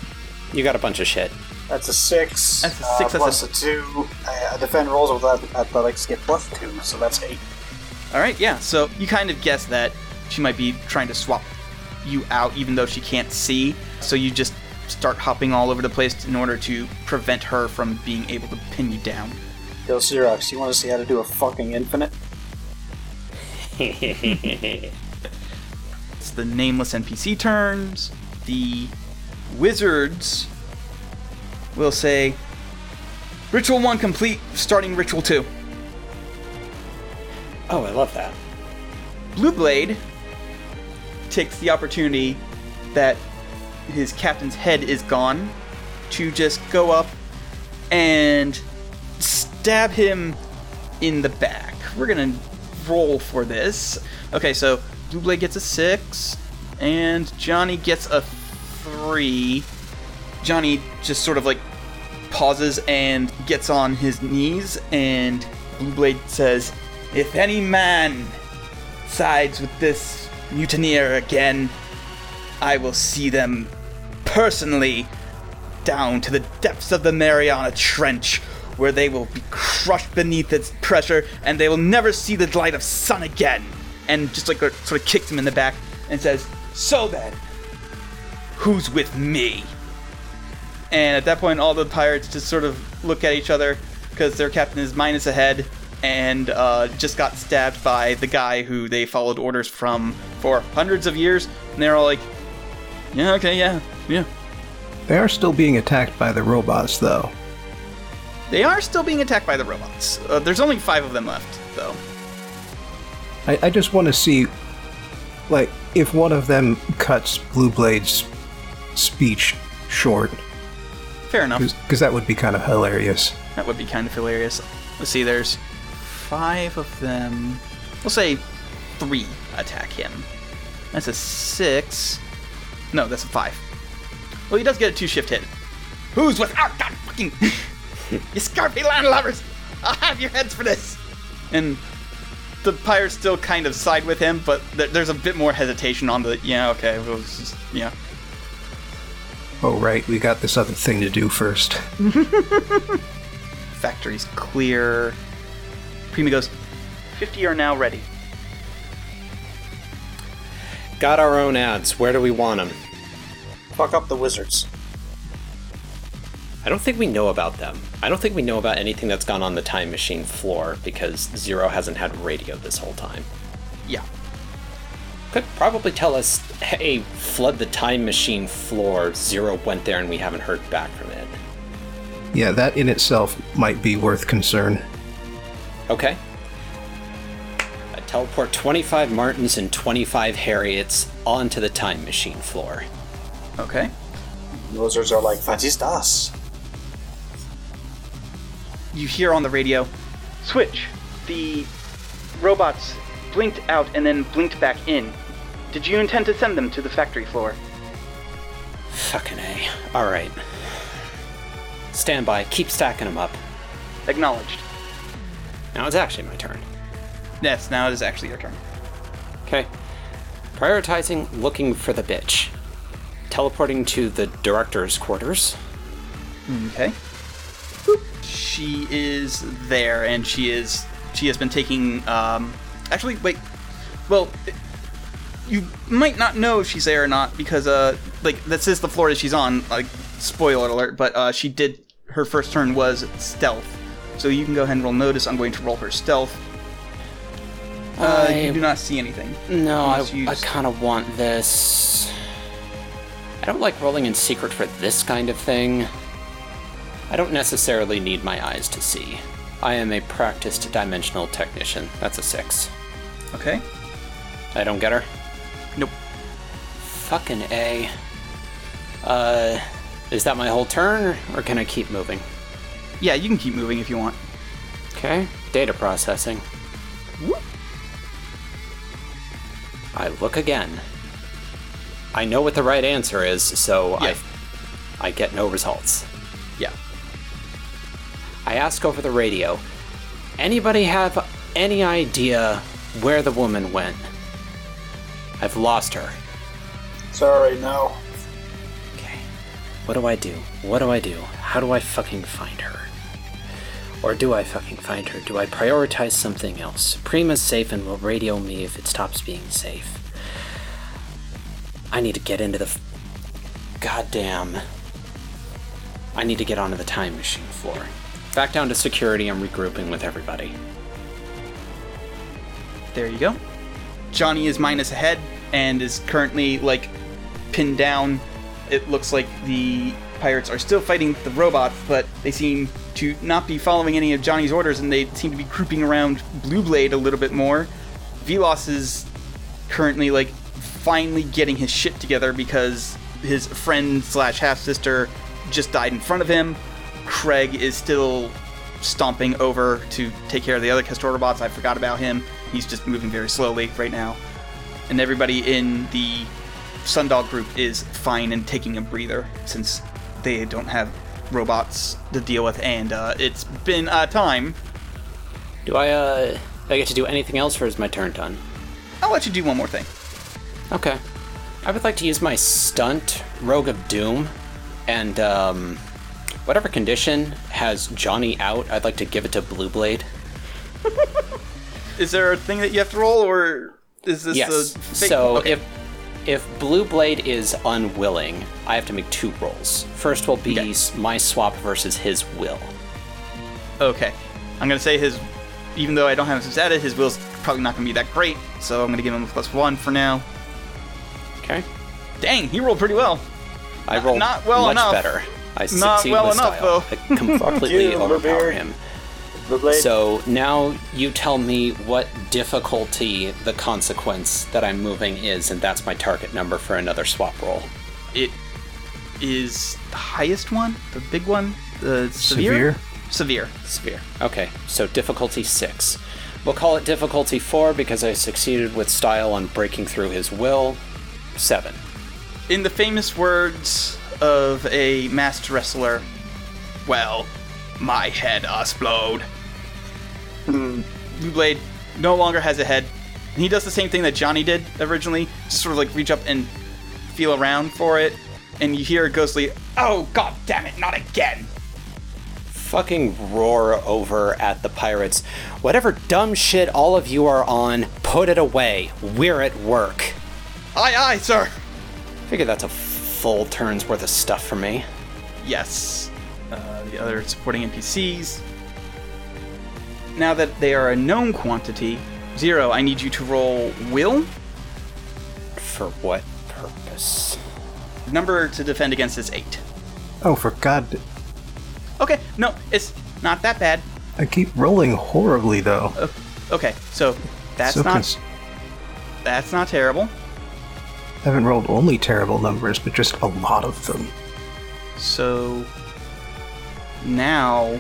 you got a bunch of shit. That's a six. That's a uh, six, that's plus a- a, two. Uh, defend rolls with ath- athletics get plus two, so that's eight. All right, yeah. So you kind of guess that she might be trying to swap you out, even though she can't see. So you just start hopping all over the place in order to prevent her from being able to pin you down. Yo, Xerox, you want to see how to do a fucking infinite? It's the nameless NPC turns. The wizards will say, Ritual 1 complete, starting Ritual 2. oh, I love that. Blue Blade takes the opportunity that his captain's head is gone to just go up and stab him in the back. We're gonna roll for this. Okay, so Blue Blade gets a six, and Johnny gets a three. Johnny just sort of like pauses and gets on his knees, and Blue Blade says, If any man sides with this mutineer again, I will see them personally down to the depths of the Mariana Trench, where they will be crushed beneath its pressure, and they will never see the light of sun again. And just like sort of kicks him in the back and says, "So then, who's with me?" And at that point, all the pirates just sort of look at each other because their captain is minus a head and uh, just got stabbed by the guy who they followed orders from for hundreds of years. And they're all like, "Yeah, okay, yeah, yeah." They are still being attacked by the robots, though. They are still being attacked by the robots. Uh, there's only five of them left, though. I, I just want to see, like, if one of them cuts Blue Blade's speech short, Fair enough. because that would be kind of hilarious. That would be kind of hilarious. Let's see, there's five of them. We'll say three attack him. That's a six. No, that's a five. Well, he does get a two shift hit. Who's with our god fucking. you Scarpy land lovers! I'll have your heads for this! And the pirates still kind of side with him, but there, there's a bit more hesitation on the. Yeah, okay, well, it's just, yeah. Oh, right, we got this other thing to do first. Factory's clear. Prima goes, 50 are now ready. Got our own ads. Where do we want them? Fuck up the wizards. I don't think we know about them. I don't think we know about anything that's gone on the time machine floor because Zero hasn't had radio this whole time. Yeah. Could probably tell us, hey, flood the time machine floor. Zero went there and we haven't heard back from it. Yeah, that in itself might be worth concern. Okay. I teleport 25 Martins and 25 Harriets onto the time machine floor. Okay. The wizards are like, Fantastas. you hear on the radio switch the robots blinked out and then blinked back in did you intend to send them to the factory floor Fucking A. Alright. Stand by. Keep stacking them up. acknowledged Now it's actually my turn. yes now it is actually your turn Okay. Prioritizing looking for the bitch. Teleporting to the director's quarters. okay Boop. she is there and she is she has been taking um actually wait well you might not know if she's there or not because uh like this is the floor that she's on like spoiler alert but uh she did her first turn was stealth so you can go ahead and roll notice i'm going to roll her stealth uh, you I- do not see anything No, I, I kind of want this. I don't like rolling in secret for this kind of thing. I don't necessarily need my eyes to see. I am a practiced dimensional technician. That's a six. okay I don't get her. nope Fucking A. Uh, is that my whole turn, or can I keep moving? yeah you can keep moving if you want Okay, data processing. Whoop. I look again. I know what the right answer is, so Yeah. I, I get no results. yeah I ask over the radio. Anybody have any idea where the woman went? I've lost her. Sorry, no. Okay. What do I do? What do I do? How do I fucking find her? Or do I fucking find her? Do I prioritize something else? Prima's safe and will radio me if it stops being safe. I need to get into the goddamn I need to get onto the time machine floor. Back down to security, I'm regrouping with everybody. There you go. Johnny is minus ahead and is currently like pinned down. It looks like the pirates are still fighting the robots, but they seem to not be following any of Johnny's orders and they seem to be grouping around Blue Blade a little bit more. Velos is currently like finally getting his shit together because his friend slash half sister just died in front of him. Craig is still stomping over to take care of the other Kestorabots. I forgot about him. He's just moving very slowly right now. And everybody in the Sundog group is fine and taking a breather since they don't have robots to deal with, and uh, it's been a time. Do I, uh, I get to do anything else, or is my turn done? I'll let you do one more thing. Okay. I would like to use my stunt, Rogue of Doom, and, um, whatever condition has Johnny out, I'd like to give it to Blue Blade. Is there a thing that you have to roll, or is this Yes. So okay. if if Blue Blade is unwilling, I have to make two rolls. First will be Okay. my swap versus his will. Okay. I'm gonna say his, even though I don't have his added, his will's probably not gonna be that great, so I'm gonna give him a plus one for now. Okay. Dang, he rolled pretty well. I rolled not well much enough. better. I Not succeed well with enough, style. though. I completely You, overpower him. So now you tell me what difficulty the consequence that I'm moving is, and that's my target number for another swap roll. It is the highest one, the big one, the severe. Severe? Severe. Severe. Okay, so difficulty six. We'll call it difficulty four because I succeeded with style on breaking through his will. Seven. In the famous words of a masked wrestler, well, my head explode. Hmm. Blue Blade no longer has a head. And he does the same thing that Johnny did originally, just sort of like reach up and feel around for it, and you hear a ghostly, "Oh god damn it, not again!" Fucking roar over at the pirates. Whatever dumb shit all of you are on, put it away. We're at work. Aye, aye, sir. Figure that's a full turn's worth of stuff for me. Yes. Uh, the other supporting NPCs. Now that they are a known quantity, Zero, I need you to roll Will. For what purpose? Number to defend against is 8. Oh, for God. Okay, no, it's not that bad. I keep rolling horribly, though. Uh, okay, so that's so not cons- that's not terrible. I haven't rolled only terrible numbers, but just a lot of them. So now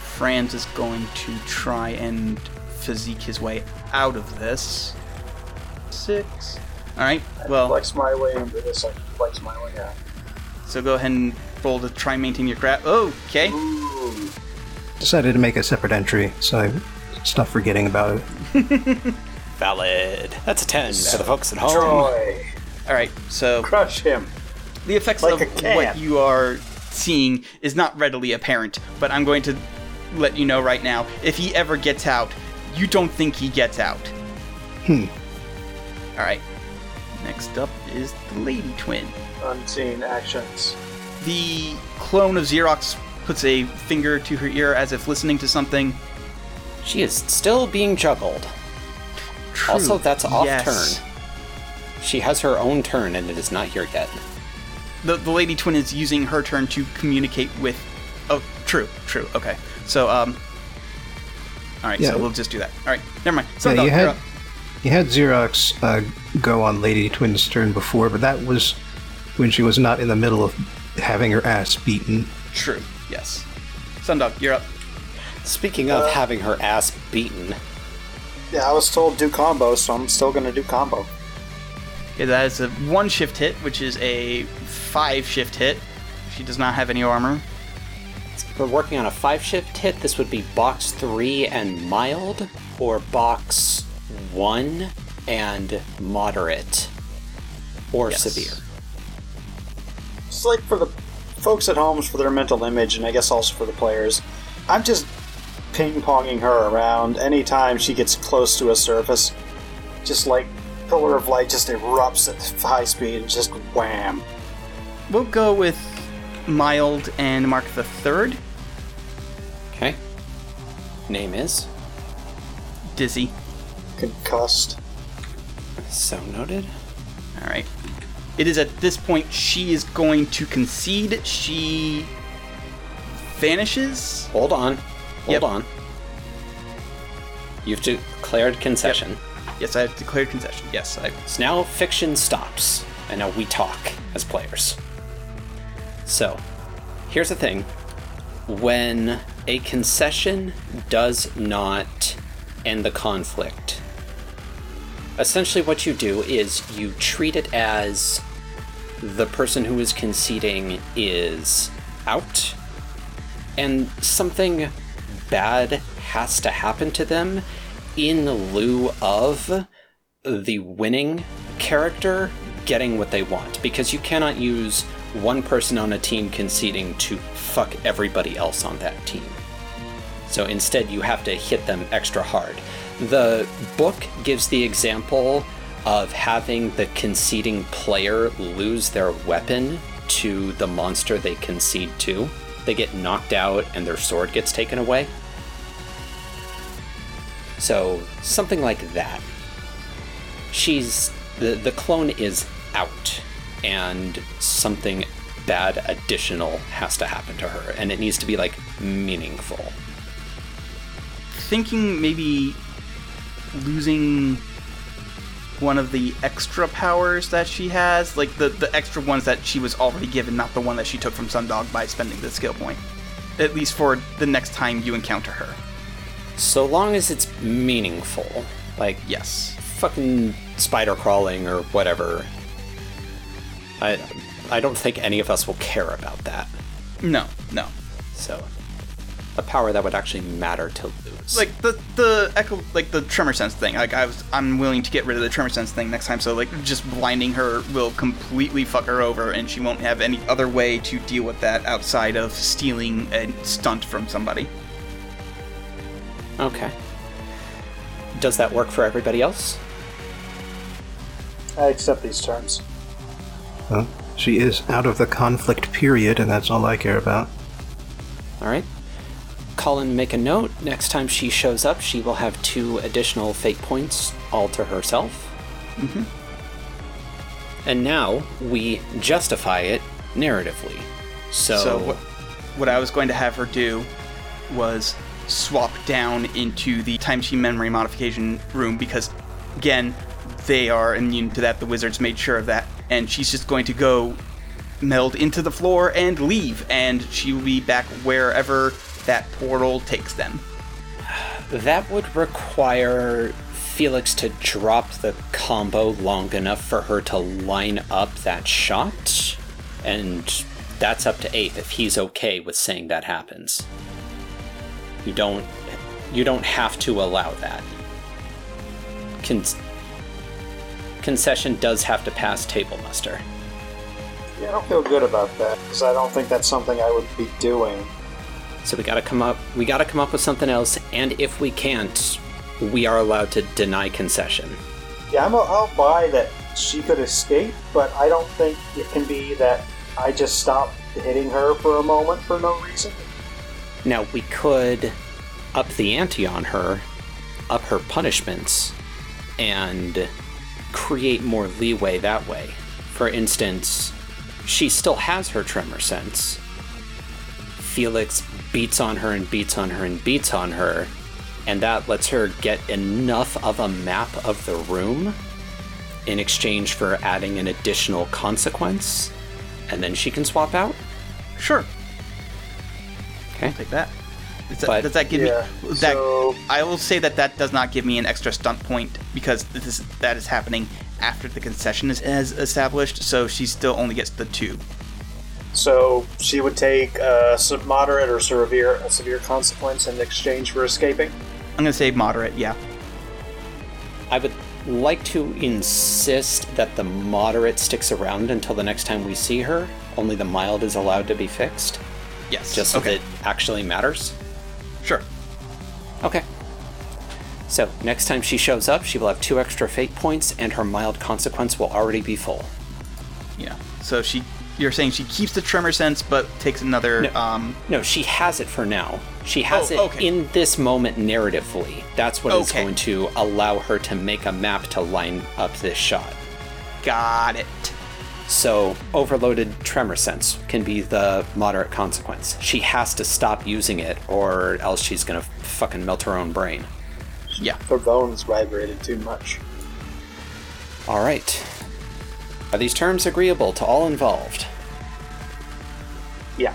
Franz is going to try and physique his way out of this. Six. All right. Well, flex my way into this. I flex my way out. so go ahead and roll to try and maintain your grab. Oh, okay. Ooh. Decided to make a separate entry, so I stopped forgetting about it. Valid. That's a 10 for the folks at home. Troy, All right. So crush him. the effects Like of what you are seeing is not readily apparent, but I'm going to let you know right now. If he ever gets out, you don't think he gets out. Hmm. All right. Next up is the Lady Twin. Unseen actions. The clone of Xerox puts a finger to her ear as if listening to something. She is still being juggled. True. Also, that's off Yes. turn. She has her own turn and it is not here yet. The, the Lady Twin is using her turn to communicate with. Oh, true, true. Okay. So, um. Alright, Yeah. so we'll just do that. Alright, never mind. So, Yeah, you had you had Xerox uh, go on Lady Twin's turn before, but that was when she was not in the middle of having her ass beaten. True, yes. Sundog, you're up. Speaking of having her ass beaten, Yeah, I was told do combo, so I'm still gonna do combo. Okay, that is a one shift hit, which is a five shift hit. She does not have any armor. we're working on a five shift hit. This would be box three and mild, or box one and moderate, or Yes. severe. It's like for the folks at home for their mental image, and I guess also for the players. I'm just ping ponging her around anytime she gets close to a surface. Just like pillar of light just erupts at high speed and just wham. We'll go with mild and mark the third. Okay. Name is Dizzy. Concussed. so noted. All right. It is at this point she is going to concede. She vanishes. Hold on. Hold Yep. on. You've declared concession. Yes, I have declared concession. Yes, I. So now fiction stops, and now we talk as players. So, here's the thing when a concession does not end the conflict, essentially what you do is you treat it as the person who is conceding is out, and something bad has to happen to them in lieu of the winning character getting what they want because you cannot use one person on a team conceding to fuck everybody else on that team. So instead, you have to hit them extra hard. The book gives the example of having the conceding player lose their weapon to the monster they concede to. They get knocked out and their sword gets taken away. So, something like that she's the the clone is out and something bad additional has to happen to her and it needs to be like meaningful Thinking maybe losing one of the extra powers that she has, like the, the extra ones that she was already given, not the one that she took from Sundog by spending the skill point. At least for the next time you encounter her. So long as it's meaningful like Yes. fucking spider crawling or whatever i i don't think any of us will care about that No, no. so a power that would actually matter to lose Like the the echo like the tremor sense thing. Like I was I'm willing to get rid of the tremor sense thing next time, so like just blinding her will completely fuck her over and she won't have any other way to deal with that outside of stealing a stunt from somebody. Okay does that work for everybody else I accept these terms. Well, she is out of the conflict period, and that's all I care about. All right. Colin, make a note. Next time she shows up, she will have two additional fate points all to herself. Mm-hmm. And now we justify it narratively. So, So what, what I was going to have her do was swap down into the time machine memory modification room because, again, they are immune to that. The wizards made sure of that, and she's just going to go meld into the floor and leave, and she will be back wherever that portal takes them. that would require Felix to drop the combo long enough for her to line up that shot. And that's up to Ape if he's okay with saying that happens. You don't you don't have to allow that. Con- concession does have to pass table muster. Yeah, I don't feel good about that because I don't think that's something I would be doing. So we gotta come up we gotta come up with something else, and if we can't, we are allowed to deny concession. Yeah, I'm a, I'll buy that she could escape, but I don't think it can be that I just stop hitting her for a moment for no reason. Now, we could up the ante on her, up her punishments, and create more leeway that way. For instance, she still has her tremor sense. Felix beats on her and beats on her and beats on her, and that lets her get enough of a map of the room in exchange for adding an additional consequence, and then she can swap out. Sure, Okay. take that. Does that, But- does that give Yeah, me that? so- I will say that that does not give me an extra stunt point because this is, that is happening after the concession is, is established. So she still only gets the two. So she would take a s- moderate or severe a severe consequence in exchange for escaping. I'm gonna say moderate. Yeah. I would like to insist that the moderate sticks around until the next time we see her. Only the mild is allowed to be fixed, Yes. just so okay. that it actually matters. Sure. Okay. So, next time she shows up, she will have two extra fate points, and her mild consequence will already be full. Yeah. So she you're saying she keeps the tremor sense, but takes another. No. Um, No, she has it for now. She has Oh, it okay. in this moment narratively. That's what is Okay. going to allow her to make a map to line up this shot. got it. So, overloaded tremor sense can be the moderate consequence. She has to stop using it, or else she's gonna fucking melt her own brain. Yeah. Her bones vibrated too much. All right. Are these terms agreeable to all involved? Yeah.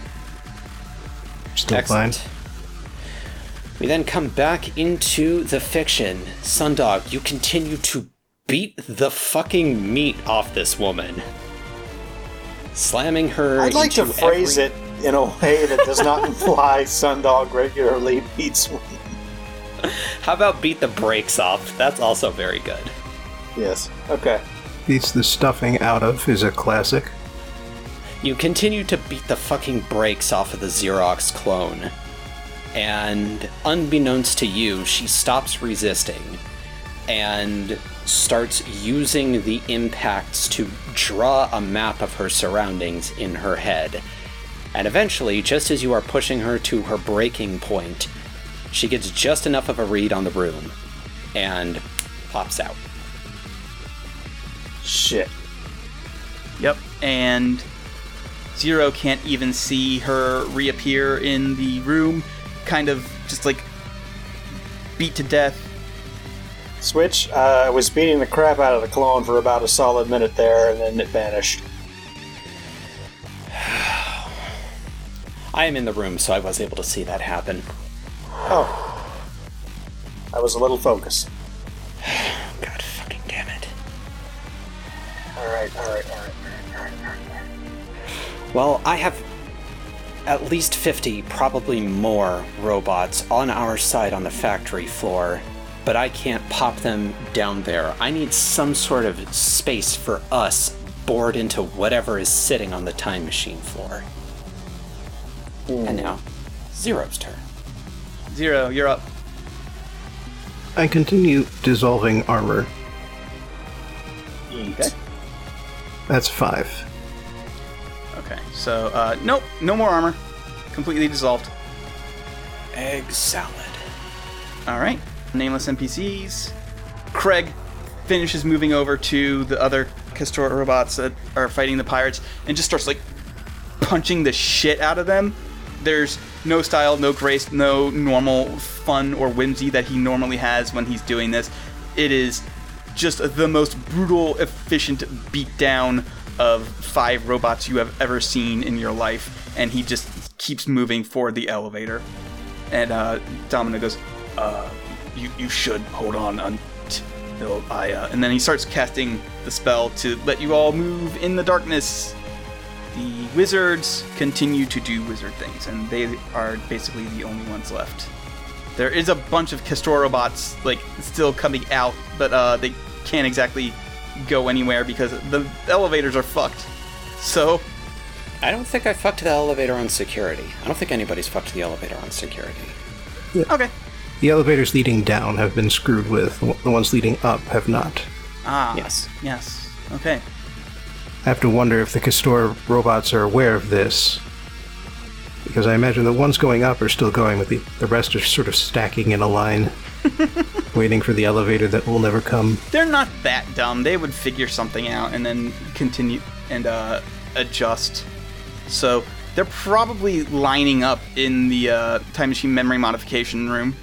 Still Excellent. fine. We then come back into the fiction. Sundog, you continue to beat the fucking meat off this woman. Slamming her. I'd like to phrase every- it in a way that does not imply Sundog regularly beats me. How about beat the brakes off? That's also very good. Yes. Okay. Beats the stuffing out of is a classic. You continue to beat the fucking brakes off of the Xerox clone. And unbeknownst to you, she stops resisting and starts using the impacts to draw a map of her surroundings in her head. And eventually, just as you are pushing her to her breaking point, she gets just enough of a read on the room and pops out. Shit. Yep. And Zero can't even see her reappear in the room, kind of just like beat to death. Switch. Uh, I was beating the crap out of the clone for about a solid minute there, and then it vanished. I am in the room, so I was able to see that happen. Oh. I was a little focused. God fucking damn it. Alright, alright, alright, alright, alright, alright. Well, I have at least 50, probably more, robots on our side on the factory floor, but I can't pop them down there. I need some sort of space for us bored into whatever is sitting on the time machine floor. And now, Zero's turn. Zero, you're up. I continue dissolving armor. Okay. That's five. Okay. So, uh, nope, no more armor. Completely dissolved. Egg salad. All right. Nameless NPCs. Craig finishes moving over to the other Kestora robots that are fighting the pirates and just starts like punching the shit out of them. There's no style, no grace, no normal fun or whimsy that he normally has when he's doing this. It is just the most brutal, efficient beatdown of five robots you have ever seen in your life, and he just keeps moving for the elevator. And uh, Domino goes, uh, you, you should hold on until I. Uh, and then he starts casting the spell to let you all move in the darkness. The wizards continue to do wizard things, and they are basically the only ones left. There is a bunch of Kestora robots like still coming out, but uh, they can't exactly go anywhere because the elevators are fucked. So I don't think I fucked the elevator on security. I don't think anybody's fucked the elevator on security. okay, The elevators leading down have been screwed with, the ones leading up have not. ah, Yes. yes, okay. I have to wonder if the Kestora robots are aware of this. Because I imagine the ones going up are still going, but the, the rest are sort of stacking in a line, waiting for the elevator that will never come. they're not that dumb. They would figure something out and then continue and uh, adjust. So they're probably lining up in the uh, time machine memory modification room.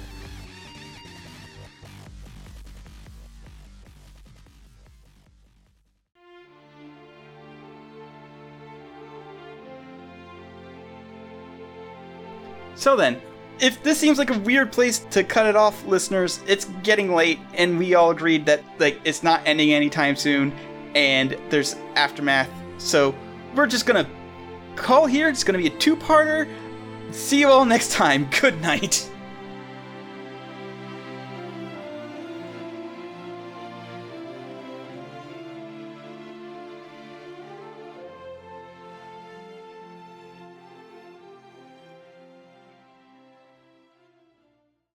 So then, if this seems like a weird place to cut it off, listeners, it's getting late, and we all agreed that like it's not ending anytime soon, and there's aftermath. So we're just gonna call here. It's gonna be a two-parter. See you all next time. Good night.